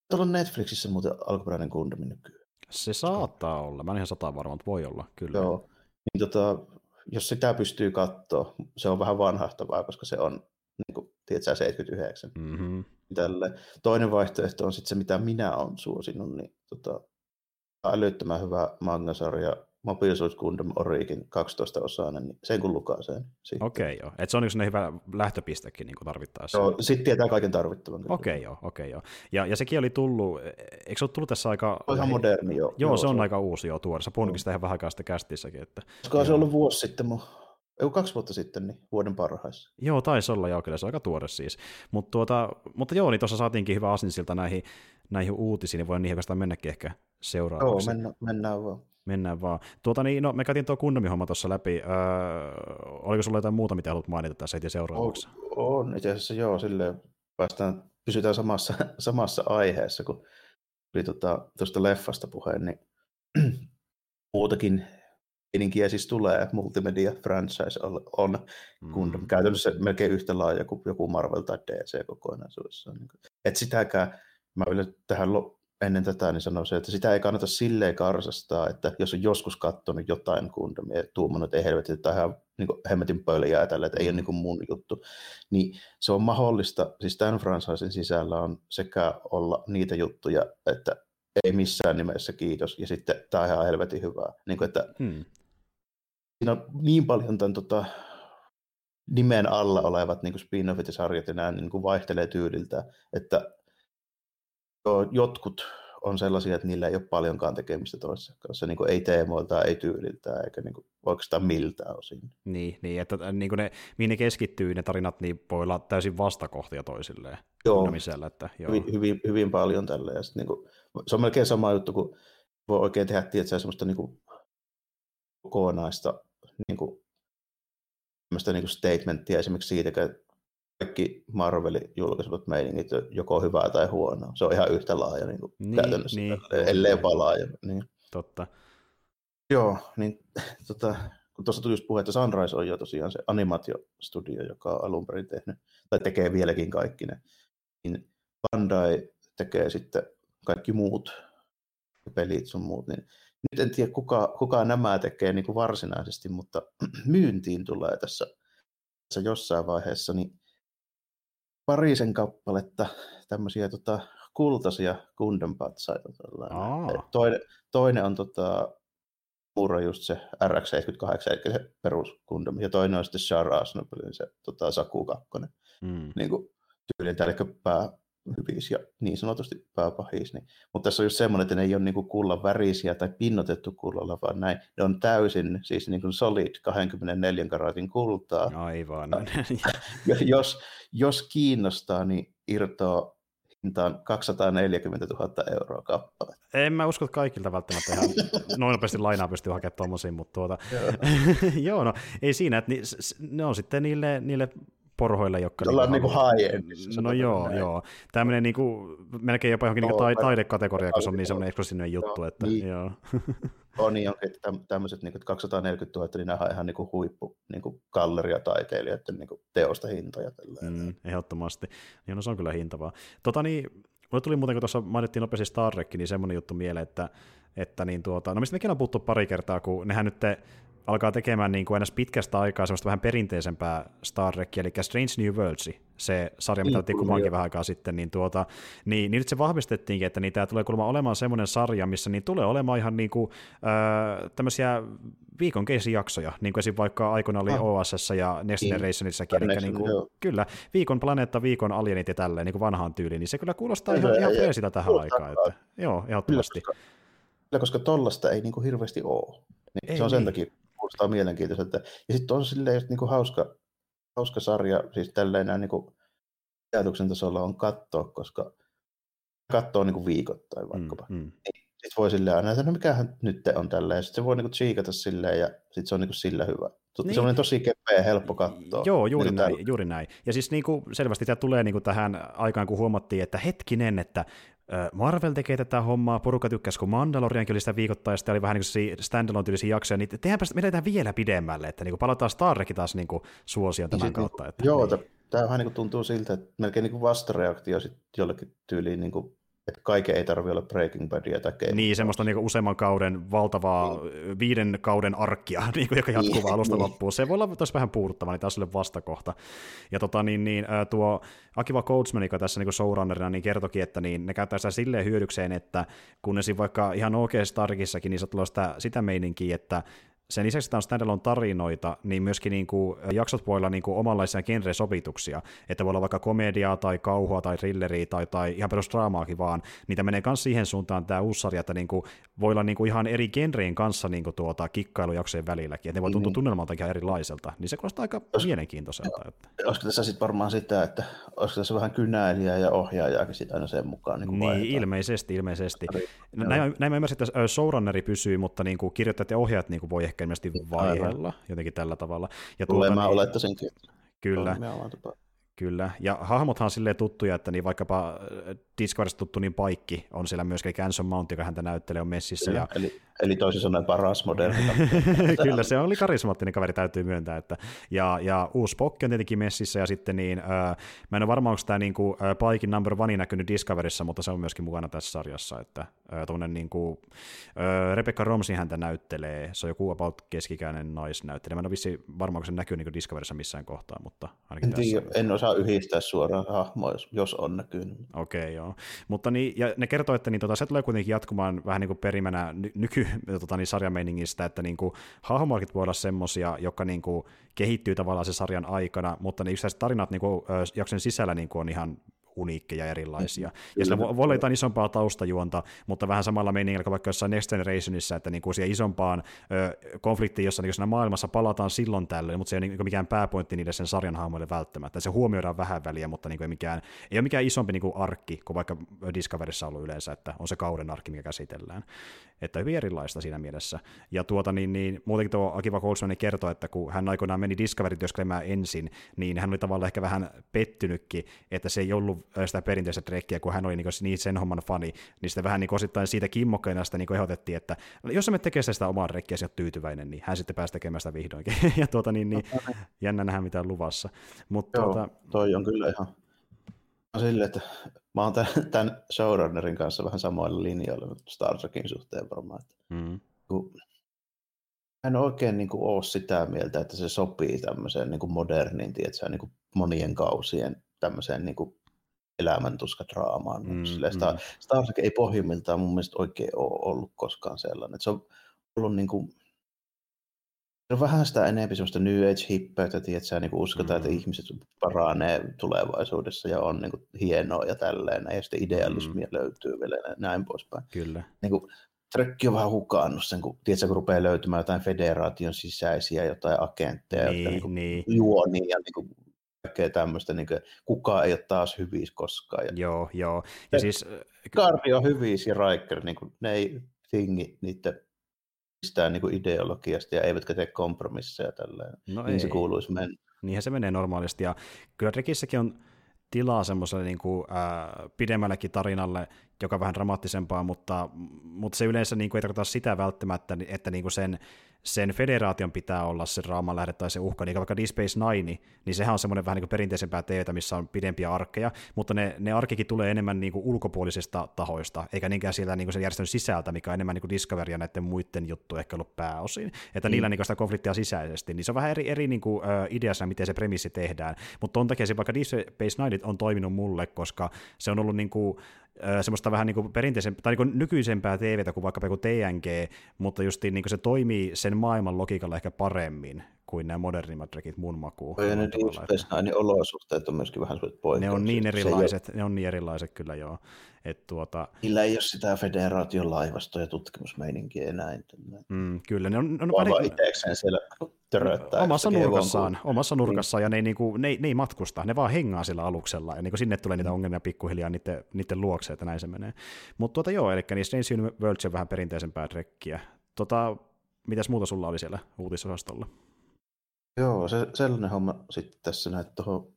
tuolla Netflixissä muuten alkuperäinen Gundam nykyään. Se saattaa olla, mä en ihan sata varma, mutta voi olla, kyllä. Joo, niin tota, jos sitä pystyy katsoa, se on vähän vanhahtavaa, koska se on, niin kuin, tiedätkö, 79. Mm-hmm tälle. Toinen vaihtoehto on sitten se, mitä minä olen suosinut, niin tota, älyttömän hyvä mangasarja Mobile Suit Gundam Origin 12 osainen, niin sen kun sen. Okei, okay, joo. Et se on yksi hyvä lähtöpistekin niin tarvittaessa. Joo, sitten tietää kaiken tarvittavan. Okei, okay, joo, okei, okay, joo. Ja, ja sekin oli tullut, eikö se ole tullut tässä aika... On ihan moderni, joo. Joo, joo se on se aika uusi jo tuore. Sä puhunkin sitä ihan vähän aikaa sitten kästissäkin. Että... Koska se ollut vuosi sitten mun ei kaksi vuotta sitten, niin vuoden parhaissa. Joo, taisi olla, joo, kyllä se on aika tuore siis. Mut tuota, mutta joo, niin tuossa saatiinkin hyvä asinsilta näihin, näihin uutisiin, niin voi niihin oikeastaan mennäkin ehkä seuraavaksi. Joo, mennä, mennään vaan. Mennään vaan. Tuota niin, no me käytiin tuo kundamihomma tuossa läpi. Öö, oliko sulla jotain muuta, mitä haluat mainita tässä heti seuraavaksi? On, on itse asiassa joo, silleen päästään pysytään samassa, [LAUGHS] samassa aiheessa, kun oli tuota, tuosta leffasta puheen, niin [CLEARS THROAT] muutakin meininkiä siis tulee, multimedia franchise on, kun mm. käytännössä melkein yhtä laaja kuin joku Marvel tai DC kokonaisuudessaan. Niin et sitäkään, mä vielä tähän ennen tätä niin sanoisin, että sitä ei kannata silleen karsastaa, että jos on joskus katsonut jotain Gundamia ja tuumannut, että ei helvetti, että ihan niin hemmetin pöliä tällä, että ei ole niin kuin mun juttu, niin se on mahdollista, siis tämän franchisen sisällä on sekä olla niitä juttuja, että ei missään nimessä kiitos, ja sitten tämä on ihan helvetin hyvää. Niin kuin, että hmm. Siinä on niin paljon tämän tota, nimen alla olevat niin kuin spin-offit ja sarjat ja nämä niin kuin vaihtelee tyyliltä, että jotkut on sellaisia, että niillä ei ole paljonkaan tekemistä toisessa kanssa, niin kuin ei teemoilta, ei tyyliltä, eikä niin kuin oikeastaan miltään osin. Niin, niin että niin kuin ne, mihin ne keskittyy ne tarinat, niin voi olla täysin vastakohtia toisilleen. Joo, että, joo. Hyvin, hyvin, hyvin, paljon tällä. Ja niin kuin, se on melkein sama juttu, kun voi oikein tehdä tietää semmoista niin kuin, kokonaista niin kuin, niin kuin statementtia esimerkiksi siitä, että kaikki Marvelin julkaisut meiningit joko hyvää tai huonoa. Se on ihan yhtä laaja niin kuin niin, käytännössä, niin, ellei vaan laaja. Niin. Totta. Joo, niin [LAUGHS] tota, kun tuossa tuli just puhe, että Sunrise on jo tosiaan se animaatiostudio, joka on alun perin tehnyt, tai tekee vieläkin kaikki ne, niin Bandai tekee sitten kaikki muut pelit sun muut, niin nyt en tiedä kuka, kuka nämä tekee niin kuin varsinaisesti, mutta [CLEARS THROAT] myyntiin tulee tässä, tässä jossain vaiheessa, niin parisen kappaletta tämmöisiä tota, kultaisia kundenpatsaita. Toinen, toinen on tota, Murra just se RX-78, eli se perus Gundam, ja toinen on sitten Shara Asnopelin se tota, Saku 2. Mm. Niin kuin, tyyliltä, eli pää, hyvis ja niin sanotusti pääpahis. Niin. Mutta tässä on just semmoinen, että ne ei ole niin kullan värisiä tai pinnotettu kullalla, vaan näin. Ne on täysin siis niin kuin solid 24 karatin kultaa. Aivan. [LAUGHS] Ja, jos, jos kiinnostaa, niin irtoaa hintaan 240 000 euroa kappale. En mä usko, että kaikilta välttämättä ihan [LAUGHS] noin nopeasti lainaa pystyy hakemaan tuommoisiin, mutta tuota, [LAUGHS] joo, no ei siinä, että ni, ne on sitten niille, niille porhoille, jotka... Ollaan niin kuin high No joo, näin. joo. Tämmöinen niin kuin, melkein jopa johonkin no, niin taidekategoria, kun se on niin semmoinen eksklusiivinen juttu. No, että, niin. joo. [LAUGHS] on niin, että tämmöiset niin kuin 240 000, niin nämä on ihan niin kuin huippu niin kuin galleriataiteilijoiden niin kuin teosta hintoja. Mm, ehdottomasti. Niin, no se on kyllä hintavaa. Tota niin, mulle tuli muuten, kun tuossa mainittiin nopeasti Star Trek, niin semmoinen juttu mieleen, että, että niin tuota, no mistä mekin on puhuttu pari kertaa, kun nehän nyt te, alkaa tekemään niin kuin pitkästä aikaa semmoista vähän perinteisempää Star Trekia, eli Strange New Worlds, se sarja, mitä otettiin kuvaankin vähän aikaa sitten, niin, tuota, niin, niin nyt se vahvistettiinkin, että niin tämä tulee kuulemma olemaan semmoinen sarja, missä niin tulee olemaan ihan niin kuin, äh, tämmöisiä viikon keisijaksoja, niin kuin esim. vaikka aikoina oli ah. OSS ja Next niin. Generationissakin, eli niin kuin, kyllä, viikon planeetta, viikon alienit ja tälleen, niin kuin vanhaan tyyliin, niin se kyllä kuulostaa ihan, ihan freesiltä tähän aikaan. Että, joo, ehdottomasti. Kyllä, koska, tollasta ei niin kuin hirveästi ole. Niin ei, se on sen niin. takia kuulostaa mielenkiintoiselta. Ja sitten on silleen just niinku hauska, hauska sarja, siis tälleen näin niinku ajatuksen tasolla on katsoa, koska katsoo niinku viikoittain vaikkapa. Mm, mm. Niin sitten voi silleen aina, että no mikähän nyt on tälleen, ja sitten se voi niinku tsiikata silleen, ja sitten se on niinku sillä hyvä. Niin. Se on tosi kepeä ja helppo katsoa. Joo, juuri niin näin, juuri näin. Ja siis niinku, selvästi tämä tulee niinku tähän aikaan, kun huomattiin, että hetkinen, että Marvel tekee tätä hommaa, porukka tykkäsi, kun Mandaloriankin oli sitä viikoittaista, oli vähän niin kuin standalone tyylisiä jaksoja, niin tehdäänpä me edetään vielä pidemmälle, että niin palataan Star taas niin suosioon tämän niin, kautta. Että, joo, niin. tämä vähän niin tuntuu siltä, että melkein niin vastareaktio sitten jollekin tyyliin niin kuin että kaiken ei tarvitse olla Breaking Badia tai Game Niin, semmoista niin useamman kauden valtavaa niin. viiden kauden arkkia, [LAUGHS] niin kuin, joka jatkuu niin, alusta niin. loppuun. Se voi olla tosi vähän puuduttava, niin taas sille vastakohta. Ja tota, niin, niin, tuo Akiva Coachman, joka tässä niin showrunnerina, niin kertokin, että niin, ne käyttää sitä silleen hyödykseen, että kun esim. vaikka ihan oikeassa Starkissakin, niin se tulee sitä, sitä meininkiä, että sen lisäksi, että on standalone tarinoita, niin myöskin niin kuin, jaksot voi olla niin kuin omanlaisia genre-sovituksia, että voi olla vaikka komediaa tai kauhua tai thrilleriä tai, tai ihan perusdraamaakin vaan, niitä menee myös siihen suuntaan tämä uusi sarja, että niin kuin, voi olla niin kuin ihan eri genreen kanssa niin kuin tuota, kikkailujaksojen välilläkin, että ne voi tuntua mm. tunnelmalta ihan erilaiselta, niin se kuulostaa aika Os, mielenkiintoiselta. Että. Olisiko tässä sitten varmaan sitä, että olisiko tässä vähän kynäilijää ja ohjaajaakin sitten aina sen mukaan? Niin, niin ilmeisesti, ilmeisesti. Näin, näin mä ymmärsin, että showrunneri pysyy, mutta niin kuin kirjoittajat ja ohjaajat niin kuin voi ehkä ilmeisesti vaihella jotenkin tällä tavalla. Ja tuota, mä niin, olettaisinkin. Kyllä. Kyllä, ja hahmothan on silleen tuttuja, että niin vaikkapa Discoverista tuttu niin Paikki on siellä myöskin, eli Anson Mount, joka häntä näyttelee, on messissä. Kyllä, ja... eli, eli toisin sanoen paras moderni. [LAUGHS] Kyllä, se oli karismaattinen kaveri, täytyy myöntää. Että, ja, ja uusi Spock on tietenkin messissä, ja sitten niin, äh, mä en ole varma, onko tämä niin kuin, äh, Paikin number one näkynyt Discoverissa, mutta se on myöskin mukana tässä sarjassa, että äh, niin kuin, äh, Rebecca Romsey häntä näyttelee, se on joku about keskikäinen naisnäyttelijä. Mä en ole vissi varma, onko se näkyy niin Discoverissa missään kohtaa, mutta ainakin en, tiedä, en osaa yhdistää suoraan hahmoa, jos, jos on näkynyt. Okei, okay, joo. Mutta niin, ja ne kertoo, että niin, tota, se tulee kuitenkin jatkumaan vähän niin kuin perimänä ny- nyky tota, niin sarjameiningistä, että niin kuin, hahmoarkit voi olla semmosia, jotka niin kuin, kehittyy tavallaan se sarjan aikana, mutta ne yksittäiset tarinat niin kuin, jakson sisällä niin kuin, on ihan uniikkeja erilaisia. Mm, ja sillä voi olla jotain isompaa taustajuonta, mutta vähän samalla meiningillä kuin vaikka jossain Next Generationissa, että niin kuin siihen isompaan ö, konfliktiin, jossa niin maailmassa palataan silloin tällöin, mutta se ei ole niin mikään pääpointti niille sen sarjan hahmoille välttämättä. Se huomioidaan vähän väliä, mutta niin kuin ei, mikään, ei ole mikään isompi niin kuin arkki kuin vaikka Discoverissa ollut yleensä, että on se kauden arkki, mikä käsitellään. Että hyvin erilaista siinä mielessä. Ja tuota, niin, niin, muutenkin tuo Akiva Goldsman kertoi, että kun hän aikoinaan meni Discovery työskentelemään ensin, niin hän oli tavallaan ehkä vähän pettynytkin, että se ei ollut sitä perinteistä trekkiä, kun hän oli niin, niin sen homman fani, niin sitten vähän niin osittain siitä kimmokkeena sitä niin ehdotettiin, että jos me tekee sitä omaa rekkiä ja tyytyväinen, niin hän sitten pääsi tekemään sitä vihdoinkin. [LAUGHS] ja tuota, niin, niin, jännä nähdä mitä luvassa. Mutta, Joo, tuota... toi on kyllä ihan sille, että mä oon tämän, tämän showrunnerin kanssa vähän samoilla linjoilla Star Trekin suhteen varmaan. Että mm. kun en oikein niin kuin, ole sitä mieltä, että se sopii tämmöiseen niin kuin modernin, tiedätkö, niin kuin monien kausien tämmöiseen niin kuin elämäntuskadraamaan. Mm, Star, mm. Star Trek ei pohjimmiltaan mun mielestä oikein ole ollut koskaan sellainen. se on ollut niin kuin, se on vähän sitä enemmän sellaista New Age-hippeyttä, että niin uskotaan, mm. että ihmiset paranee tulevaisuudessa ja on niin kuin, hienoa ja tälleen, ja sitten idealismia mm. löytyy vielä ja näin poispäin. Kyllä. Niin kuin, Trekki on vähän hukannut sen, kun, tiedätkö, kun rupeaa löytymään jotain federaation sisäisiä, jotain agentteja, niin, jotka niin kuin, niin. juoni ja niin kuin, kaikkea tämmöistä, niin kuin, kukaan ei ole taas hyvissä koskaan. Ja joo, joo. Ja siis... Karri on hyvissä ja Riker, niin kuin, ne ei tingi niiden mistään niin kuin ideologiasta ja eivätkä tee kompromisseja tälleen. No niin ei. se kuuluisi mennä. Niinhän se menee normaalisti. Ja kyllä Rekissäkin on tilaa semmoiselle niin kuin, äh, pidemmällekin tarinalle, joka on vähän dramaattisempaa, mutta, mutta se yleensä niin kuin, ei tarkoita sitä välttämättä, että niin kuin sen sen federaation pitää olla se raaman lähde tai se uhka, niin vaikka Deep Space Nine, niin sehän on semmoinen vähän niin kuin perinteisempää teetä, missä on pidempiä arkkeja, mutta ne, ne arkikin tulee enemmän niin kuin ulkopuolisista tahoista, eikä niinkään sieltä niin kuin sen järjestön sisältä, mikä on enemmän niin kuin Discovery ja näiden muiden juttu ehkä ollut pääosin, että mm. niillä niin kuin sitä konfliktia sisäisesti, niin se on vähän eri, eri niin kuin, uh, ideassa, miten se premissi tehdään, mutta on takia se vaikka Deep Space Nine on toiminut mulle, koska se on ollut niin kuin, semmoista vähän niin perinteisen, tai niin kuin nykyisempää TVtä kuin vaikka joku TNG, mutta just niin kuin se toimii sen maailman logiikalla ehkä paremmin kuin nämä modernimmat rekit mun makuun. Ja ne Deep Space Nine olosuhteet on myöskin vähän Ne on niin erilaiset, ne on niin erilaiset kyllä joo. Et tuota... Niillä ei ole sitä federaation laivastoa ja tutkimusmeininkiä enää. Mm, kyllä, ne on, on Vaan vähän... itsekseen siellä töröttää. Omassa nurkassaan, kun... omassa nurkassaan, mm. ja ne ei, niinku, ne, ne ei matkusta, ne vaan hengaa sillä aluksella, ja niinku sinne tulee niitä ongelmia pikkuhiljaa niiden, niiden luokse, että näin se menee. Mutta tuota joo, eli niin Strange World on vähän perinteisempää trekkiä. Tota, mitäs muuta sulla oli siellä uutisosastolla? Joo, se, sellainen homma sitten tässä näin, tuohon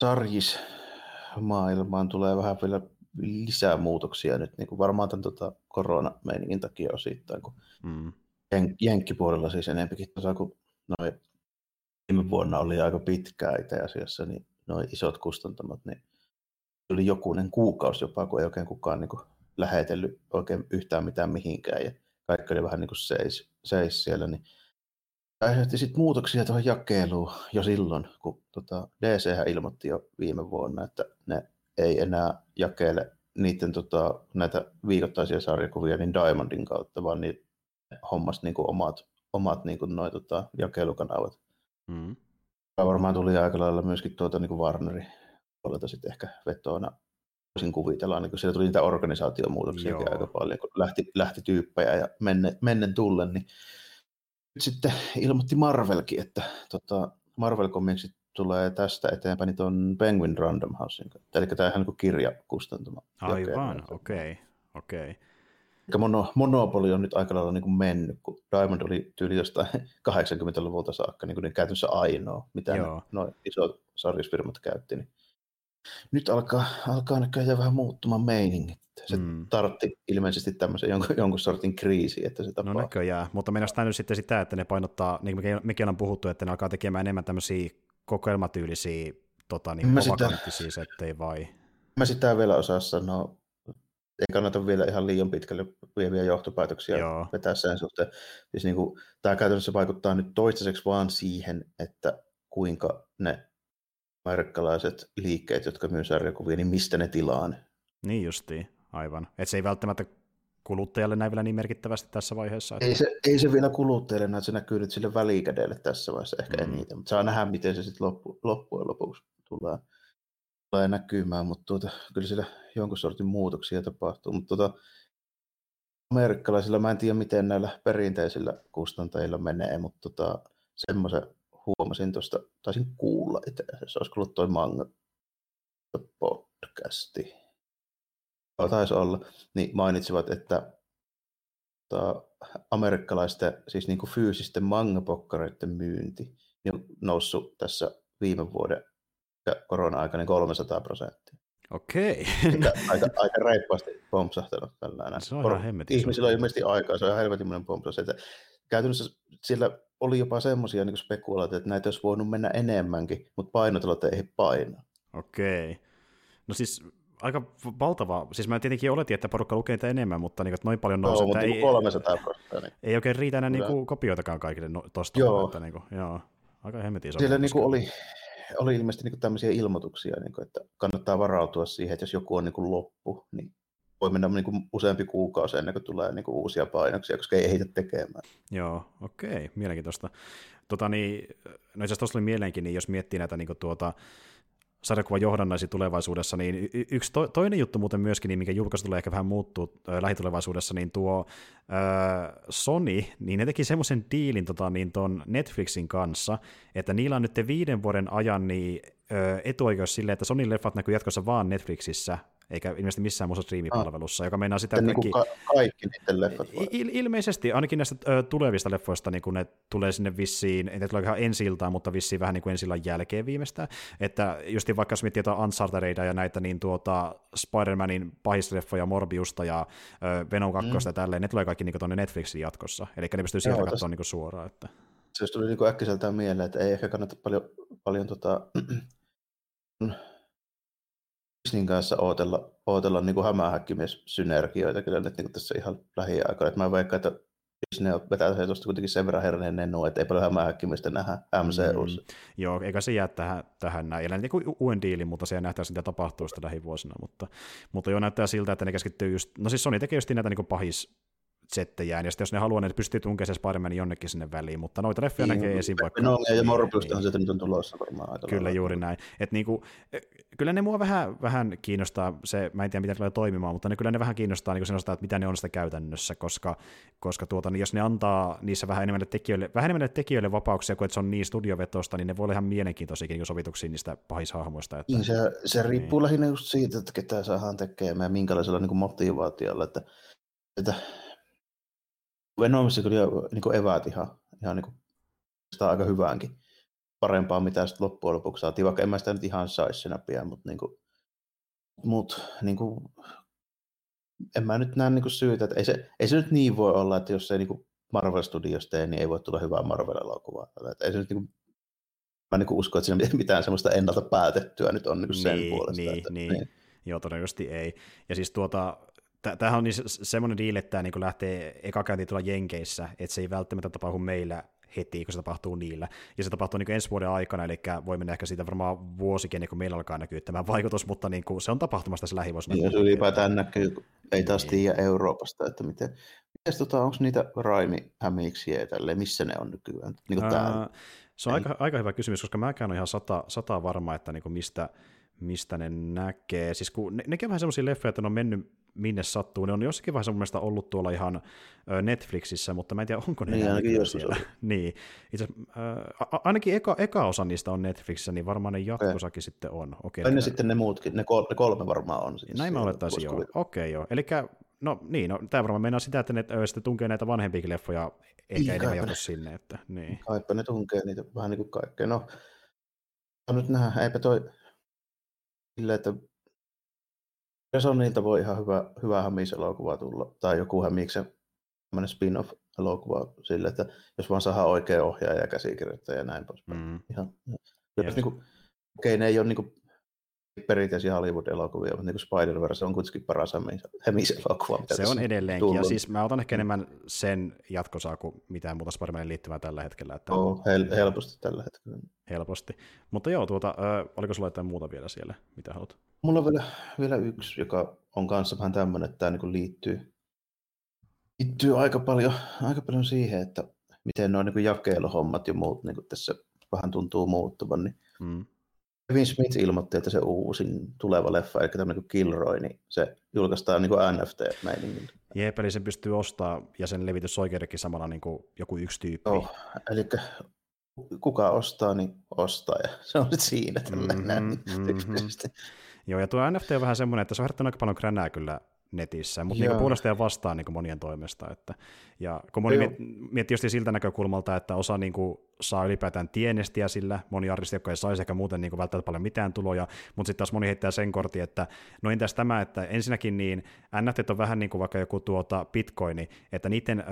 sarjis maailmaan tulee vähän vielä lisää muutoksia nyt, niin kuin varmaan tämän tota, koronameiningin takia osittain, kun mm. jen, jenkkipuolella siis enempikin tuossa, kun noin viime vuonna oli aika pitkää itse asiassa, niin noin isot kustantamat, niin oli jokunen kuukausi jopa, kun ei oikein kukaan niin kuin, lähetellyt oikein yhtään mitään mihinkään, ja kaikki oli vähän niin kuin seis, seis siellä, niin aiheutti sitten muutoksia tuohon jakeluun jo silloin, kun tota, DC ilmoitti jo viime vuonna, että ne ei enää jakele niiden tota, näitä viikoittaisia sarjakuvia niin Diamondin kautta, vaan niin hommas niin kuin omat, omat niin kuin noi, tota, jakelukanavat. Mm. Varmaan tuli aika lailla myöskin tuota, niin kuin Warnerin puolelta sitten ehkä vetona voisin kuvitella, niin kun siellä tuli niitä organisaatiomuutoksia aika paljon, kun lähti, lähti tyyppejä ja menne, mennen tullen, niin sitten ilmoitti Marvelkin, että tota, Marvel Comicsit tulee tästä eteenpäin niin tuon Penguin Random Housein Eli tämä ihan niin kirjakustantama. Aivan, okei, okei. Okay, okay. mono, monopoli on nyt aika lailla niin kuin mennyt, kun Diamond oli tyyli jostain [LAUGHS] 80-luvulta saakka niin kuin niin käytännössä ainoa, mitä Joo. noin isot sarjisfirmat käytti. Niin nyt alkaa, alkaa näköjään vähän muuttumaan meiningit. Se mm. tartti ilmeisesti tämmöisen jonkun, jonkun sortin kriisi, että se tapaa. No näköjään, mutta mennään nyt sitten sitä, että ne painottaa, niin kuin mekin ollaan puhuttu, että ne alkaa tekemään enemmän tämmöisiä kokoelmatyylisiä tota, niin sitä, settejä vai? Mä sitä vielä osaa sanoa. Ei kannata vielä ihan liian pitkälle vieviä johtopäätöksiä Joo. vetää sen suhteen. Siis niin kuin, tämä käytännössä vaikuttaa nyt toistaiseksi vaan siihen, että kuinka ne amerikkalaiset liikkeet, jotka myy sarjakuvia, niin mistä ne tilaan. Niin justiin, aivan. Et se ei välttämättä kuluttajalle näin vielä niin merkittävästi tässä vaiheessa. Että... Ei, se, ei se vielä kuluttajalle näy, se näkyy nyt sille välikädelle tässä vaiheessa ehkä mm. eniten, mutta saa nähdä, miten se sitten loppu, loppujen lopuksi tulee, tulee näkymään, mutta tuota, kyllä siellä jonkun sortin muutoksia tapahtuu, mutta tuota, amerikkalaisilla, mä en tiedä miten näillä perinteisillä kustantajilla menee, mutta tota, semmoisen huomasin tuosta, taisin kuulla itse asiassa, olisiko ollut toi manga podcasti, taisi olla, niin mainitsivat, että tota, amerikkalaisten, siis niin kuin fyysisten mangapokkareiden myynti niin on noussut tässä viime vuoden korona-aikana 300 prosenttia. Okei. aika, [LAUGHS] aika, aika reippaasti pompsahtanut tällainen. Se on ihan hemmetin. Ihmisillä on ilmeisesti aikaa, se on ihan helvetin pompsas. Että käytännössä siellä oli jopa semmoisia niin spekulaatioita, että näitä olisi voinut mennä enemmänkin, mutta painotelot ei paina. Okei. No siis aika valtava, siis mä tietenkin oletin, että porukka lukee niitä enemmän, mutta niin, noin paljon nousee. Joo, mutta ei, 300 prosenttia. Niin. Ei oikein riitä enää niin kopioitakaan kaikille no, tosta. Joo. Että, niin kuin, joo. Aika hemmetin iso. Siellä niin kuin oli, oli ilmeisesti niin kuin tämmöisiä ilmoituksia, niin kuin, että kannattaa varautua siihen, että jos joku on niin kuin loppu, niin voi mennä niin kuin useampi kuukausi ennen kuin tulee niin kuin uusia painoksia, koska ei ehditä tekemään. Joo, okei, okay, mielenkiintoista. Tota, niin, no itse asiassa oli mielenkiin, niin jos miettii näitä niin kuin tuota, sarjakuvan johdannaisi tulevaisuudessa, niin yksi to, toinen juttu muuten myöskin, niin mikä julkaisu tulee ehkä vähän muuttuu äh, lähitulevaisuudessa, niin tuo äh, Sony, niin ne teki semmoisen diilin tota, niin ton Netflixin kanssa, että niillä on nyt viiden vuoden ajan niin, äh, etuoikeus sille, että Sony leffat näkyy jatkossa vaan Netflixissä, eikä ilmeisesti missään muussa striimipalvelussa, ah. joka meinaa sitä, että kaikki... Niin ka- kaikki niiden leffat vai? Il- ilmeisesti, ainakin näistä ö, tulevista leffoista, niin kun ne tulee sinne vissiin, ei tule ihan ensi mutta vissiin vähän niin kuin ensi jälkeen viimeistään, että just vaikka jos miettii jotain ja näitä, niin tuota Spider-Manin pahisleffoja, Morbiusta ja ö, Venom 2 mm. ja tälleen, ne tulee kaikki niin tuonne Netflixin jatkossa, eli ne pystyy sieltä katsoa niin suoraan. Että... Se tuli niin äkkiseltään mieleen, että ei ehkä kannata paljon, paljon tota, [CLEARS THROAT] Disneyn kanssa ootella, ootella niin hämähäkkimies-synergioita kyllä nyt niin tässä ihan lähiaikoina. Mä veikkaan, että Disney vetää se tuosta kuitenkin sen verran herneen nennu, että ei paljon hämähäkkimistä nähdä MCUssa. Mm, joo, eikä se jää tähän, tähän näin. Eli niin uuden diilin, mutta se nähdään mitä tapahtuu sitä lähivuosina. Mutta, mutta joo, näyttää siltä, että ne keskittyy just, no siis Sony tekee just näitä niin pahis, settejään, ja sitten jos ne haluaa, niin pystyy tunkemaan spider jonnekin sinne väliin, mutta noita leffoja niin, näkee esim. vaikka... No, ja Morbiustahan niin. se nyt on tulossa varmaan aika Kyllä, juuri näin. Et niinku, e, kyllä ne mua vähän, vähän kiinnostaa, se, mä en tiedä, miten tulee toimimaan, mutta ne kyllä ne vähän kiinnostaa niin sellaista, että mitä ne on sitä käytännössä, koska, koska tuota, niin jos ne antaa niissä vähän enemmän tekijöille, vähän enemmän tekijöille vapauksia, kuin että se on niin studiovetosta, niin ne voi olla ihan mielenkiintoisia niin sovituksia niistä pahishahmoista. Että, niin se, se riippuu niin. lähinnä just siitä, että ketä saadaan tekemään ja minkälaisella niin kuin motivaatiolla, että, että Venomissa kyllä niin eväät ihan, ihan niin kuin, sitä aika hyväänkin. Parempaa, mitä sitten loppujen lopuksi saatiin, vaikka en mä sitä nyt ihan saisi sinä pian, mutta niin kuin, mut, niin kuin, en mä nyt näe niin kuin syytä, että ei se, ei se nyt niin voi olla, että jos ei niin kuin Marvel Studios tee, niin ei voi tulla hyvää Marvel-elokuvaa. Että ei se nyt niin kuin, mä niin usko, että siinä [LAUGHS] mitään semmoista ennalta päätettyä nyt on niin kuin sen niin, puolesta. Niin, että, niin. niin. Joo, todennäköisesti ei. Ja siis tuota, Tämähän on niin semmoinen diili, että tämä niin lähtee eka käyntiin tuolla Jenkeissä, että se ei välttämättä tapahdu meillä heti, kun se tapahtuu niillä. Ja se tapahtuu niin ensi vuoden aikana, eli voi mennä ehkä siitä varmaan vuosikin, niin kun meillä alkaa näkyä tämä vaikutus, mutta niin kuin se on tapahtumassa tässä lähivuosina. Niin, se ylipäätään näkyy, ei taas niin. tiedä Euroopasta, että miten, miten tota, onko niitä raimihämiiksiä tälle, missä ne on nykyään? Niin kuin Ää, se on aika, aika, hyvä kysymys, koska mäkään olen ihan sata, sata varma, että niin kuin mistä, mistä ne näkee. Siis kun ne, nekin on vähän semmoisia leffoja, että ne on mennyt minne sattuu. Ne on jossakin vaiheessa mun mielestä ollut tuolla ihan Netflixissä, mutta mä en tiedä, onko ne niin, ainakin siellä. [LAUGHS] niin. Itse, äh, ainakin eka, eka osa niistä on Netflixissä, niin varmaan ne jatkosakin okay. sitten on. Okay, ne sitten ne muutkin, ne kolme, ne kolme varmaan on. Siis Näin mä olettaisin, joo. Okei, okay, joo. Eli No niin, no, tämä varmaan meinaa sitä, että ne ö, sitten tunkee näitä vanhempiakin leffoja ehkä Niin, enemmän ne. sinne. Että, niin. Kaipa ne tunkee niitä vähän niin kuin kaikkea. No, saa nyt nähdä, eipä toi silleen, että Resonilta voi ihan hyvä, hyvä Hamis-elokuva tulla, tai joku Hamiksen tämmöinen spin-off-elokuva sille, että jos vaan saadaan oikea ohjaaja ja käsikirjoittaja ja näin poispäin. Mm. Ihan. Jos niinku, okei, ne ei ole niinku perinteisiä Hollywood-elokuvia, mutta niinku Spider-Verse on kuitenkin paras. Mitä Se on edelleenkin, ja tullut. siis mä otan ehkä enemmän sen jatkosaa kuin mitään muuta Spider-Manin liittyvää tällä hetkellä, että Joo, hel- helposti tällä hetkellä. helposti. Mutta joo, tuota, ö, oliko sulla jotain muuta vielä siellä, mitä haluat? Mulla on vielä, vielä yksi, joka on kanssa vähän tämmöinen, että tämä niinku liittyy, liittyy aika, paljon, aika paljon siihen, että miten nuo niinku jakeluhommat ja muut niinku tässä vähän tuntuu muuttuvan. Niin Mm. Kevin Smith ilmoitti, että se uusin tuleva leffa, eli tämmöinen kuin Kilroy, niin se julkaistaan niin NFT-meiningillä. Jep, eli sen pystyy ostaa ja sen levitysoikeudenkin samalla niin kuin joku yksi tyyppi. Joo, eli kuka ostaa, niin ostaa, ja se on sitten siinä tällainen Mhm, näin mhm. Joo, ja tuo NFT on vähän semmoinen, että se on herättänyt aika paljon kränää kyllä netissä, mutta niin puolesta ja vastaan niin monien toimesta. Että, ja kun moni miet, miettii just siltä näkökulmalta, että osa niin kuin, saa ylipäätään tienestiä sillä, moni artisti, joka ei saisi ehkä muuten niin kuin, välttämättä paljon mitään tuloja, mutta sitten taas moni heittää sen kortin, että no entäs tämä, että ensinnäkin niin NFT on vähän niin kuin vaikka joku tuota bitcoini, että niiden ö,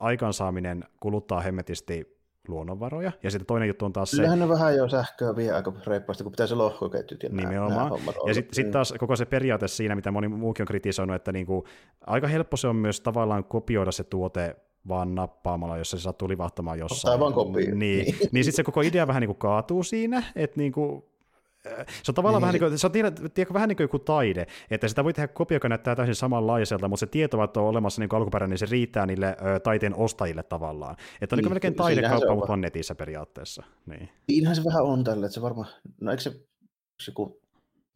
aikaansaaminen kuluttaa hemmetisti luonnonvaroja, ja sitten toinen juttu on taas se, Kyllähän ne vähän jo sähköä vie aika reippaasti, kun pitää se lohkoketjut ja Nimenomaan. nämä Ja sitten sit taas koko se periaate siinä, mitä moni muukin on kritisoinut, että niinku, aika helppo se on myös tavallaan kopioida se tuote vaan nappaamalla, jos se sattuu livahtamaan jossain. Ottaa vaan kopio. [LAUGHS] Niin, Niin. niin. niin sitten se koko idea vähän niinku kaatuu siinä, että niinku, äh, se on tavallaan Niin. vähän niin kuin, se on tiedä, tiedä, vähän niin kuin joku taide, että sitä voi tehdä kopio, joka näyttää täysin samanlaiselta, mutta se tieto, että on olemassa niin alkuperäinen, niin se riittää niille ö, taiteen ostajille tavallaan. Että on niin, Niin, melkein taidekauppa, on mutta vaan netissä periaatteessa. Niin. Siinähän se vähän on tällä, että se varmaan, no eikö se se joku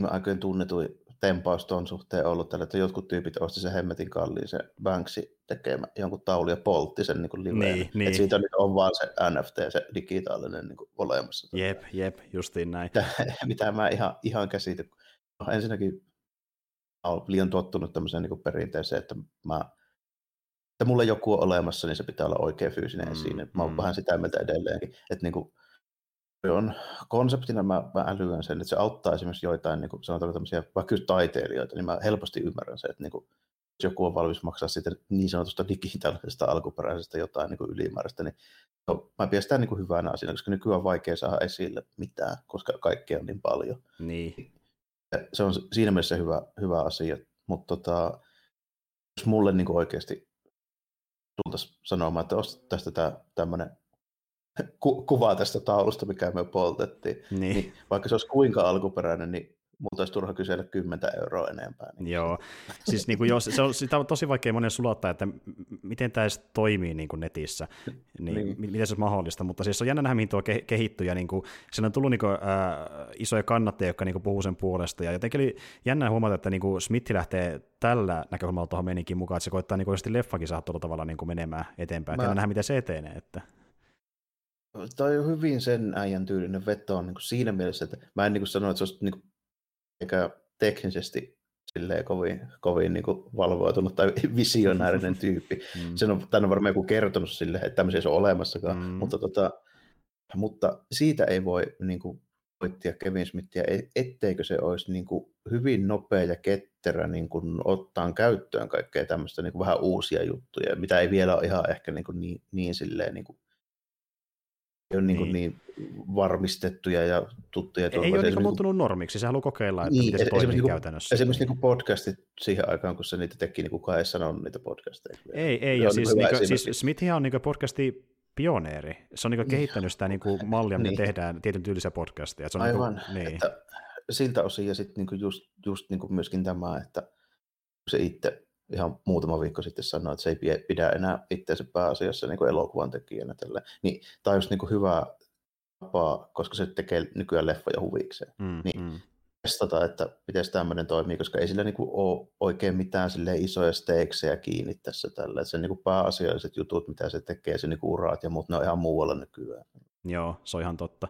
aikojen tunnetuin tempaus tuon suhteen ollut tällä, että jotkut tyypit osti se hemmetin kalliin se Banksy tekemä jonkun taulu ja poltti sen niin liveen. Niin, niin. Et siitä nyt on vaan se NFT, se digitaalinen niin kuin olemassa. Jep, jep, justiin näin. Mitä, [LAUGHS] mitä mä ihan, ihan käsitä. No, ensinnäkin mä olen liian tottunut tämmöiseen niin kuin perinteeseen, että mä että mulla joku on olemassa, niin se pitää olla oikein fyysinen Mm, esine. Mä oon mm. vähän sitä mieltä edelleenkin. Että niin kuin, on konseptina mä, mä älyän sen, että se auttaa esimerkiksi joitain, niin kuin sanotaanko tämmöisiä, vaikka just taiteilijoita, niin mä helposti ymmärrän se, että niin kuin, jos joku on valmis maksaa siitä niin sanotusta digitaalisesta alkuperäisestä jotain niin kuin ylimääräistä, niin no, mä pidän sitä niin kuin hyvänä asiana, koska nykyään on vaikea saada esille mitään, koska kaikkea on niin paljon. Niin. Ja se on siinä mielessä hyvä, hyvä asia, mutta tota, jos mulle niin oikeasti tultaisiin sanomaan, että osta tästä tämmöinen ku, kuva tästä taulusta, mikä me poltettiin, Niin. niin vaikka se olisi kuinka alkuperäinen, niin multa olisi turha kysellä 10 euroa enempää. Niin. Joo, siis niin kuin jos, se on, sitä on tosi vaikea monen sulattaa, että miten tämä edes toimii niin kuin netissä, niin, Niin. miten se on mahdollista, mutta siis on jännä nähdä, mihin tuo ke- kehittyy, ja niin kuin, siellä on tullut niin kuin, ää, isoja kannattajia, jotka niin kuin, puhuu sen puolesta, ja jotenkin oli jännä huomata, että niin kuin Smith lähtee tällä näkökulmalla tuohon meininkiin mukaan, että se koittaa niin kuin, leffakin saada tuolla tavalla niin kuin, menemään eteenpäin, Mä- että nähdä, miten se etenee, että Toi on hyvin sen äijän tyylinen veto on niin kuin siinä mielessä, että mä en niin kuin sano, että se olisi niin kuin, eikä teknisesti silleen kovin, kovin niin kuin valvoitunut tai [LAUGHS] visionäärinen [LAUGHS] tyyppi. mm. Sen on, tämän on varmaan joku kertonut sille, että tämmöisiä se on olemassakaan, Mm. mm. mutta, tota, mutta siitä ei voi niin kuin, voittia Kevin Smithia, e- etteikö se olisi niin kuin, hyvin nopea ja ketterä niin kuin, ottaa käyttöön kaikkea tämmöistä niin kuin, vähän uusia juttuja, mitä ei vielä ole ihan ehkä niin, kuin, niin, niin silleen niin kuin, ei ole niin, kuin, Niin. niin varmistettuja ja tuttuja. ei tuolla. ole niin muuttunut normiksi, se haluaa kokeilla, että Niin, miten se toimii esimerkiksi niinku- käytännössä. Esimerkiksi niin kuin podcastit siihen aikaan, kun se niitä teki, niin kukaan ei sanonut niitä podcasteja. Ei, ei, Se ja on siis, esimerkki. siis Smithihan on niinku podcasti pioneeri. Se on niinku kehittänyt sitä niinku [LAUGHS] mallia, miten Niin. tehdään tietyn tyylisiä podcasteja. Se on Aivan, niinku, niin. että siltä osin ja sitten niinku just, just niinku myöskin tämä, että se itse ihan muutama viikko sitten sanoi, että se ei pidä enää itseänsä pääasiassa niinku elokuvan tekijänä. Tällä. Niin, tämä on just niinku hyvä tapa, koska se tekee nykyään leffoja huvikseen. Mm, niin. mm. Testata, että miten tämmöinen toimii, koska ei sillä niinku ole oikein mitään silleen isoja steeksejä kiinni tässä tällä. Että se niinku pääasialliset jutut, mitä se tekee, se niinku uraat ja muut, ne on ihan muualla nykyään. Joo, se on ihan totta.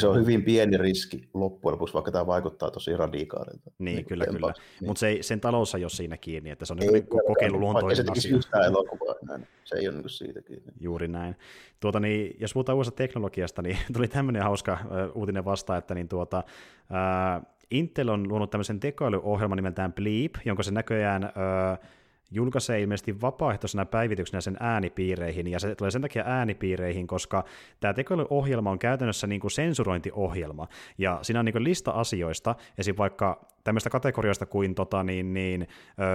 Se on hyvin pieni riski loppujen lopuksi, vaikka tämä vaikuttaa tosi radikaalilta. Niin, niin kyllä, kyllä. Niin. Mutta se sen talous ei ole siinä kiinni, että se on ei, niin kokeiluluontoinen asia. Se yhtään elokuvaa, näin. se ei ole niin siitä kiinni. Juuri näin. Tuota, niin, jos puhutaan uudesta teknologiasta, niin [LAUGHS] tuli tämmöinen hauska uh, uutinen vasta, että niin tuota, uh, Intel on luonut tämmöisen tekoälyohjelman nimeltään Bleep, jonka se näköjään uh, julkaisee ilmeisesti vapaaehtoisena päivityksenä sen äänipiireihin, ja se tulee sen takia äänipiireihin, koska tämä tekoälyohjelma on käytännössä niin kuin sensurointiohjelma, ja siinä on niin kuin lista asioista, esim. vaikka tämmöistä kategorioista kuin tota, niin, niin, ä,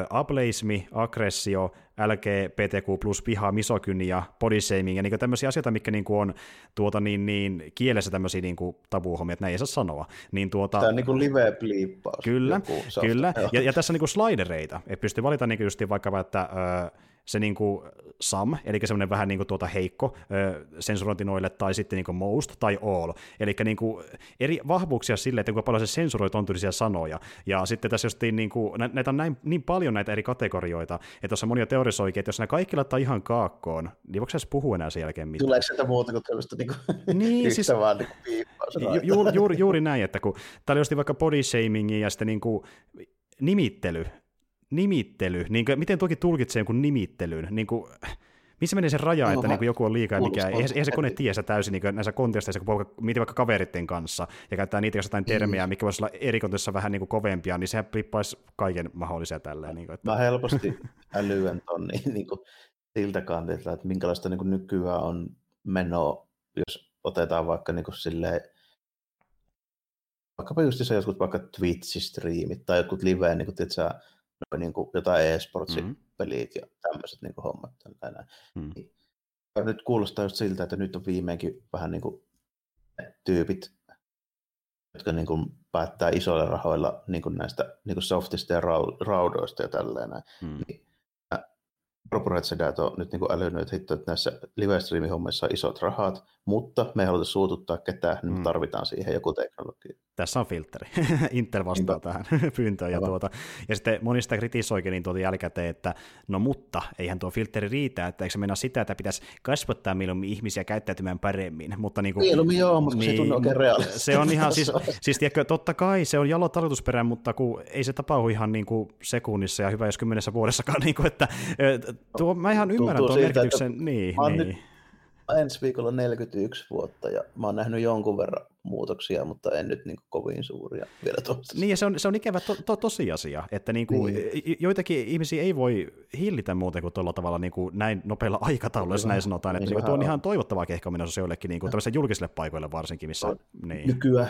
ableismi, aggressio, LGBTQ plus piha, misogynia, body shaming ja niin tämmöisiä asioita, mitkä niin on tuota, niin, niin, kielessä tämmöisiä niin tabuhommia, että näin ei saa sanoa. Niin, tuota, Tämä on niin kuin live bliippaus. Kyllä, kyllä. Ja, ja, tässä on niin slidereita, että pystyy valita niin just vaikka, että ö, se niin kuin some, eli semmoinen vähän niin kuin tuota heikko sensurointinoille, tai sitten niin kuin most tai all. Eli niin kuin eri vahvuuksia sille, että kuinka paljon se sensuroi ton sanoja. Ja sitten tässä just niin kuin, näitä on näin, niin paljon näitä eri kategorioita, että tuossa monia teorisoikin, että jos nämä kaikki laittaa ihan kaakkoon, niin voiko se puhua enää sen jälkeen mitään? Tuleeko sitä muuta kuin tämmöistä niin [LAUGHS] kuin, niin, siis, vaan niin kuin ju, ju, juuri, juuri näin, että kun täällä oli vaikka body shaming ja sitten niin kuin nimittely, nimittely, niin kuin, miten toki tulkitsee jonkun nimittelyn, niin kuin, missä menee se raja, no, että niin kuin joku on liikaa mikä, eihän, eihän se kone tiedä sitä niin näissä konteksteissa, kun mietin vaikka kaveritten kanssa ja käyttää niitä jotain termejä, mikä voisi olla eri vähän niin kuin kovempia, niin sehän pippaisi kaiken mahdollisia tälleen. Niin kuin, että... Mä helposti älyän ton niin, niin kuin, siltä kantilta, että minkälaista niin kuin nykyään on menoa, jos otetaan vaikka niin kuin silleen, vaikkapa just se joskus vaikka Twitch-striimit tai jotkut live, niin kuin, tiedätkö, niin kuin jotain e-sportsi-pelit mm-hmm. ja tämmöiset niin kuin hommat. Näin. Mm. Niin, nyt kuulostaa just siltä, että nyt on viimeinkin vähän niin kuin tyypit, jotka niin kuin päättää isoilla rahoilla niin kuin näistä niin kuin softista ja raudoista ja tälleen. Mm. Niin, corporate on nyt niin kuin älynyt, että, hitto, että näissä live hommissa on isot rahat, mutta me ei haluta suututtaa ketään, niin me mm. tarvitaan siihen joku teknologia. Tässä on filteri. [LAUGHS] Intel vastaa Niinpä. tähän [LAUGHS] pyyntöön. Ja, tuota, ja sitten monista kritisoikin niin tuota jälkikäteen, että no mutta, eihän tuo filteri riitä, että eikö se mennä sitä, että pitäisi kasvattaa mieluummin ihmisiä käyttäytymään paremmin. Mutta niin kuin, mieluummin joo, mutta niin, se tuntuu oikein realistista. Se on ihan, siis, [LAUGHS] siis tiedätkö, totta kai se on jalo tarkoitusperä, mutta kun ei se tapahdu ihan niin kuin sekunnissa ja hyvä jos kymmenessä vuodessakaan, niin kuin, että tuo, mä ihan ymmärrän tuon merkityksen. Niin, niin. Nyt, ensi viikolla 41 vuotta ja mä oon nähnyt jonkun verran muutoksia, mutta en nyt niin kuin kovin suuria vielä tuosta. Niin ja se on, se on ikävä to, to, tosiasia, että niin kuin, niin. joitakin ihmisiä ei voi hillitä muuten kuin tuolla tavalla niin kuin näin nopealla [LAUGHS] aikataululla, jos näin sanotaan, että niin, niin tuo on ihan toivottavaa kehkominaisuus joillekin niin kuin julkisille paikoille varsinkin, missä... No, niin. Nykyään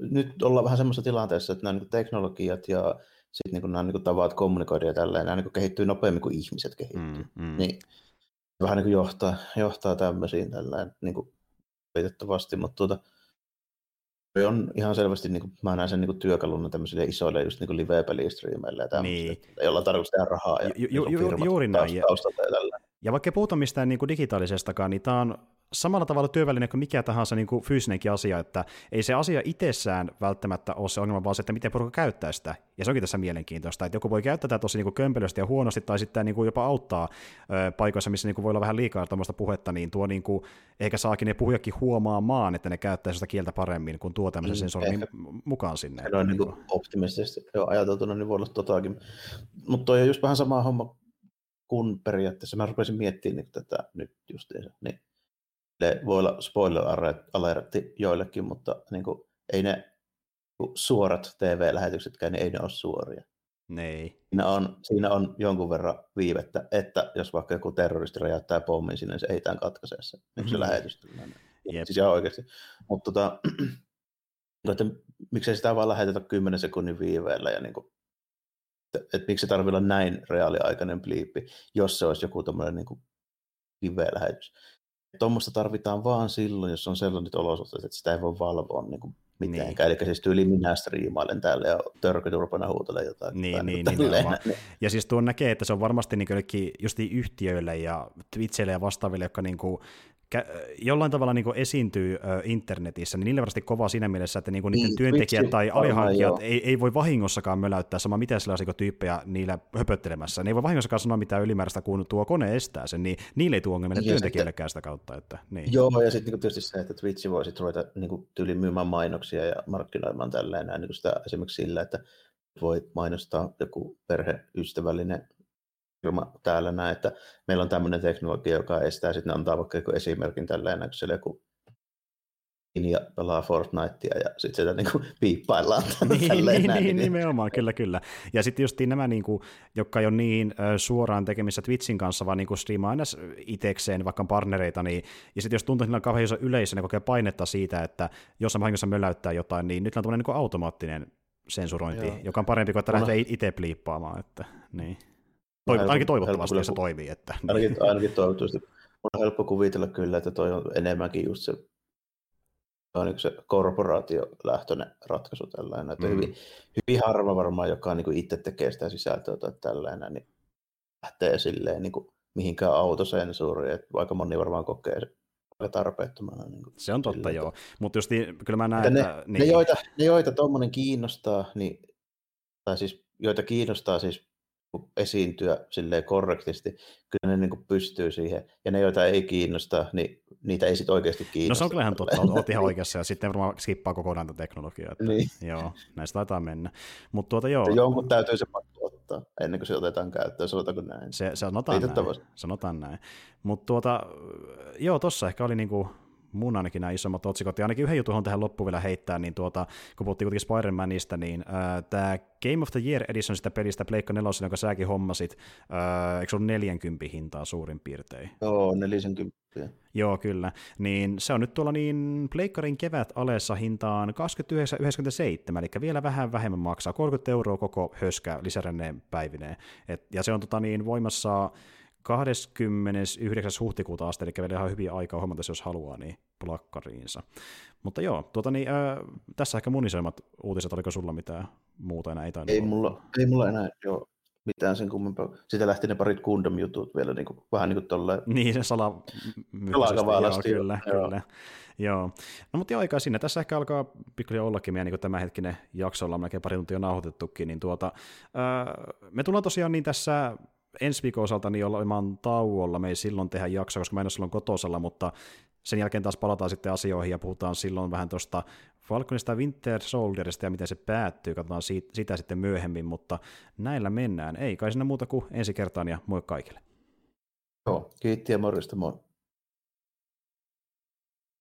nyt ollaan vähän semmoisessa tilanteessa, että nämä niin teknologiat ja sitten niin nämä niin tavat kommunikoida ja tälleen, nämä niin kehittyy nopeammin kuin ihmiset kehittyy. Mm, mm. Niin vähän niin kuin johtaa, johtaa tämmöisiin tällainen niin kuin valitettavasti, mutta tuota, se on ihan selvästi, niin kuin, mä näen sen niin kuin työkaluna tämmöisille isoille just niin live-pelistriimeille ja tämmöisille, niin. joilla on tarkoitus tehdä rahaa ja ju, ju, ju, juuri näin. Ja, ja, ja vaikka puhutaan mistään niin kuin digitaalisestakaan, niin tämä on samalla tavalla työväline kuin mikä tahansa niin kuin fyysinenkin asia, että ei se asia itsessään välttämättä ole se ongelma, vaan se, että miten porukka käyttää sitä. Ja se onkin tässä mielenkiintoista, että joku voi käyttää tätä tosi niin kömpelösti ja huonosti, tai sitten niin kuin jopa auttaa ö, paikoissa, missä niin kuin voi olla vähän liikaa tämmöistä puhetta, niin tuo niin kuin, ehkä saakin ne puhujakin huomaamaan, että ne käyttää sitä kieltä paremmin, kun tuo tämmöisen mm, sensorin mukaan sinne. Se on niin kuin optimistisesti jo ajateltuna, niin voi olla totakin. Mutta toi on just vähän sama homma kun periaatteessa mä rupesin miettimään niin tätä nyt justiinsa, niin voi olla spoiler alertti joillekin, mutta niin kuin, ei ne suorat TV-lähetyksetkään, niin ei ne ole suoria. Nei. Siinä on, siinä on jonkun verran viivettä, että jos vaikka joku terroristi räjäyttää pommin sinne, niin se ei tämän katkaise se, niin mm-hmm. se lähetys. Yep. Siis ihan oikeasti. Mutta tota, [CLEARS THROAT] että miksei sitä vaan lähetetä 10 sekunnin viiveellä ja niin kuin, että, että miksi se tarvitsee olla näin reaaliaikainen bliippi, jos se olisi joku tämmöinen niin live-lähetys. Tuommoista tarvitaan vaan silloin, jos on sellaiset olosuhteet, että sitä ei voi valvoa niin kuin mitenkään. Niin. Eli siis tyyli minä striimailen täällä ja törkyturpana huutelee jotain. Niin, niin, niin, niin, Ja siis tuon näkee, että se on varmasti niin just justiin yhtiöille ja Twitchille ja vastaaville, jotka niin kuin jollain tavalla niin esiintyy internetissä, niin niille varmasti kova siinä mielessä, että niin kuin niiden niin, työntekijät Twitch, tai alihankkijat ei, ei voi vahingossakaan möläyttää sama miten sellaisia tyyppejä niillä höpöttelemässä. Ne ei voi vahingossakaan sanoa mitään ylimääräistä, kun tuo kone estää sen, niin niille ei tuo ongelmia työntekijöillekään sitä kautta. Että, niin. Joo, ja sitten niin tietysti se, että Twitch voi sitten ruveta niin tyyli myymään mainoksia ja markkinoimaan tälleen näin, niin sitä esimerkiksi sillä, että voi mainostaa joku perheystävällinen firma täällä näin, että meillä on tämmöinen teknologia, joka estää sitten antaa vaikka joku esimerkin tälleen, kun siellä joku ja pelaa Fortnitea ja sitten sitä niinku piippaillaan. [LAUGHS] niin, niin, näin, niin, niin, nimenomaan, kyllä, kyllä. Ja sitten just nämä, niinku, jotka ei ole niin suoraan tekemissä Twitchin kanssa, vaan niinku striimaa aina itekseen, vaikka partnereita, niin, ja sitten jos tuntuu, että niillä on kauhean iso yleisö, niin kokee painetta siitä, että jos on vahingossa möläyttää jotain, niin nyt on tämmöinen niinku automaattinen sensurointi, Joo. joka on parempi kuin että lähtee itse pliippaamaan. Että, niin. Toiv- ainakin toivottavasti, jos se toimii. Että, ainakin, ainakin toivottavasti. On helppo kuvitella kyllä, että toi on enemmänkin just se, on niin se korporaatiolähtöinen ratkaisu tällainen. Että mm. hyvin, hyvin harva varmaan, joka niin itse tekee sitä sisältöä tai tällainen, niin lähtee silleen niin kuin mihinkään autosensuuriin. Että aika moni varmaan kokee tarpeettomana. Niin kuin se on totta, sille, joo. Mutta just niin, kyllä mä näen, ne, että... Niin. Ne, joita, ne, joita tuommoinen kiinnostaa, niin, tai siis joita kiinnostaa siis esiintyä silleen korrektisti, kyllä ne niin kuin pystyy siihen. Ja ne, joita ei kiinnosta, niin niitä ei sitten oikeasti kiinnosta. No se on kyllä ihan totta, olet ihan oikeassa, ja sitten varmaan skippaa kokonaan tätä teknologiaa. Että, niin. Joo, näistä taitaa mennä. Mutta tuota joo. Jonkun täytyy se pakko ottaa, ennen kuin se otetaan käyttöön, sanotaanko näin? Se, sanotaan näin. Sanotaan näin. Mutta tuota, joo, tossa ehkä oli niinku mun ainakin nämä isommat otsikot, ja ainakin yhden jutun tähän loppuun vielä heittää, niin tuota, kun puhuttiin kuitenkin Spider-Manista, niin äh, tämä Game of the Year Edition sitä pelistä Pleikka 4, jonka säkin hommasit, äh, eikö se ollut 40 hintaa suurin piirtein? Joo, 40. Joo, kyllä. Niin se on nyt tuolla niin Pleikkarin kevät alessa hintaan 29,97, eli vielä vähän vähemmän maksaa, 30 euroa koko höskä lisäränneen päivineen. Et, ja se on tota niin voimassa 29. huhtikuuta asti, eli vielä ihan hyviä aikaa huomata, jos haluaa, niin plakkariinsa. Mutta joo, tuota niin, äh, tässä ehkä mun isoimmat uutiset, oliko sulla mitään muuta enää? Ei, ei, mulla, ei mulla enää joo, mitään sen kummempaa. Sitten lähti ne parit Gundam-jutut vielä niin kuin, vähän niin kuin tolleen. [LAUGHS] Niin, se sala... Joo, kyllä, joo. kyllä. Joo. No mutta aikaa sinne. Tässä ehkä alkaa pikkuhiljaa ollakin meidän niin tämänhetkinen jakso, ollaan melkein pari tuntia nauhoitettukin, niin tuota, äh, me tullaan tosiaan niin tässä ensi viikon osalta niin olemaan tauolla, me ei silloin tehdä jaksoa, koska mä en ole silloin kotosalla, mutta sen jälkeen taas palataan sitten asioihin ja puhutaan silloin vähän tuosta Falconista Winter Soldierista ja miten se päättyy, katsotaan siitä, sitä sitten myöhemmin, mutta näillä mennään. Ei kai sinne muuta kuin ensi kertaan ja moi kaikille. Joo, kiitti ja morjesta moi.